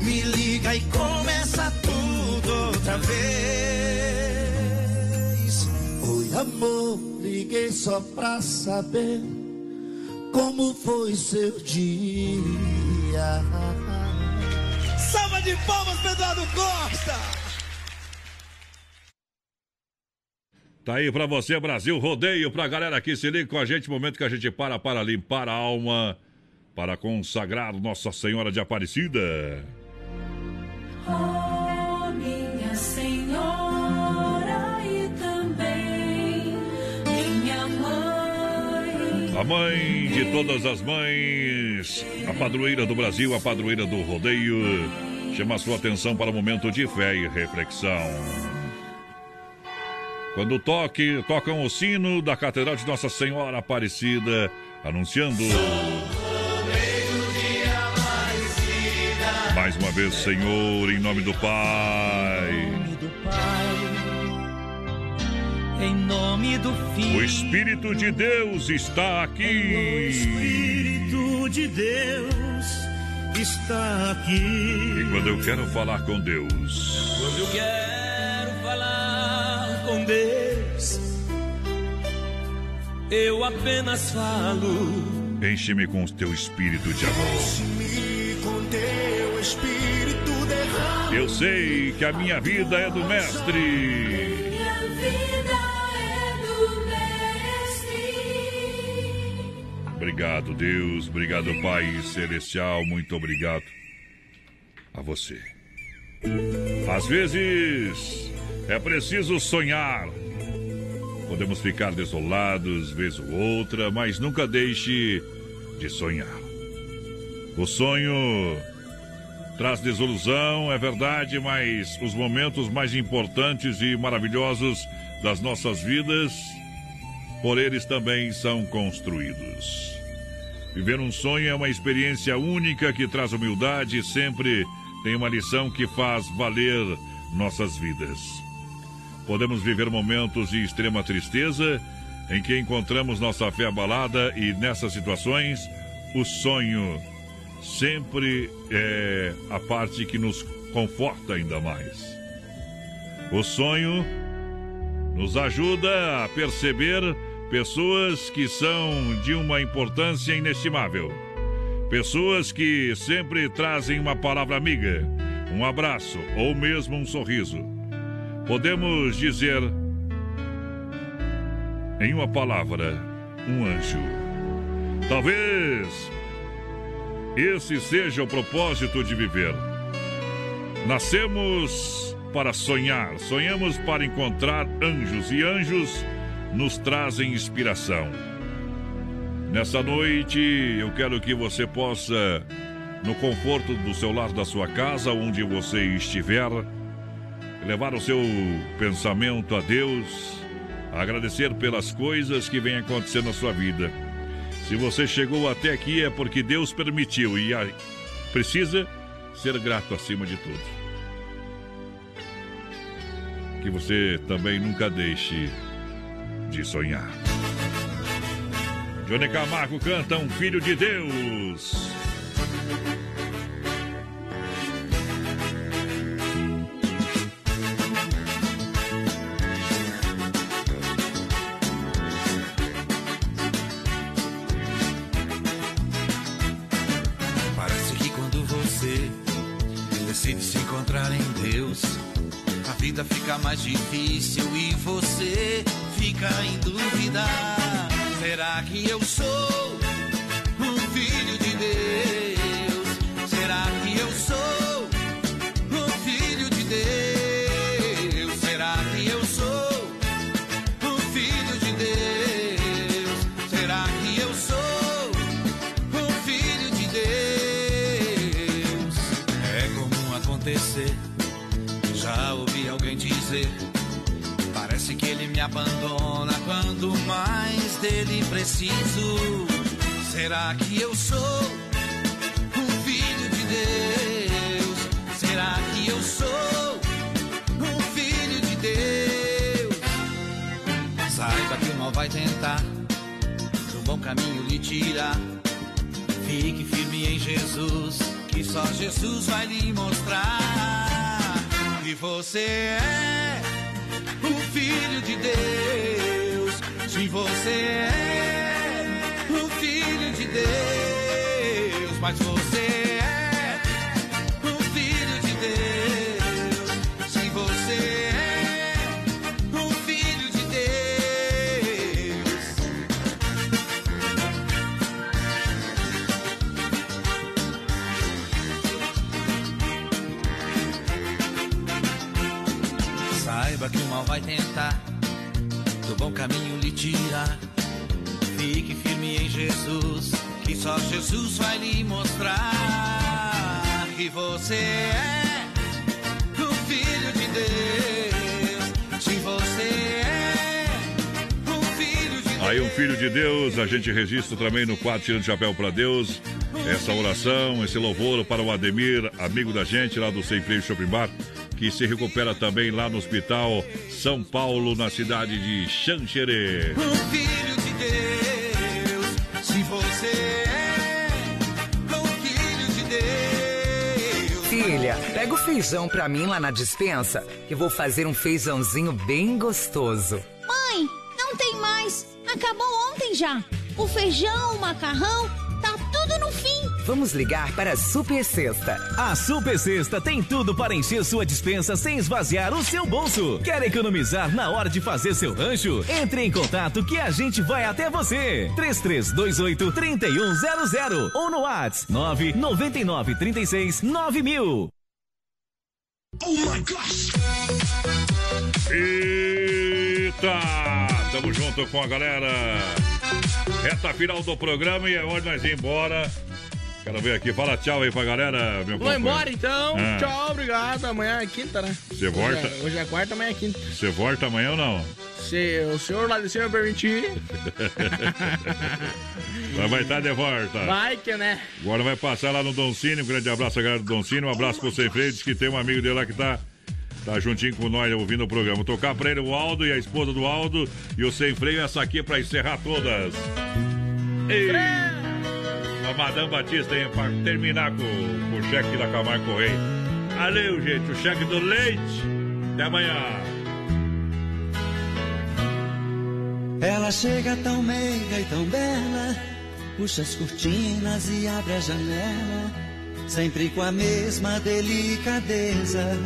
Speaker 22: me liga e começa tudo outra vez.
Speaker 4: Oi, amor, liguei só pra saber como foi seu dia.
Speaker 23: Salva de palmas, Pedro Costa!
Speaker 2: Tá aí pra você, Brasil Rodeio, pra galera que se liga com a gente, momento que a gente para para limpar a alma, para consagrar Nossa Senhora de Aparecida.
Speaker 12: Oh, minha senhora e também minha mãe.
Speaker 2: A mãe de todas as mães, a padroeira do Brasil, a padroeira do rodeio, chama a sua atenção para o momento de fé e reflexão. Quando toque, tocam o sino da Catedral de Nossa Senhora Aparecida, anunciando. Mais uma vez, Senhor, em nome do Pai.
Speaker 4: Em nome do Filho.
Speaker 2: O Espírito de Deus está aqui.
Speaker 4: O Espírito de Deus está aqui.
Speaker 2: E quando eu quero falar com Deus,
Speaker 4: Quando eu quero com Deus, eu apenas falo.
Speaker 2: enche-me com o teu espírito de amor.
Speaker 4: Me com teu Espírito derrama.
Speaker 2: Eu sei que a minha vida é do Mestre.
Speaker 4: Minha vida é do Mestre.
Speaker 2: Obrigado, Deus. Obrigado, Pai Celestial. Muito obrigado a você. Às vezes é preciso sonhar. Podemos ficar desolados, vez ou outra, mas nunca deixe de sonhar. O sonho traz desilusão, é verdade, mas os momentos mais importantes e maravilhosos das nossas vidas, por eles também são construídos. Viver um sonho é uma experiência única que traz humildade e sempre tem uma lição que faz valer nossas vidas. Podemos viver momentos de extrema tristeza em que encontramos nossa fé abalada e nessas situações o sonho sempre é a parte que nos conforta ainda mais. O sonho nos ajuda a perceber pessoas que são de uma importância inestimável. Pessoas que sempre trazem uma palavra amiga, um abraço ou mesmo um sorriso. Podemos dizer, em uma palavra, um anjo. Talvez esse seja o propósito de viver. Nascemos para sonhar, sonhamos para encontrar anjos e anjos nos trazem inspiração. Nessa noite, eu quero que você possa, no conforto do seu lar, da sua casa, onde você estiver, levar o seu pensamento a Deus, agradecer pelas coisas que vêm acontecendo na sua vida. Se você chegou até aqui é porque Deus permitiu e precisa ser grato acima de tudo. Que você também nunca deixe de sonhar. Johnny Camargo canta Um Filho de Deus.
Speaker 6: Parece que quando você decide se encontrar em Deus, a vida fica mais difícil e você fica em dúvida. Será que eu sou um filho de Deus? Será que eu sou um filho de Deus? Será que eu sou um filho de Deus? Será que eu sou um filho de Deus? É comum acontecer. Já ouvi alguém dizer. Parece que ele me abandona quando mais dele preciso. Será que eu sou um filho de Deus? Será que eu sou um filho de Deus? Saiba que o mal vai tentar do bom caminho lhe tirar. Fique firme em Jesus, que só Jesus vai lhe mostrar que você é um filho de Deus. Se você é um filho de Deus, mas você é um filho de Deus. Se você é um filho de Deus. Saiba que o mal vai tentar caminho lhe tirar. Fique firme em Jesus, que só Jesus vai lhe mostrar que você é um filho de Deus. Se você é
Speaker 2: Aí um filho de Deus, a gente registra também no quadro Tirando Chapéu para Deus. Essa oração, esse louvor para o Ademir, amigo da gente lá do Sem Freio Shopping Bar, que se recupera também lá no Hospital São Paulo, na cidade de Xanxerê.
Speaker 6: Um filho de Deus, se você é um filho de Deus.
Speaker 10: Filha, pega o feijão pra mim lá na dispensa, que vou fazer um feijãozinho bem gostoso.
Speaker 12: Mãe, não tem mais. Acabou ontem já. O feijão, o macarrão,
Speaker 10: Vamos ligar para a Super Sexta.
Speaker 11: A Super Sexta tem tudo para encher sua dispensa sem esvaziar o seu bolso. Quer economizar na hora de fazer seu rancho? Entre em contato que a gente vai até você. 3328 3100 ou no WhatsApp 999 36 9000.
Speaker 1: Oh my gosh!
Speaker 2: Eita! Tamo junto com a galera. Reta final do programa e é hora de nós ir embora. Quero ver aqui. Fala tchau aí pra galera, meu
Speaker 5: Vou embora então.
Speaker 2: Ah.
Speaker 5: Tchau, obrigado. Amanhã é quinta, né?
Speaker 2: Você volta?
Speaker 5: Hoje é, hoje é quarta, amanhã é quinta.
Speaker 2: Você volta amanhã ou não?
Speaker 5: Se o senhor lá de cima permitir,
Speaker 2: Mas vai estar de volta.
Speaker 5: vai que né?
Speaker 2: Agora vai passar lá no Doncini. Um grande abraço à galera do Doncini. Um abraço pro Sem Freio. Diz que tem um amigo dele lá que tá, tá juntinho com nós ouvindo o programa. Vou tocar pra ele o Aldo e a esposa do Aldo. E o Sem Freio, essa aqui pra encerrar todas. Ei. A Madame Batista aí pra terminar com, com o cheque da Camargo Correia. Valeu, gente. O cheque do leite. Até amanhã.
Speaker 6: Ela chega tão meiga e tão bela, puxa as cortinas e abre a janela, sempre com a mesma delicadeza.